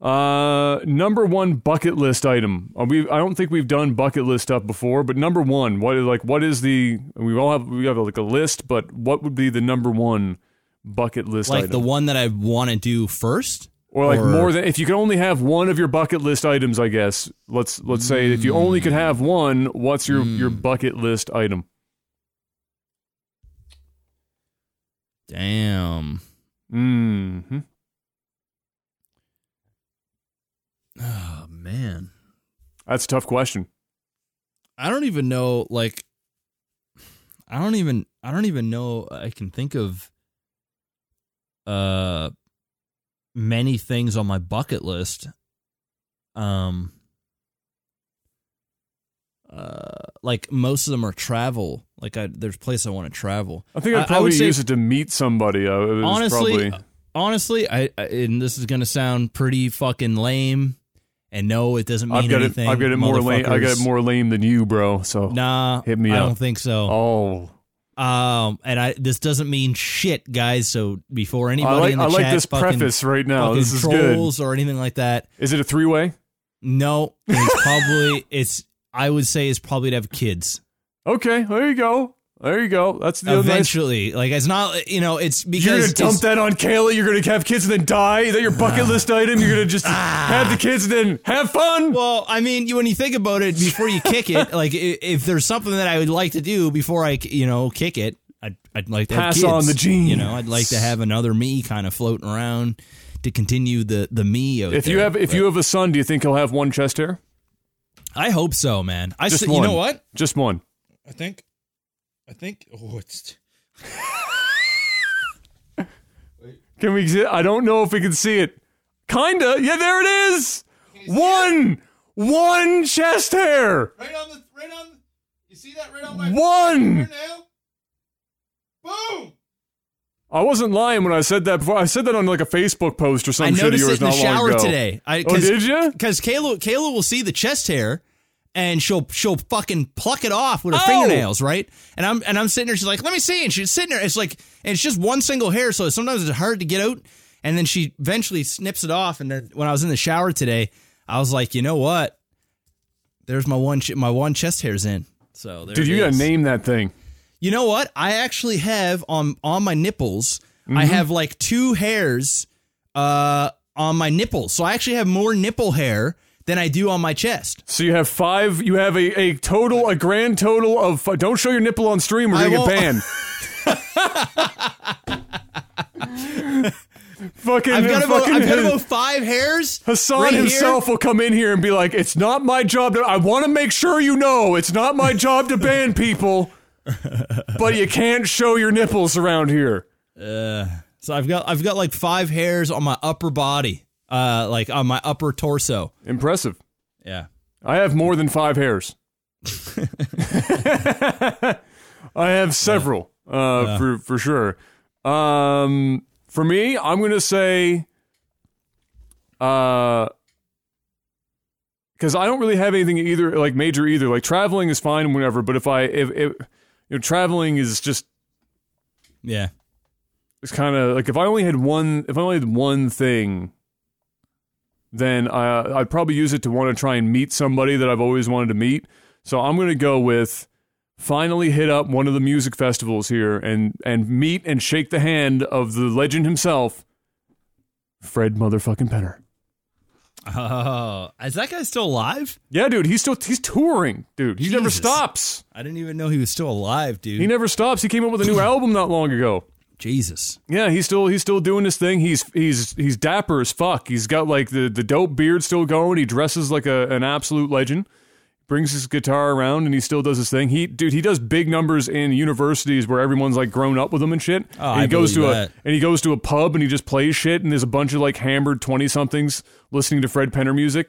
Speaker 1: Uh, number one bucket list item. Uh, we I don't think we've done bucket list stuff before, but number one, what is like what is the? We all have we have like a list, but what would be the number one bucket list
Speaker 2: Like
Speaker 1: item?
Speaker 2: the one that I want to do first.
Speaker 1: Or like
Speaker 2: or-
Speaker 1: more than if you could only have one of your bucket list items, I guess. Let's let's say if you only could have one, what's your your bucket list item?
Speaker 2: Damn.
Speaker 1: hmm
Speaker 2: Oh man.
Speaker 1: That's a tough question.
Speaker 2: I don't even know. Like, I don't even I don't even know I can think of uh many things on my bucket list. Um uh like most of them are travel. Like I there's a place I want to travel.
Speaker 1: I think
Speaker 2: I- I
Speaker 1: I'd probably
Speaker 2: would say-
Speaker 1: use it to meet somebody. It
Speaker 2: honestly,
Speaker 1: probably,
Speaker 2: honestly, I, I and this is gonna sound pretty fucking lame. And no, it doesn't mean
Speaker 1: I've got it.
Speaker 2: anything.
Speaker 1: I've got it more lame. I got it more lame than you, bro. So
Speaker 2: Nah,
Speaker 1: Hit me
Speaker 2: I
Speaker 1: up.
Speaker 2: don't think so.
Speaker 1: oh,
Speaker 2: Um, and I this doesn't mean shit, guys. So before anybody
Speaker 1: I like
Speaker 2: in the
Speaker 1: I like
Speaker 2: chat
Speaker 1: this
Speaker 2: fucking,
Speaker 1: preface right now. This is good.
Speaker 2: or anything like that,
Speaker 1: Is it a three way?
Speaker 2: no, it's probably it's. I would say it's probably to have kids
Speaker 1: Okay, there you go. There you go. That's the nice.
Speaker 2: eventually. Like it's not, you know, it's because
Speaker 1: You're gonna dump that on Kayla. You're gonna have kids and then die. Is that your bucket
Speaker 2: Ah.
Speaker 1: list item? You're gonna just have the kids and then have fun.
Speaker 2: Well, I mean, you, when you think about it, before you kick it, like if there's something that I would like to do before I, you know, kick it, I'd, I'd like to have
Speaker 1: Pass
Speaker 2: kids.
Speaker 1: on the genes.
Speaker 2: You know, I'd like to have another me kind of floating around to continue the the me. Out
Speaker 1: if you have if
Speaker 2: But
Speaker 1: you have a son, do you think he'll have one chest hair?
Speaker 2: I hope so, man. I
Speaker 1: Just
Speaker 2: s-
Speaker 1: one.
Speaker 2: you know what?
Speaker 1: Just one.
Speaker 2: I think, I think. Oh, it's
Speaker 1: Can we? see- I don't know if we can see it. Kinda. Yeah, there it is. One. One chest hair.
Speaker 3: Right on the, right on. The, you see that right on my
Speaker 1: One.
Speaker 3: fingernail? Boom!
Speaker 1: I wasn't lying when I said that before. I said that on like a Facebook post or some
Speaker 2: I
Speaker 1: shit of
Speaker 2: noticed
Speaker 1: yours
Speaker 2: it in the
Speaker 1: not long
Speaker 2: shower
Speaker 1: ago.
Speaker 2: today. I,
Speaker 1: Oh, did you?
Speaker 2: Because Kayla, Kayla will see the chest hair, and she'll she'll fucking pluck it off with her
Speaker 1: Oh!
Speaker 2: fingernails, right? And I'm and I'm sitting there. She's like, "Let me see," and she's sitting there. It's like, and it's just one single hair, so sometimes it's hard to get out. And then she eventually snips it off. And then when I was in the shower today, I was like, you know what? There's my one ch- my one chest hair's in. So there
Speaker 1: Dude, you gotta name that thing.
Speaker 2: You know what? I actually have on on my nipples. I
Speaker 1: Mm-hmm.
Speaker 2: have like two hairs uh on my nipples. So I actually have more nipple hair than I do on my chest.
Speaker 1: So you have five. You have a, a total, a grand total of. fi- Don't show your nipple on stream. We're
Speaker 2: I
Speaker 1: gonna get banned. fucking,
Speaker 2: I've got about
Speaker 1: fucking
Speaker 2: I've got about five hairs.
Speaker 1: Hassan
Speaker 2: right here.
Speaker 1: himself will come in here and be like, "It's not my job to. I want to make sure you know it's not my job to ban people, but you can't show your nipples around here."
Speaker 2: Uh, So I've got I've got like five hairs on my upper body. Uh like on my upper torso.
Speaker 1: Impressive.
Speaker 2: Yeah.
Speaker 1: I have more than five hairs. I have several, uh, for for sure. Um, for me, I'm gonna say, uh, because I don't really have anything either, like major either. Like traveling is fine, whenever. But if I, if, if you know, traveling is just
Speaker 2: Yeah.
Speaker 1: it's kind of like if I only had one, if I only had one thing, then I, I'd probably use it to want to try and meet somebody that I've always wanted to meet. So I'm going to go with finally hit up one of the music festivals here and and meet and shake the hand of the legend himself, Fred motherfucking Penner.
Speaker 2: Oh, is that guy still alive?
Speaker 1: Yeah, dude, he's still he's touring, dude. He never stops.
Speaker 2: I didn't even know he was still alive, dude.
Speaker 1: He never stops. He came up with a new album not long ago.
Speaker 2: Jesus.
Speaker 1: Yeah, he's still he's still doing his thing. He's he's he's dapper as fuck. He's got like the the dope beard still going. He dresses like a, an absolute legend. Brings his guitar around and he still does his thing. He dude, he does big numbers in universities where everyone's like grown up with him and shit.
Speaker 2: Oh,
Speaker 1: and he
Speaker 2: I
Speaker 1: goes to
Speaker 2: believe
Speaker 1: a and he goes to a pub and he just plays shit and there's a bunch of like hammered twenty somethings listening to Fred Penner music.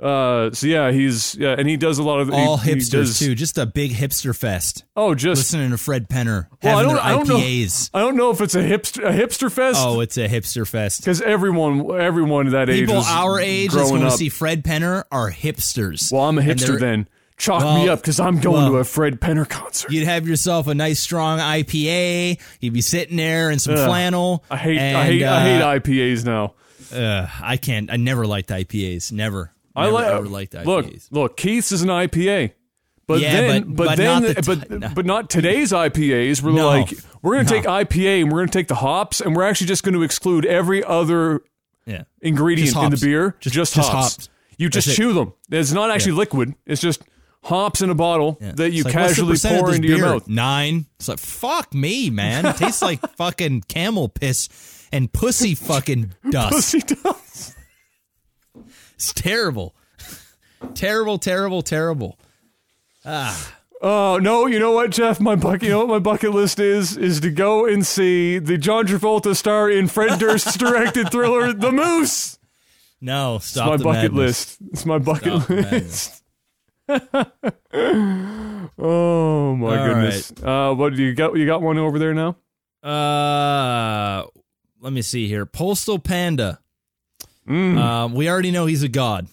Speaker 1: Uh, so yeah, he's yeah, and he does a lot of
Speaker 2: All
Speaker 1: he- he
Speaker 2: hipsters
Speaker 1: does-
Speaker 2: too. Just a big hipster fest.
Speaker 1: Oh, just
Speaker 2: Listening to Fred Penner
Speaker 1: well, I
Speaker 2: having
Speaker 1: don't
Speaker 2: their
Speaker 1: I don't know
Speaker 2: IPAs.
Speaker 1: I don't know if it's a hipster a hipster fest.
Speaker 2: Oh, it's a hipster fest.
Speaker 1: Because everyone, everyone that age,
Speaker 2: People our age that's
Speaker 1: growing
Speaker 2: going to see Fred Penner are hipsters.
Speaker 1: well, I'm a hipster then. Chalk me up because I'm going
Speaker 2: well,
Speaker 1: to a Fred Penner concert.
Speaker 2: You'd have yourself a nice strong IPA. You'd be sitting there in some
Speaker 1: Ugh.
Speaker 2: flannel.
Speaker 1: I hate, I
Speaker 2: and,
Speaker 1: hate, I hate
Speaker 2: uh,
Speaker 1: IPAs now.
Speaker 2: uh, I can't. I never liked IPAs. Never.
Speaker 1: I like.
Speaker 2: ever liked IPAs.
Speaker 1: Look, look, Keith's is an IPA. But
Speaker 2: Yeah,
Speaker 1: then,
Speaker 2: but-
Speaker 1: but,
Speaker 2: but
Speaker 1: then,
Speaker 2: not the
Speaker 1: but
Speaker 2: no.
Speaker 1: but not today's IPAs. We're
Speaker 2: No.
Speaker 1: like, we're gonna
Speaker 2: No.
Speaker 1: take IPA and we're gonna take the hops and we're actually just going to exclude every other
Speaker 2: yeah.
Speaker 1: ingredient in the beer.
Speaker 2: Just-
Speaker 1: Just,
Speaker 2: just
Speaker 1: hops.
Speaker 2: hops.
Speaker 1: You just
Speaker 2: That's it.
Speaker 1: chew them. It's not actually liquid. It's just hops in a bottle
Speaker 2: Yeah.
Speaker 1: that you
Speaker 2: like,
Speaker 1: casually pour into your mouth.
Speaker 2: Nine. It's like fuck me, man. It tastes like fucking camel piss and pussy fucking dust.
Speaker 1: Pussy does.
Speaker 2: It's terrible. terrible, terrible, terrible. Ah.
Speaker 1: Oh no! You know what, Jeff? My bucket. You know what my bucket list is? Is to go and see the John Travolta star in Fred Durst's directed thriller, The Moose.
Speaker 2: No,
Speaker 1: It's
Speaker 2: stop
Speaker 1: my
Speaker 2: the
Speaker 1: bucket
Speaker 2: madness.
Speaker 1: list. It's my bucket
Speaker 2: Stop
Speaker 1: list. oh my
Speaker 2: All
Speaker 1: goodness! Uh, what do you got? You got one over there now?
Speaker 2: Uh, let me see here. Postal Panda.
Speaker 1: Mm.
Speaker 2: Um, we already know he's a god.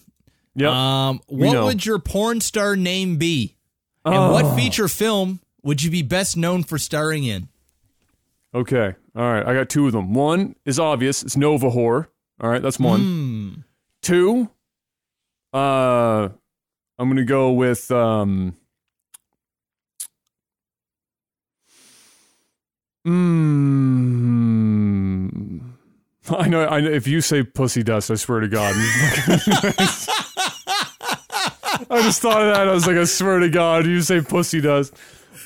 Speaker 1: yep.
Speaker 2: Um, what would your porn star name be? And
Speaker 1: Oh.
Speaker 2: what feature film would you be best known for starring in?
Speaker 1: Okay. All right. I got two of them. One is obvious. It's Nova Horror. All right. That's one.
Speaker 2: Hmm.
Speaker 1: Two. Uh, I'm gonna go with um. Mm, I know. I know. If you say pussy dust, I swear to God. I just thought of that. I was like, I swear to God, you say pussy dust.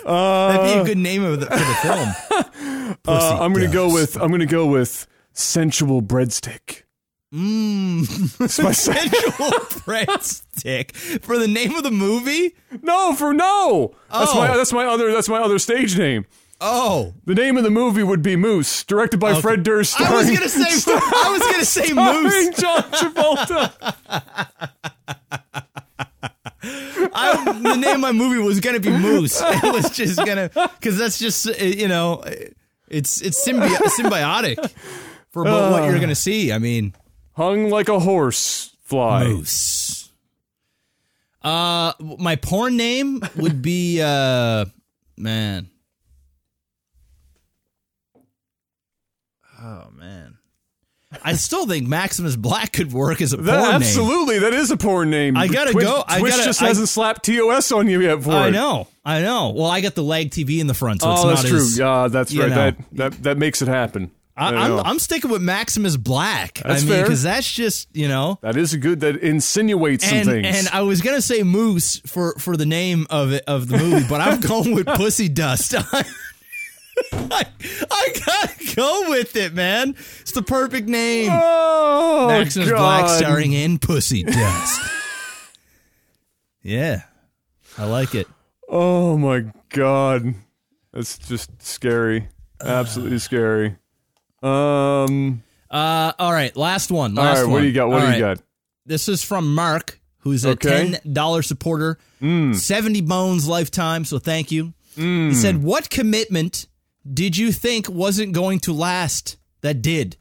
Speaker 2: That'd be
Speaker 1: Uh,
Speaker 2: a good name of the, for the film.
Speaker 1: Uh, I'm gonna go with. I'm gonna go with sensual breadstick.
Speaker 2: Mmm.
Speaker 1: It's my.
Speaker 2: Sensual breadstick for the name of the movie.
Speaker 1: No, for no. That's
Speaker 2: Oh.
Speaker 1: my that's my other that's my other stage name.
Speaker 2: Oh,
Speaker 1: The name of the movie would be Moose, directed by
Speaker 2: Okay.
Speaker 1: Fred Durst.
Speaker 2: I was gonna say. I was gonna say moose.
Speaker 1: John Travolta.
Speaker 2: I, the name of my movie was gonna be Moose. It was just gonna because that's just uh, you know it's it's symbi- symbiotic for bo- what you're gonna see. I mean,
Speaker 1: Hung like a horse fly.
Speaker 2: Moose. Uh, my porn name would be uh, man. Oh man. I still think Maximus Black could work as a
Speaker 1: That,
Speaker 2: porn name.
Speaker 1: absolutely, that is a porn name.
Speaker 2: I gotta
Speaker 1: Twitch,
Speaker 2: go- I
Speaker 1: Twitch
Speaker 2: gotta-
Speaker 1: just
Speaker 2: I-
Speaker 1: hasn't slapped TOS on you yet for
Speaker 2: I
Speaker 1: it.
Speaker 2: know, I know. Well, I got the lag TV in the front, so oh, it's
Speaker 1: oh,
Speaker 2: not
Speaker 1: that's true.
Speaker 2: as.
Speaker 1: Yeah, that's right.
Speaker 2: know.
Speaker 1: That that that makes it happen.
Speaker 2: I,
Speaker 1: I
Speaker 2: I'm. I'm sticking with Maximus Black.
Speaker 1: That's
Speaker 2: I mean, because that's just you know.
Speaker 1: that is a good. That insinuates some
Speaker 2: And
Speaker 1: things.
Speaker 2: and I was gonna say Moose for for the name of it of the movie, but I'm going with Pussy Dust. I, I gotta go with it, man. It's the perfect name.
Speaker 1: oh,
Speaker 2: Maximus
Speaker 1: God.
Speaker 2: Black starring in Pussy Dust. yeah, I like it.
Speaker 1: Oh my god. That's just scary. Absolutely scary. Um
Speaker 2: Uh, all right, last one.
Speaker 1: all
Speaker 2: Last
Speaker 1: right,
Speaker 2: one.
Speaker 1: what do you got? What
Speaker 2: All
Speaker 1: do you got?
Speaker 2: This is from Mark, who's a
Speaker 1: Okay. Hmm.
Speaker 2: ten dollar supporter, seventy bones lifetime. So thank you.
Speaker 1: Hmm.
Speaker 2: He said, "What commitment did you think wasn't going to last that did?"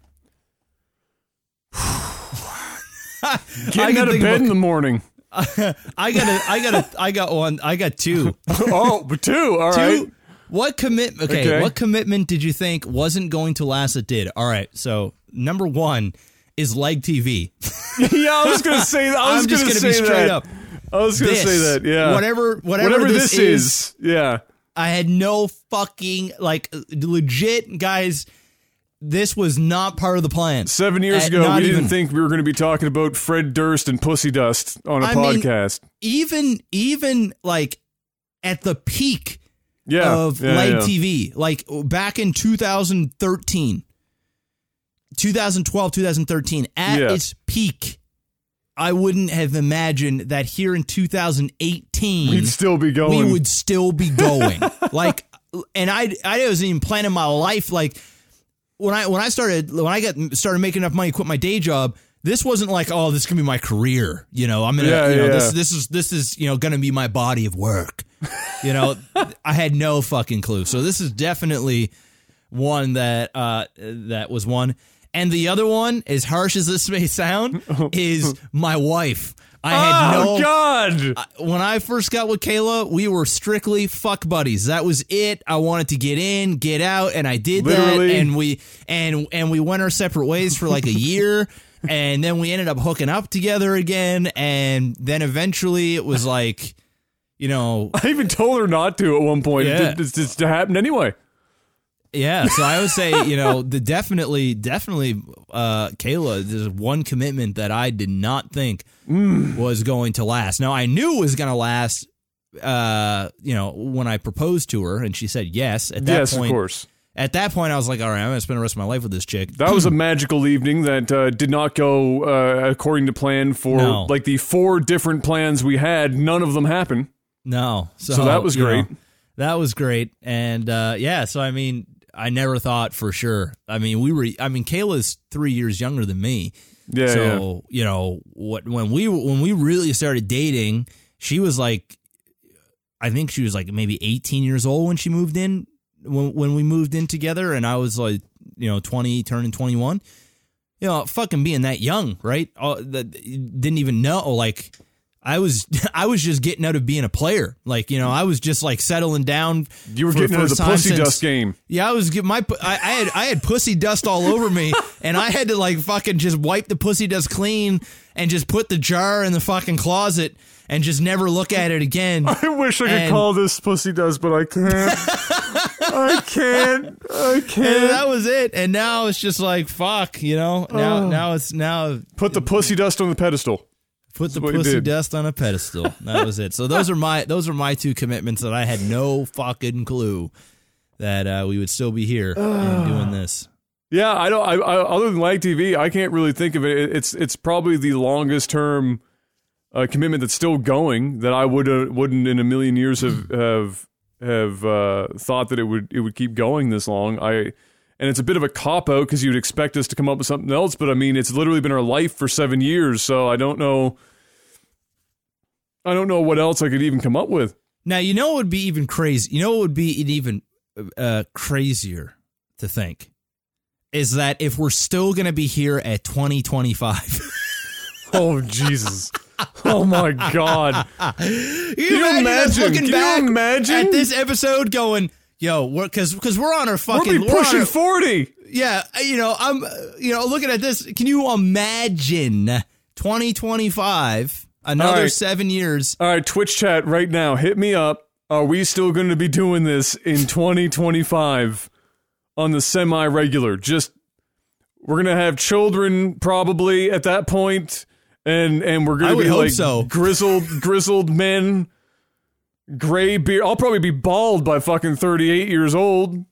Speaker 2: I
Speaker 1: Getting
Speaker 2: can
Speaker 1: out of bed
Speaker 2: of
Speaker 1: in the morning.
Speaker 2: I got a, I got a, I got one. I got two.
Speaker 1: oh, but two. All right.
Speaker 2: Two. What commit? Okay,
Speaker 1: Okay.
Speaker 2: what commitment did you think wasn't going to last It did? All right. So number one is Lag TV.
Speaker 1: yeah, I was gonna say that. I was
Speaker 2: I'm just
Speaker 1: gonna,
Speaker 2: gonna
Speaker 1: say
Speaker 2: be straight
Speaker 1: that.
Speaker 2: up.
Speaker 1: I was gonna
Speaker 2: This,
Speaker 1: say that. Yeah.
Speaker 2: Whatever, whatever,
Speaker 1: Whatever
Speaker 2: this,
Speaker 1: this is. Yeah.
Speaker 2: I had no fucking like legit guys. This was not part of the plan.
Speaker 1: Seven years
Speaker 2: Uh,
Speaker 1: ago,
Speaker 2: not
Speaker 1: we didn't
Speaker 2: even-
Speaker 1: think we were going to be talking about Fred Durst and Pussy Dust on a
Speaker 2: I mean-
Speaker 1: podcast.
Speaker 2: Even even like at the peak
Speaker 1: yeah.
Speaker 2: of
Speaker 1: yeah,
Speaker 2: leg
Speaker 1: yeah.
Speaker 2: TV, like back in 2013, 2012, 2013, at
Speaker 1: Yeah.
Speaker 2: its peak, I wouldn't have imagined that here in 2018
Speaker 1: We'd still be going.
Speaker 2: we would still be going. like, and I I wasn't even planning my life. Like when I when I started when I got started making enough money, to quit my day job. This wasn't like, oh, this can be my career. You know, I'm gonna,
Speaker 1: Yeah,
Speaker 2: you know,
Speaker 1: yeah.
Speaker 2: this this is this is you know gonna be my body of work. You know, I had no fucking clue. So this is definitely one that uh that was one. And the other one, as harsh as this may sound, is my wife. I had
Speaker 1: oh
Speaker 2: no
Speaker 1: God!
Speaker 2: when I first got with Kayla, we were strictly fuck buddies. That was it. I wanted to get in, get out, and I did
Speaker 1: Literally.
Speaker 2: that. And we and and we went our separate ways for like a year, and then we ended up hooking up together again. And then eventually, it was like, you know,
Speaker 1: I even told her not to at one point.
Speaker 2: Yeah.
Speaker 1: It, it, it, it happened anyway.
Speaker 2: Yeah. So I would say, you know, the definitely, definitely, uh, Kayla. There's one commitment that I did not think
Speaker 1: Mm.
Speaker 2: was going to last. Now I knew it was going to last. Uh, you know, when I proposed to her and she said yes. At that
Speaker 1: yes,
Speaker 2: point,
Speaker 1: of course.
Speaker 2: at that point, I was like, all right, I'm going to spend the rest of my life with this chick.
Speaker 1: That was a magical evening that uh, did not go uh, according to plan for
Speaker 2: No.
Speaker 1: like the four different plans we had. None of them happened.
Speaker 2: No, so,
Speaker 1: So that was
Speaker 2: you know,
Speaker 1: great.
Speaker 2: that was great, and uh, yeah. So I mean, I never thought for sure. I mean, we were. I mean, Kayla's three years younger than me.
Speaker 1: Yeah, yeah.
Speaker 2: so you know what? When we when we really started dating, she was like, I think she was like maybe 18 years old when she moved in. When when we moved in together, and I was like, you know, 20, turning 21. You know, fucking being that young, right? Uh, that didn't even know like. I was I was just getting out of being a player. Like, you know, I was just like settling down.
Speaker 1: You were
Speaker 2: for
Speaker 1: getting into
Speaker 2: first
Speaker 1: the pussy
Speaker 2: since-
Speaker 1: dust game.
Speaker 2: Yeah, I was get my I, I had I had pussy dust all over me, and I had to like fucking just wipe the pussy dust clean and just put the jar in the fucking closet and just never look at it again.
Speaker 1: I wish I could
Speaker 2: And-
Speaker 1: call this pussy dust, but I can't. I can't. I can't.
Speaker 2: that was it. And now it's just like fuck, you know. Now
Speaker 1: Oh.
Speaker 2: now it's now
Speaker 1: Put the pussy dust on the pedestal.
Speaker 2: Put the pussy dust on a pedestal. That was it. So those are my those are my two commitments that I had no fucking clue that uh, we would still be here doing this.
Speaker 1: Yeah, I don't. I, I other than Lag TV, I can't really think of it. It- It's it's probably the longest term uh, commitment that's still going that I would uh, wouldn't in a million years have have have uh, thought that it would it would keep going this long. I and it's a bit of a cop out because you'd expect us to come up with something else, but I mean it's literally been our life for seven years, so I don't know. I don't know what else I could even come up with.
Speaker 2: Now you know what would be even crazy. You know what would be even uh, crazier to think is that if we're still going to be here at 2025.
Speaker 1: Oh Jesus! oh my God!
Speaker 2: Can you,
Speaker 1: you
Speaker 2: imagine, looking
Speaker 1: Can you
Speaker 2: back
Speaker 1: imagine?
Speaker 2: at this episode going, "Yo, we're because because we're on our fucking we're
Speaker 1: pushing
Speaker 2: our-
Speaker 1: forty.
Speaker 2: yeah, you know, I'm uh, you know looking at this. Can you imagine 2025? Another
Speaker 1: right.
Speaker 2: seven years.
Speaker 1: All right, Twitch chat right now. Hit me up. Are we still going to be doing this in 2025 on the semi regular? Just we're going to have children probably at that point and and we're going to be like
Speaker 2: so.
Speaker 1: grizzled grizzled men gray beard. I'll probably be bald by fucking 38 years old.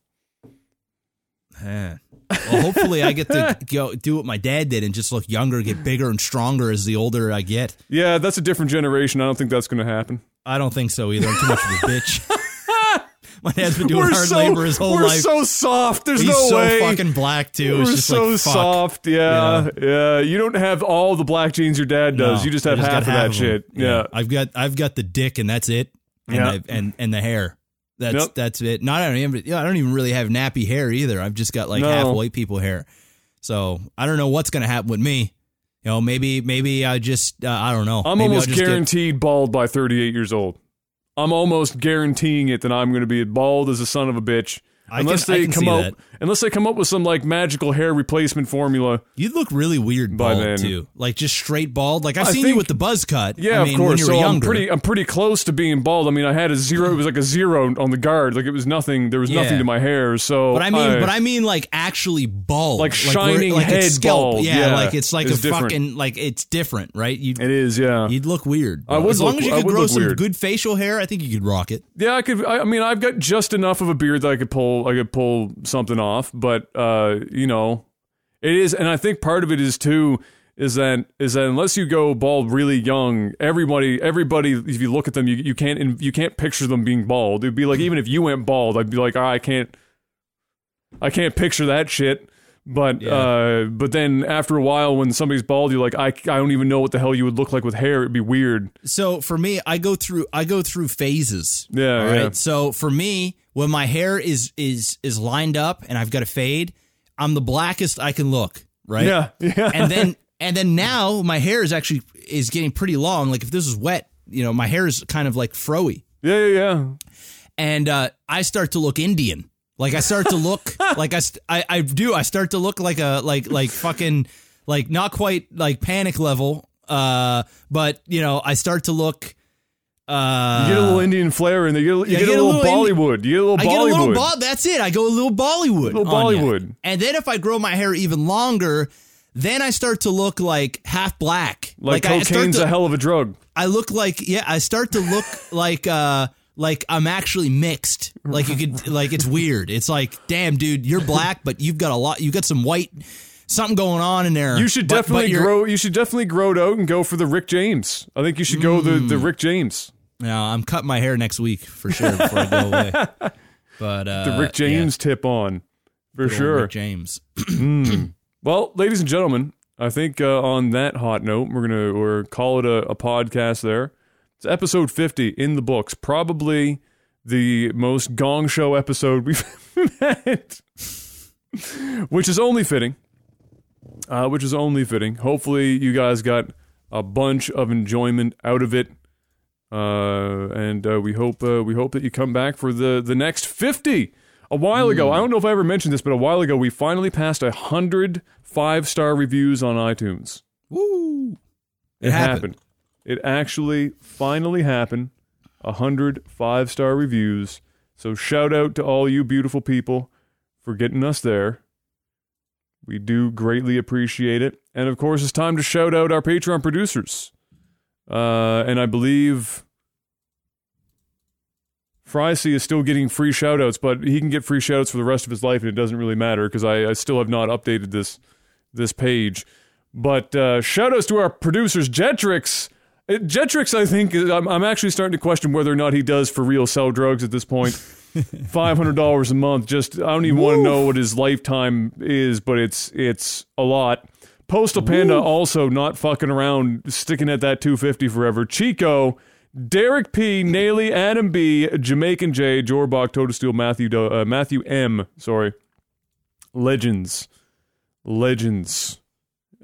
Speaker 2: Eh. Well, hopefully I get to go do what my dad did and just look younger, get bigger and stronger as the older I get.
Speaker 1: Yeah, that's a different generation. I don't think that's going to happen.
Speaker 2: I don't think so either. I'm too much of a bitch. my dad's been doing
Speaker 1: we're
Speaker 2: hard
Speaker 1: so,
Speaker 2: labor his whole
Speaker 1: we're
Speaker 2: life.
Speaker 1: so soft. There's no way.
Speaker 2: He's
Speaker 1: no
Speaker 2: so
Speaker 1: way.
Speaker 2: fucking black too.
Speaker 1: We're
Speaker 2: It's just
Speaker 1: so
Speaker 2: like
Speaker 1: soft, yeah, yeah. You don't have all the black jeans your dad does.
Speaker 2: No,
Speaker 1: you just have
Speaker 2: got
Speaker 1: half of that
Speaker 2: them.
Speaker 1: shit. Yeah.
Speaker 2: I've got I've got the dick and that's it. And
Speaker 1: Yeah.
Speaker 2: I- and and the hair. That's
Speaker 1: Yep.
Speaker 2: that's it. Not I don't even yeah, I don't even really have nappy hair either. I've just got like
Speaker 1: No.
Speaker 2: half white people hair. So I don't know what's gonna happen with me. You know, maybe maybe I just uh, I don't know.
Speaker 1: I'm
Speaker 2: Maybe
Speaker 1: almost
Speaker 2: just get-
Speaker 1: guaranteed bald by 38 years old. I'm almost guaranteeing it that I'm going to be bald as a son of a bitch.
Speaker 2: I
Speaker 1: unless
Speaker 2: can-
Speaker 1: they come
Speaker 2: that.
Speaker 1: Unless they come up with some like magical hair replacement formula.
Speaker 2: You'd look really weird
Speaker 1: By
Speaker 2: bald
Speaker 1: then.
Speaker 2: too, like just straight bald. Like I've
Speaker 1: I
Speaker 2: seen you with the buzz cut.
Speaker 1: Yeah,
Speaker 2: I mean,
Speaker 1: of course.
Speaker 2: When you were
Speaker 1: so I'm pretty, I'm pretty close to being bald. I mean, I had a zero. It was like a zero on the guard. Like it was nothing. There was
Speaker 2: Yeah.
Speaker 1: nothing to my hair. So,
Speaker 2: But I mean, but I mean, like actually bald,
Speaker 1: Like
Speaker 2: where-
Speaker 1: shining
Speaker 2: like
Speaker 1: head
Speaker 2: scalp.
Speaker 1: bald.
Speaker 2: Yeah,
Speaker 1: Yeah,
Speaker 2: like it's like
Speaker 1: it's
Speaker 2: a
Speaker 1: different.
Speaker 2: fucking like it's different, right? You
Speaker 1: it is. Yeah.
Speaker 2: you'd look weird.
Speaker 1: I would
Speaker 2: as long
Speaker 1: look-
Speaker 2: as you could grow some
Speaker 1: weird.
Speaker 2: good facial hair, I think you could rock it.
Speaker 1: Yeah, I could. I, I mean, I've got just enough of a beard that I could pull. I could pull something off, but uh, you know, it is, and I think part of it is too is that is that unless you go bald really young, everybody, everybody, if you look at them, you you can't you can't picture them being bald. It'd be like even if you went bald, I'd be like, ah, I can't, I can't picture that shit. But
Speaker 2: Yeah.
Speaker 1: uh, but then after a while, when somebody's bald, you're like, I, I don't even know what the hell you would look like with hair. It'd be weird.
Speaker 2: So for me, I go through I go through phases.
Speaker 1: Yeah,
Speaker 2: Right.
Speaker 1: yeah.
Speaker 2: So for me, when my hair is is is lined up and I've got a fade, I'm the blackest I can look. Right.
Speaker 1: Yeah, yeah.
Speaker 2: and then and then now my hair is actually is getting pretty long. Like if this is wet, you know, my hair is kind of like froey.
Speaker 1: yeah, yeah, yeah.
Speaker 2: and uh, I start to look Indian. Like I start to look like I, st- I I do. I start to look like a like like fucking like not quite like panic level. Uh, but you know I start to look. Uh,
Speaker 1: You get a little Indian flair in there. You get, you get,
Speaker 2: get
Speaker 1: a
Speaker 2: a
Speaker 1: little,
Speaker 2: little Indi-
Speaker 1: Bollywood. You get a little
Speaker 2: I
Speaker 1: Bollywood.
Speaker 2: get a little Bob. That's it. I go a little Bollywood.
Speaker 1: Little
Speaker 2: on.
Speaker 1: Bollywood.
Speaker 2: And then if I grow my hair even longer, then I start to look like half black.
Speaker 1: like,
Speaker 2: I start
Speaker 1: cocaine's
Speaker 2: to,
Speaker 1: a hell of a drug.
Speaker 2: I look like yeah, I start to look like uh like I'm actually mixed. Like you could like it's weird. It's like, damn dude, you're black, but you've got a lot you got some white something going on in there.
Speaker 1: You should
Speaker 2: But- but
Speaker 1: definitely
Speaker 2: you're-
Speaker 1: grow. You should definitely grow it out and go for the Rick James. I think you should go the
Speaker 2: Hmm.
Speaker 1: the Rick James.
Speaker 2: Now I'm cutting my hair next week for sure before I go away. But uh,
Speaker 1: the Rick James tip on, for
Speaker 2: good
Speaker 1: sure.
Speaker 2: Rick James.
Speaker 1: Mm. Well, ladies and gentlemen, I think uh, on that hot note, we're gonna or call it a, a podcast. There, it's episode fifty in the books. Probably the most Gong Show episode we've had, which is only fitting. Uh, which is only fitting. Hopefully, you guys got a bunch of enjoyment out of it. Uh, and uh, we hope uh, we hope that you come back for the the next fifty. A while ago, I don't know if I ever mentioned this, but a while ago, we finally passed a hundred five star reviews on iTunes.
Speaker 2: Woo!
Speaker 1: It, happened. It actually finally happened. A hundred five star reviews. So shout out to all you beautiful people for getting us there. We do greatly appreciate it. And of course, it's time to shout out our Patreon producers. Uh, and I believe Fricey is still getting free shoutouts, but he can get free shoutouts for the rest of his life, and it doesn't really matter because I, I still have not updated this this page. But uh, shoutouts to our producers, Jetrix. Uh, Jetrix, I think, I'm, I'm actually starting to question whether or not he does for real sell drugs at this point. Five hundred dollars a month. Just I don't even want to know what his lifetime is, but it's it's a lot. Postal Panda also not fucking around, sticking at that two fifty forever. Chico, Derek P, Naily, Adam B, Jamaican J, Jorbach, Total Steel, Matthew Do- uh, Matthew M. Sorry, legends, legends.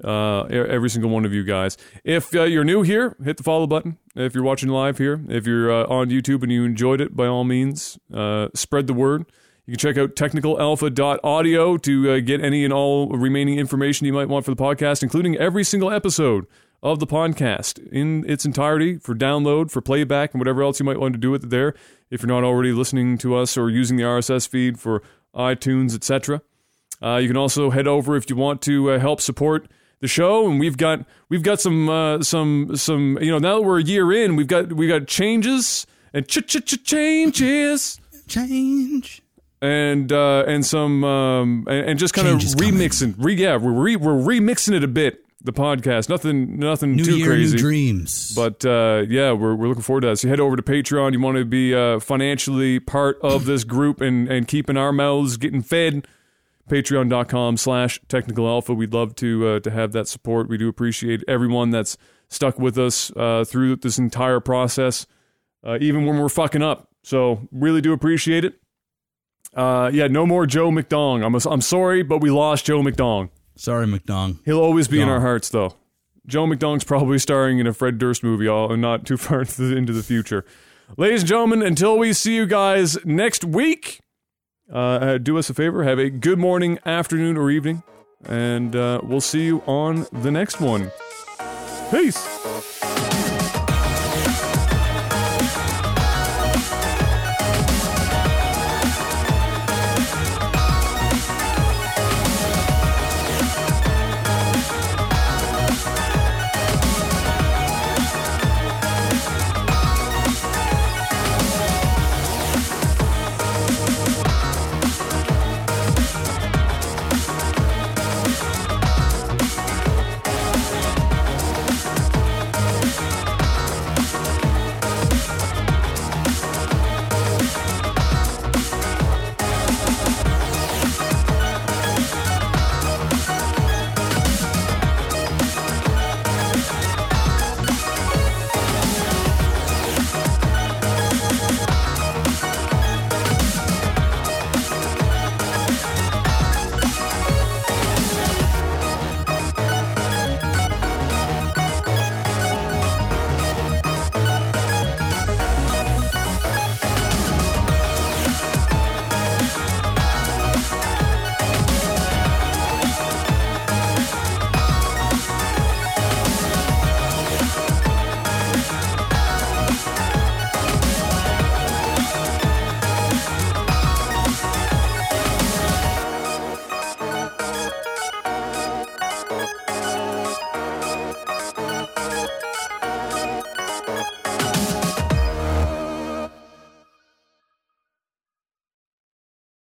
Speaker 1: Uh, every single one of you guys. If uh, you're new here, hit the follow button. If you're watching live here, if you're uh, on YouTube and you enjoyed it, by all means, uh, spread the word. You can check out technicalalpha.audio to uh, get any and all remaining information you might want for the podcast, including every single episode of the podcast in its entirety for download, for playback, and whatever else you might want to do with it there. If you're not already listening to us or using the RSS feed for iTunes, etc. Uh, you can also head over if you want to uh, help support the show, and we've got we've got some uh, some some you know now that we're a year in, we've got we got changes and ch ch ch changes
Speaker 2: Change.
Speaker 1: and uh, and some um, and, and just kind of
Speaker 2: coming.
Speaker 1: remixing. Re, yeah, we're re, we're remixing it a bit. The podcast, nothing nothing
Speaker 2: New
Speaker 1: too
Speaker 2: year,
Speaker 1: crazy.
Speaker 2: new dreams.
Speaker 1: But uh, yeah, we're, we're looking forward to that. So head over to Patreon. You want to be uh, financially part of this group and, and keeping our mouths getting fed. Patreon.com slash technical alpha. We'd love to uh, to have that support. We do appreciate everyone that's stuck with us uh, through this entire process, uh, even when we're fucking up. So really do appreciate it. Uh, yeah, no more Joe McDong. I'm, I'm sorry, but we lost Joe McDong.
Speaker 2: Sorry, McDong.
Speaker 1: He'll always be in our hearts, though. Joe McDong's probably starring in a Fred Durst movie, all not too far into the, future. Ladies and gentlemen, until we see you guys next week, uh, uh, do us a favor, have a good morning, afternoon, or evening, and uh, we'll see you on the next one. Peace.